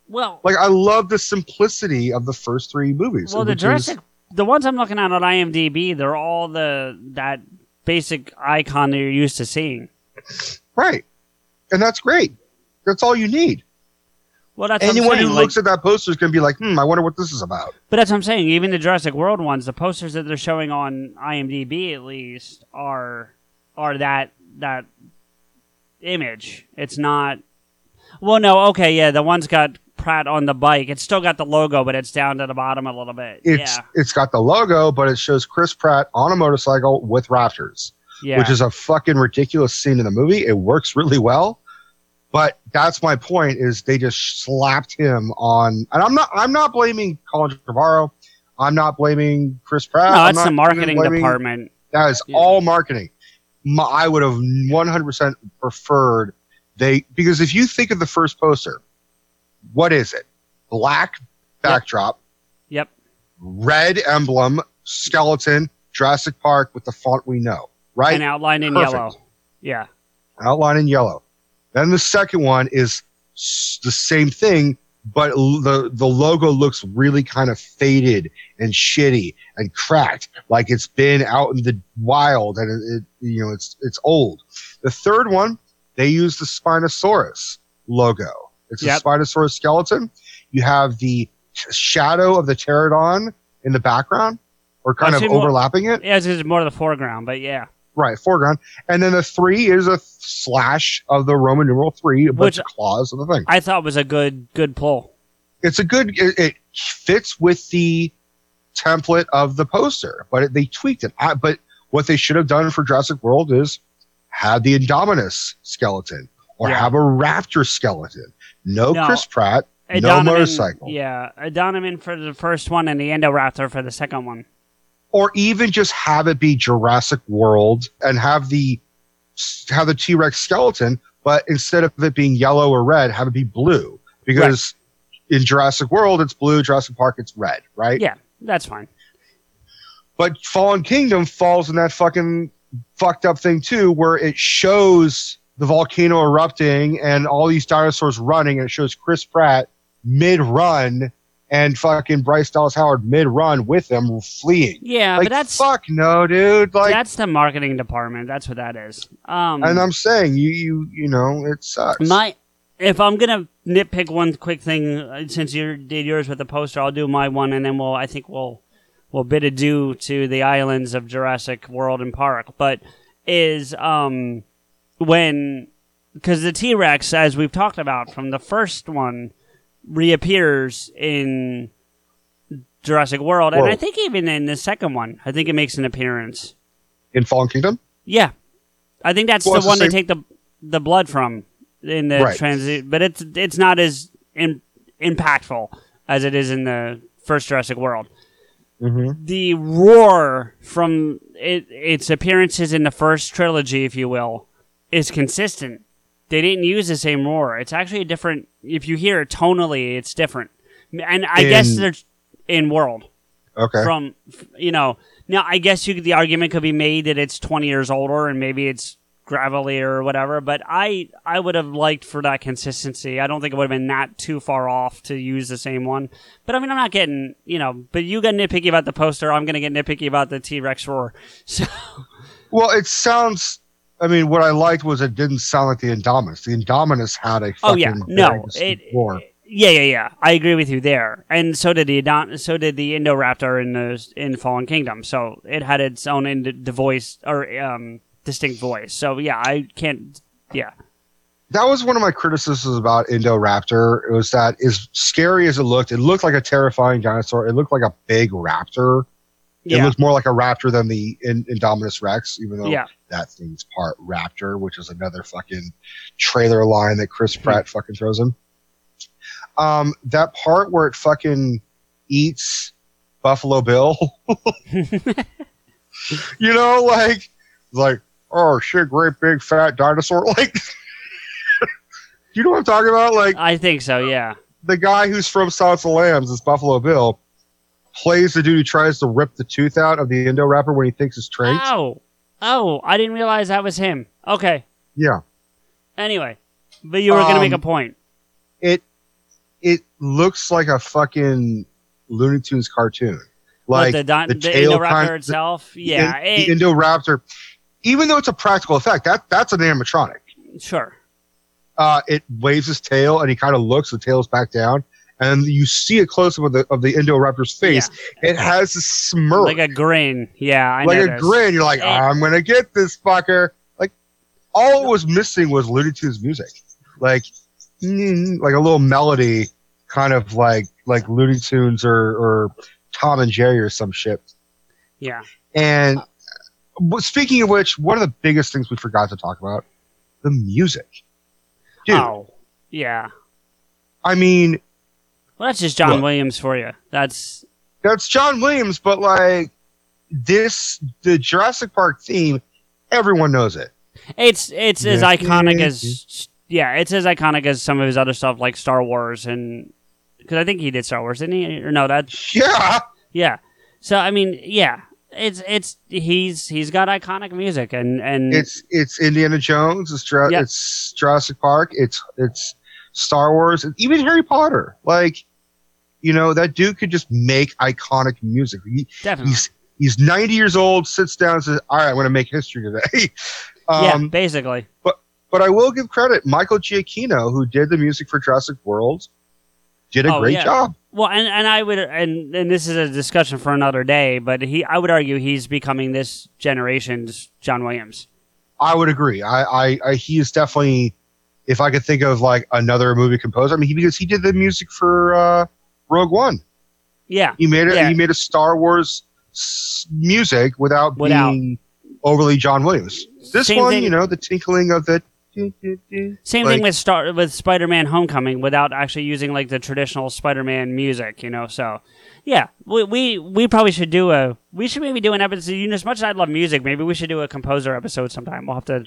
well, Like I love the simplicity of the first three movies. well, the Jurassic, the ones I'm looking at on IMDb, they're all the that basic icon that you're used to seeing. right, and that's great. That's all you need. Well, that's anyone who saying, looks at that poster is going to be like, hmm, I wonder what this is about. But that's what I'm saying. Even the Jurassic World ones, the posters that they're showing on IMDb at least are are that that image. It's not. Well, no, okay, yeah, the one's got Pratt on the bike. It's still got the logo, but it's down to the bottom a little bit. It's yeah, it's got the logo, but it shows Chris Pratt on a motorcycle with raptors, yeah. which is a fucking ridiculous scene in the movie. It works really well, but that's my point. Is they just slapped him on, and I'm not I'm not blaming Colin Trevorrow. I'm not blaming Chris Pratt. no, that's the marketing blaming- department. That is all marketing. My, I would have 100% preferred they because if you think of the first poster, what is it? Black backdrop, Yep. red emblem, skeleton, Jurassic Park with the font we know, right? And outline in Perfect. yellow. Yeah. Outline in yellow. Then the second one is the same thing, but the the logo looks really kind of faded and shitty and cracked, like it's been out in the wild and it, it you know it's it's old. The third one, they use the Spinosaurus logo. It's Yep. a Spinosaurus skeleton. You have the shadow of the pterodon in the background, or kind I've of seen more- overlapping it. Yeah, it's more to the foreground, but yeah. Right, foreground. And then the three is a slash of the Roman numeral three, a bunch Which- of claws of the thing. I thought was a good good pull. It's a good, it, it fits with the template of the poster, but it, they tweaked it. I, but what they should have done for Jurassic World is have the Indominus skeleton or Yeah. have a raptor skeleton. No, No, Chris Pratt, no motorcycle. Yeah, a Donovan for the first one and the Indoraptor for the second one. or even just have it be Jurassic World and have the have the T Rex skeleton, but instead of it being yellow or red, have it be blue because in Jurassic World it's blue, Jurassic Park it's red, right? Yeah, that's fine. But Fallen Kingdom falls in that fucking fucked up thing too, where it shows the volcano erupting and all these dinosaurs running, and it shows Chris Pratt mid run and fucking Bryce Dallas Howard mid run with them fleeing. Yeah, Like, but that's fuck no, dude. Like that's the marketing department. That's what that is. Um, and I'm saying you you you know it sucks. my if I'm gonna nitpick one quick thing, uh, since you did yours with the poster, I'll do my one, and then we'll I think we'll we'll bid adieu to the islands of Jurassic World and Park. But is um when because the T Rex, as we've talked about from the first one, reappears in Jurassic World, and I think even in the second one, I think it makes an appearance. in Fallen Kingdom. Yeah, I think that's Well, the it's the one they take the the blood from in the Right. transit, but it's it's not as in, impactful as it is in the first Jurassic World. Mm-hmm. The roar from it, its appearances in the first trilogy, if you will, is consistent. They didn't use the same roar. It's actually a different. If you hear it tonally, it's different. And I guess In- there's in world Okay. from you know now i guess you the argument could be made that it's 20 years older and maybe it's gravelly or whatever but i i would have liked for that consistency i don't think it would have been that too far off to use the same one but i mean i'm not getting you know but you got nitpicky about the poster i'm gonna get nitpicky about the t-rex roar so Well, it sounds. I mean, what I liked was it didn't sound like the Indominus. The Indominus had a fucking Oh, yeah. No, it- yeah yeah yeah i agree with you there and so did the Adon- so did the indoraptor in the in fallen kingdom so it had its own ind- the voice or um distinct voice so yeah i can't yeah that was one of my criticisms about Indoraptor. It was that as scary as it looked, it looked like a terrifying dinosaur. It looked like a big raptor. It Yeah. looked more like a raptor than the in, Indominus Rex, even though Yeah. that thing's part raptor, which is another fucking trailer line that Chris Pratt fucking throws in. Um, that part where it fucking eats Buffalo Bill, you know, like, like, oh shit, great big fat dinosaur, like. you know what I'm talking about? Like i think so yeah the guy who's from Silence of the Lambs, is Buffalo Bill, plays the dude who tries to rip the tooth out of the Indoraptor when he thinks it's trained. oh oh i didn't realize that was him okay Yeah, anyway but you were gonna make a Um, point it it looks like a fucking Looney Tunes cartoon. Like the, di- the, indoraptor kind- itself the- yeah the, it- Indoraptor. Even though it's a practical effect, that that's an animatronic. sure uh, it waves his tail and he kind of looks, the tail's back down, and you see a close up of the of the Indoraptor's face. It has a smirk, like a grin. Yeah, I like a grin. You're like, I'm gonna get this fucker. Like all it was missing was Looney Tunes music, like mm, like a little melody, kind of like like Looney Tunes or or Tom and Jerry or some shit. Yeah. And speaking of which, one of the biggest things we forgot to talk about, the music. Dude, Oh, yeah. I mean, Well, that's just John Look. Williams for you. That's that's John Williams, but like this, the Jurassic Park theme, everyone knows it. it's it's as iconic as yeah, it's as iconic as some of his other stuff like Star Wars and because I think he did Star Wars, didn't he? Or no, that yeah, yeah. So I mean, yeah, it's it's he's he's got iconic music and and It's it's Indiana Jones. It's Yeah. it's Jurassic Park. It's it's Star Wars. and Even Harry Potter. Like, you know, that dude could just make iconic music. He, Definitely. He's he's ninety years old. Sits down and says, "All right, I'm going to make history today." yeah, um, basically. but but I will give credit. Michael Giacchino, who did the music for Jurassic World, did a Oh, great yeah. job. Well, and, and I would and and this is a discussion for another day, but he I would argue he's becoming this generation's John Williams. I would agree. I, I, I he is definitely. If I could think of like another movie composer, I mean, he, because he did the music for uh, Rogue One. Yeah, He made it. Yeah. He made a Star Wars s- music without, Without- being overly John Williams. This Same one, thing- you know, the tinkling of the. Same like- thing with Star with Spider-Man: Homecoming without actually using like the traditional Spider-Man music, you know. So, yeah, we we, we probably should do a we should maybe do an episode. You know, as much as I love music, maybe we should do a composer episode sometime. We'll have to,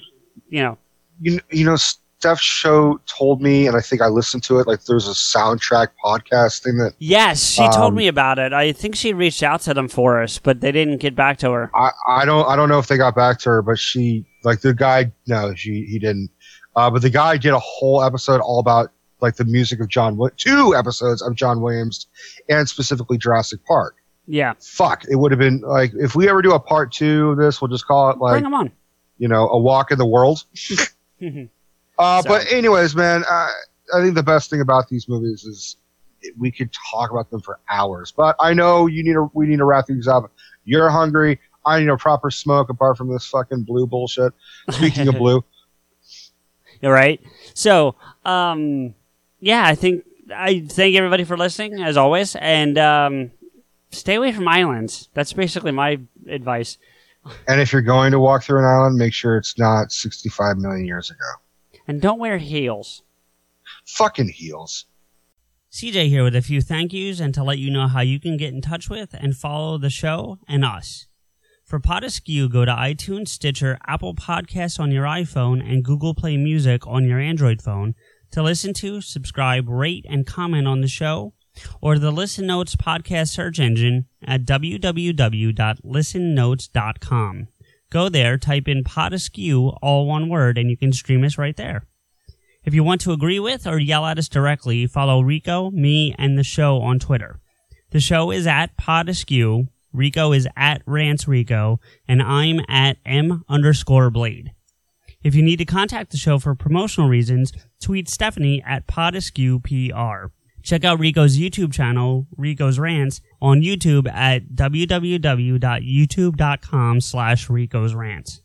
you know, You, you know, Steph Show told me, and I think I listened to it. Like, there's a soundtrack podcast thing that yes, she told Um, me about it. I think she reached out to them for us, but they didn't get back to her. I, I don't I don't know if they got back to her, but she like the guy no she he didn't. Uh, but the guy did a whole episode all about like the music of John two episodes of John Williams and specifically Jurassic Park. Yeah, Fuck, it would have been like if we ever do a part two of this, we'll just call it like bring them on. you know a walk in the world. Uh, So- But anyways, man, I, I think the best thing about these movies is we could talk about them for hours. But I know you need to we need to wrap things up. You're hungry. I need a proper smoke apart from this fucking blue bullshit. Speaking of blue, You're. So, um, yeah, I think I thank everybody for listening as always, and um, stay away from islands. That's basically my advice. and if you're going to walk through an island, make sure it's not 65 million years ago. And don't wear heels. Fucking heels. CJ here with a few thank yous and to let you know how you can get in touch with and follow the show and us. For Pod Askew, go to iTunes, Stitcher, Apple Podcasts on your iPhone, and Google Play Music on your Android phone to listen to, subscribe, rate, and comment on the show, or the Listen Notes podcast search engine at www.listennotes.com. Go there, type in Pod Askew, all one word, and you can stream us right there. If you want to agree with or yell at us directly, follow Rico, me, and the show on Twitter. The show is at Pod Askew, Rico is at Rants Rico, and I'm at M underscore Blade. If you need to contact the show for promotional reasons, tweet Stephanie at Podaskew PR. Check out Rico's YouTube channel, Rico's Rants, on YouTube at www.youtube.com slash Rico's Rants.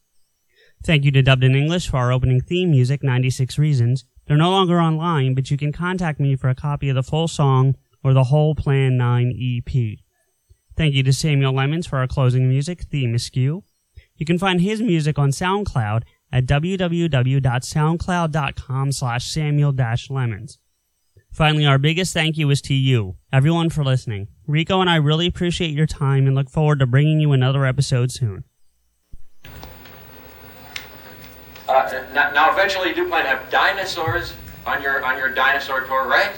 Thank you to Dubbed in English for our opening theme music, 96 Reasons. They're no longer online, but you can contact me for a copy of the full song or the whole Plan 9 EP. Thank you to Samuel Lemons for our closing music, Theme Askew. You can find his music on SoundCloud at www.soundcloud.com slash samuel-lemons. Finally, our biggest thank you is to you, everyone for listening. Rico and I really appreciate your time and look forward to bringing you another episode soon. Uh, now, eventually, you do plan to have dinosaurs on your on your dinosaur tour, right?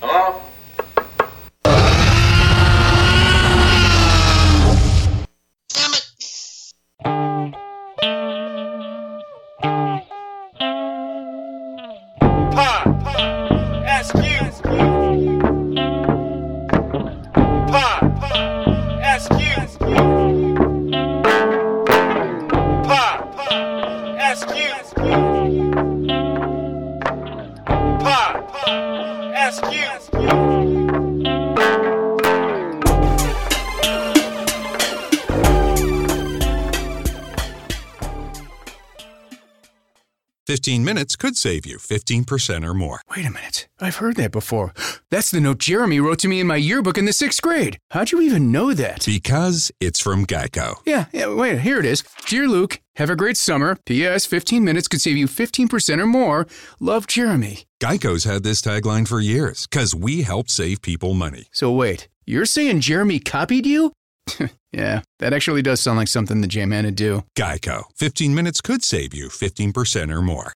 Hello? 15 minutes could save you 15% or more. Wait a minute. I've heard that before. That's the note Jeremy wrote to me in my yearbook in the sixth grade. How'd you even know that? Because it's from Geico. Yeah, yeah, wait, here it is. Dear Luke, have a great summer. P.S. 15 minutes could save you 15% or more. Love, Jeremy. Geico's had this tagline for years because we help save people money. So wait, you're saying Jeremy copied you? yeah, that actually does sound like something the J-Man would do. Geico. 15 minutes could save you 15% or more.